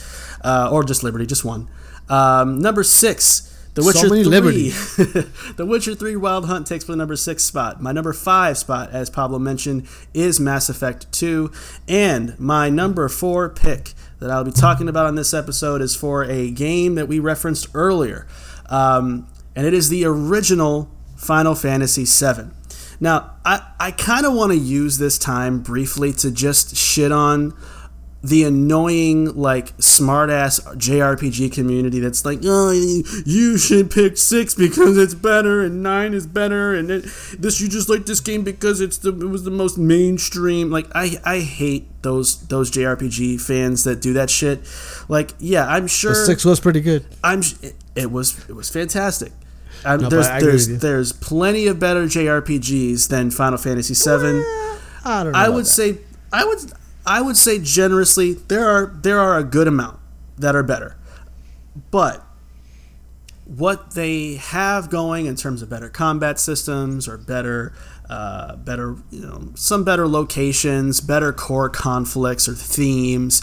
uh, or just Liberty, just one. Um, number six, The So Witcher many 3. liberties. <laughs> the Witcher 3 Wild Hunt takes for the number six spot. My number five spot, as Pablo mentioned, is Mass Effect 2. And my number four pick that I'll be talking about on this episode is for a game that we referenced earlier. Um, and it is the original Final Fantasy VII. Now, I, I kind of want to use this time briefly to just shit on the annoying, like, smartass JRPG community that's like, oh, you should pick six because it's better, and nine is better, and it, this you just like this game because it's the it was the most mainstream. Like, I I hate those those JRPG fans that do that shit. Like, yeah, I'm sure Six was pretty good. I'm. It, it was it was fantastic. Um, No, there's there's there's plenty of better JRPGs than Final Fantasy VII. I don't know. I would that. say I would I would say generously there are there are a good amount that are better, but what they have going in terms of better combat systems or better uh, better you know some better locations better core conflicts or themes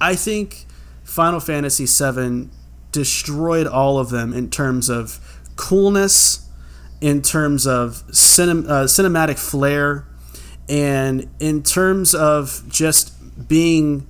i think final fantasy VII destroyed all of them in terms of coolness in terms of cinem- uh, cinematic flair and in terms of just being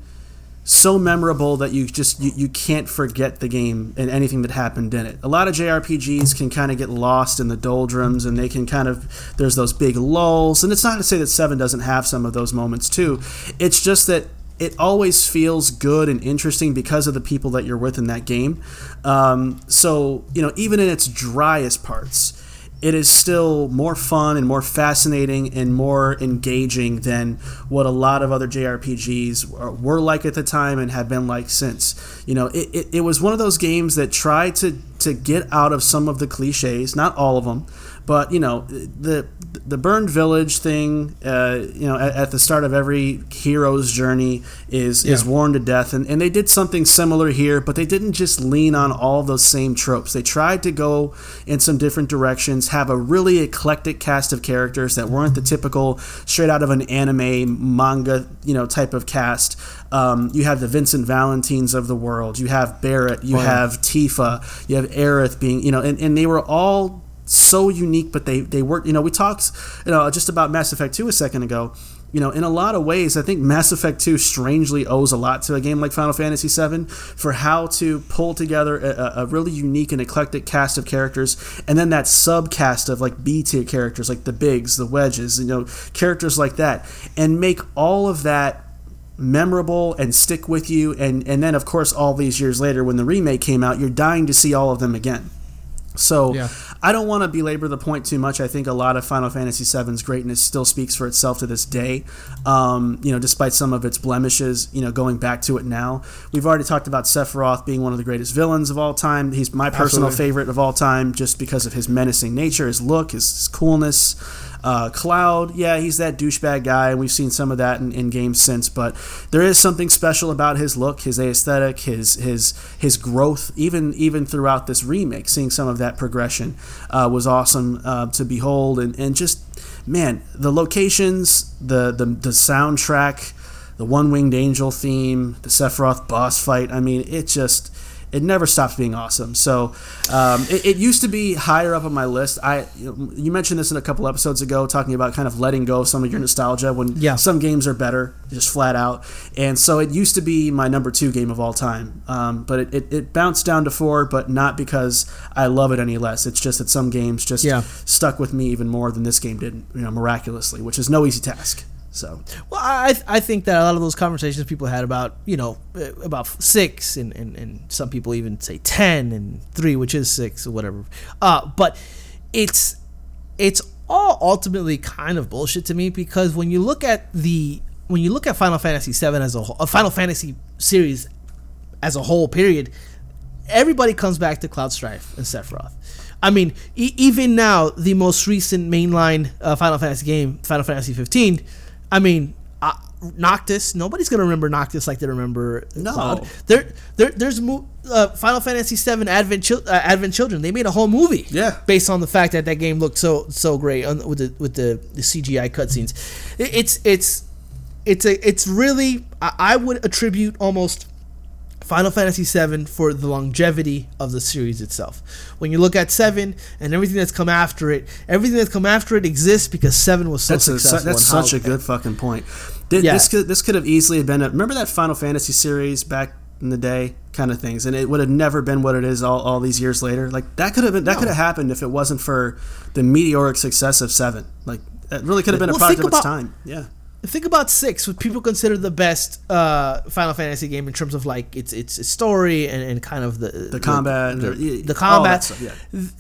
so memorable that you just you, you can't forget the game and anything that happened in it. A lot of JRPGs can kind of get lost in the doldrums and they can kind of there's those big lulls and it's not to say that 7 doesn't have some of those moments too. It's just that it always feels good and interesting because of the people that you're with in that game. Um, so, you know, even in its driest parts, it is still more fun and more fascinating and more engaging than what a lot of other JRPGs were like at the time and have been like since. You know, it, it, it was one of those games that tried to, to get out of some of the cliches, not all of them, but you know, the the burned village thing, uh, you know, at, at, the start of every hero's journey is yeah. is worn to death, and, and they did something similar here, but they didn't just lean on all those same tropes. They tried to go in some different directions, have a really eclectic cast of characters that weren't the typical straight out of an anime manga, you know, type of cast. Um, you have the Vincent Valentines of the world. You have Barret. You have Tifa. You have Aerith being, you know, and, and they were all so unique, but they they work. You know, we talked you know just about Mass Effect 2 a second ago. You know, in a lot of ways, I think Mass Effect 2 strangely owes a lot to a game like Final Fantasy 7 for how to pull together a, a really unique and eclectic cast of characters, and then that subcast of like B tier characters like the Bigs, the Wedges, you know, characters like that, and make all of that memorable and stick with you and and then of course all these years later when the remake came out you're dying to see all of them again so yeah. I don't want to belabor the point too much. I think a lot of Final Fantasy VII's greatness still speaks for itself to this day. Um, you know, despite some of its blemishes, you know, going back to it now, we've already talked about Sephiroth being one of the greatest villains of all time. He's my personal Absolutely. favorite of all time, just because of his menacing nature, his look, his, his coolness. Uh, Cloud, yeah, he's that douchebag guy, and we've seen some of that in, in, games since. But there is something special about his look, his aesthetic, his his his growth, even even throughout this remake. Seeing some of that progression uh, was awesome uh, to behold, and and just man, the locations, the the the soundtrack, the One Winged Angel theme, the Sephiroth boss fight. I mean, it just it never stops being awesome. So um, it, it, used to be higher up on my list. I you mentioned this in a couple episodes ago, talking about kind of letting go of some of your nostalgia when yeah. some games are better, just flat out. And so it used to be my number two game of all time, um, but it, it, it, bounced down to four, but not because I love it any less. It's just that some games just yeah. stuck with me even more than this game did, you know, miraculously, which is no easy task. So, well, I I think that a lot of those conversations people had about you know uh, about six and, and, and some people even say ten and three, which is six or whatever. Uh, but it's it's all ultimately kind of bullshit to me because when you look at the when you look at Final Fantasy VII as a whole, a Final Fantasy series as a whole, period, everybody comes back to Cloud Strife and Sephiroth. I mean, e- even now, the most recent mainline uh, Final Fantasy game, Final Fantasy 15 I mean, uh, Noctis. Nobody's gonna remember Noctis like they remember no. Cloud. There, there, there's mo- uh, Final Fantasy VII Advent, uh, Advent Children. They made a whole movie, yeah, based on the fact that that game looked so so great on, with the with the, the CGI cutscenes. It, it's it's it's a it's really I, I would attribute almost Final Fantasy VII for the longevity of the series itself. When you look at seven and everything that's come after it, everything that's come after it exists because seven was so that's successful. A, that's such a good fucking point. Did, yeah. This could this could have easily been a, remember that Final Fantasy series back in the day, kind of things, and it would have never been what it is all, all these years later. Like that could have been that no. could have happened if it wasn't for the meteoric success of seven. Like that really could have been a product of its time. Yeah think about six, what people consider the best uh, Final Fantasy game in terms of like its its, story and, and kind of the the, combat, the, the, the combat. Yeah.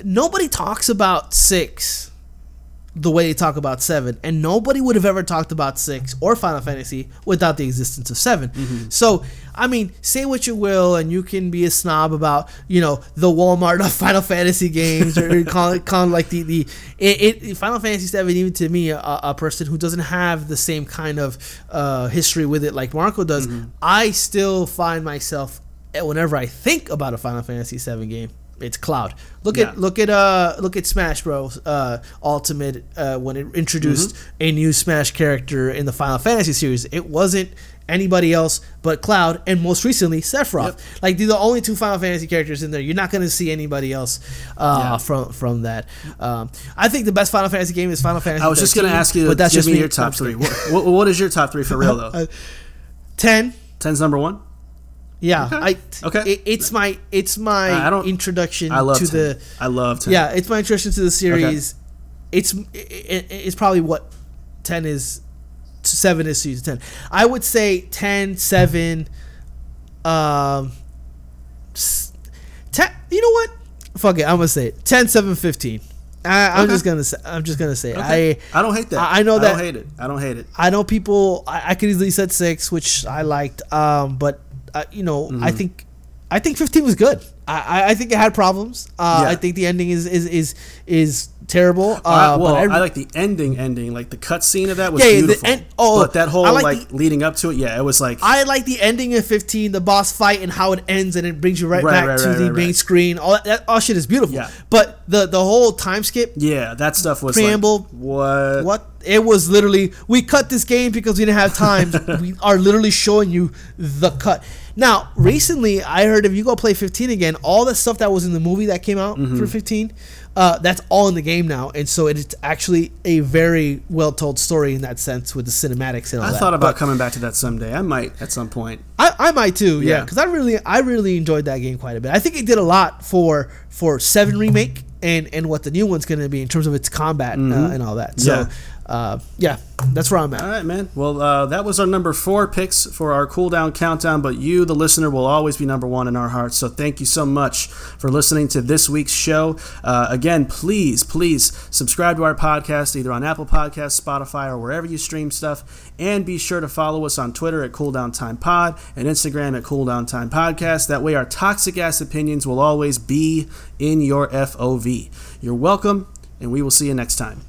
Nobody talks about six the way they talk about seven, and nobody would have ever talked about six or Final Fantasy without the existence of 7 mm-hmm. So, I mean, say what you will, and you can be a snob about you know the Walmart of <laughs> Final Fantasy games, or call it call it like the the it, it, Final Fantasy seven. Even to me, a, a, person who doesn't have the same kind of uh, history with it like Marco does, mm-hmm. I still find myself whenever I think about a Final Fantasy seven game it's Cloud. Look Yeah. at look at uh look at Smash Bros. Uh, Ultimate uh, when it introduced Mm-hmm. a new Smash character in the Final Fantasy series. It wasn't anybody else but Cloud, and most recently Sephiroth. Yep. Like they're the only two Final Fantasy characters in there. You're not gonna see anybody else uh, Yeah. from from that. Um, I think the best Final Fantasy game is Final Fantasy. I was just going to ask you but that's give just me your top three. What, what, what is your top three for real though? <laughs> Uh, Ten. Ten's number one. Yeah, Okay. I Okay. It, it's my it's my I don't- introduction I love to 10. the I love ten. yeah it's my introduction to the series. Okay. It's it, it's probably what ten is seven is to ten. I would say 10, 7, um, ten. You know what? Fuck it. I'm gonna say it. 10, 7, 15. I, I'm Okay. just gonna say. I'm just gonna say. it. Okay. I I don't hate that. I- I know I that- don't hate it. I don't hate it. I know people. I, I could easily said six, which I liked. Um, but uh, you know, I Mm-hmm. think, I think fifteen was good. I, I, I think it had problems. Uh, Yeah. I think the ending is is is is terrible. Uh, I, well, but I, like the ending. Ending like the cutscene of that was Yeah, beautiful. end- oh, but that whole I like, like the- leading up to it, yeah, it was like I like the ending of 15, the boss fight, and how it ends, and it brings you right, Right, back right, to right, the main screen. All that, that all shit is beautiful. Yeah. But the the whole time skip, yeah, that stuff was Preamble. Like, what? what it was literally, we cut this game because we didn't have time. <laughs> we are literally showing you the cut. Now, recently, I heard if you go play 15 again, all the stuff that was in the movie that came out Mm-hmm. for 15, uh, that's all in the game now, and so it's actually a very well told story in that sense with the cinematics and all I that. I thought about But- coming back to that someday. I might at some point. I, I might too, yeah, Yeah. because I really I really enjoyed that game quite a bit. I think it did a lot for for Seven remake and and what the new one's going to be in terms of its combat uh, and all that. So Mm-hmm. Yeah. Uh, yeah, that's where I'm at. All right, man. Well, uh, that was our number four picks for our cooldown countdown. But you, the listener, will always be number one in our hearts. So thank you so much for listening to this week's show. Uh, again, please, please subscribe to our podcast either on Apple Podcasts, Spotify, or wherever you stream stuff. And be sure to follow us on Twitter at Cooldown Time Pod and Instagram at Cooldown Time Podcast. That way, our toxic ass opinions will always be in your FOV. You're welcome, and we will see you next time.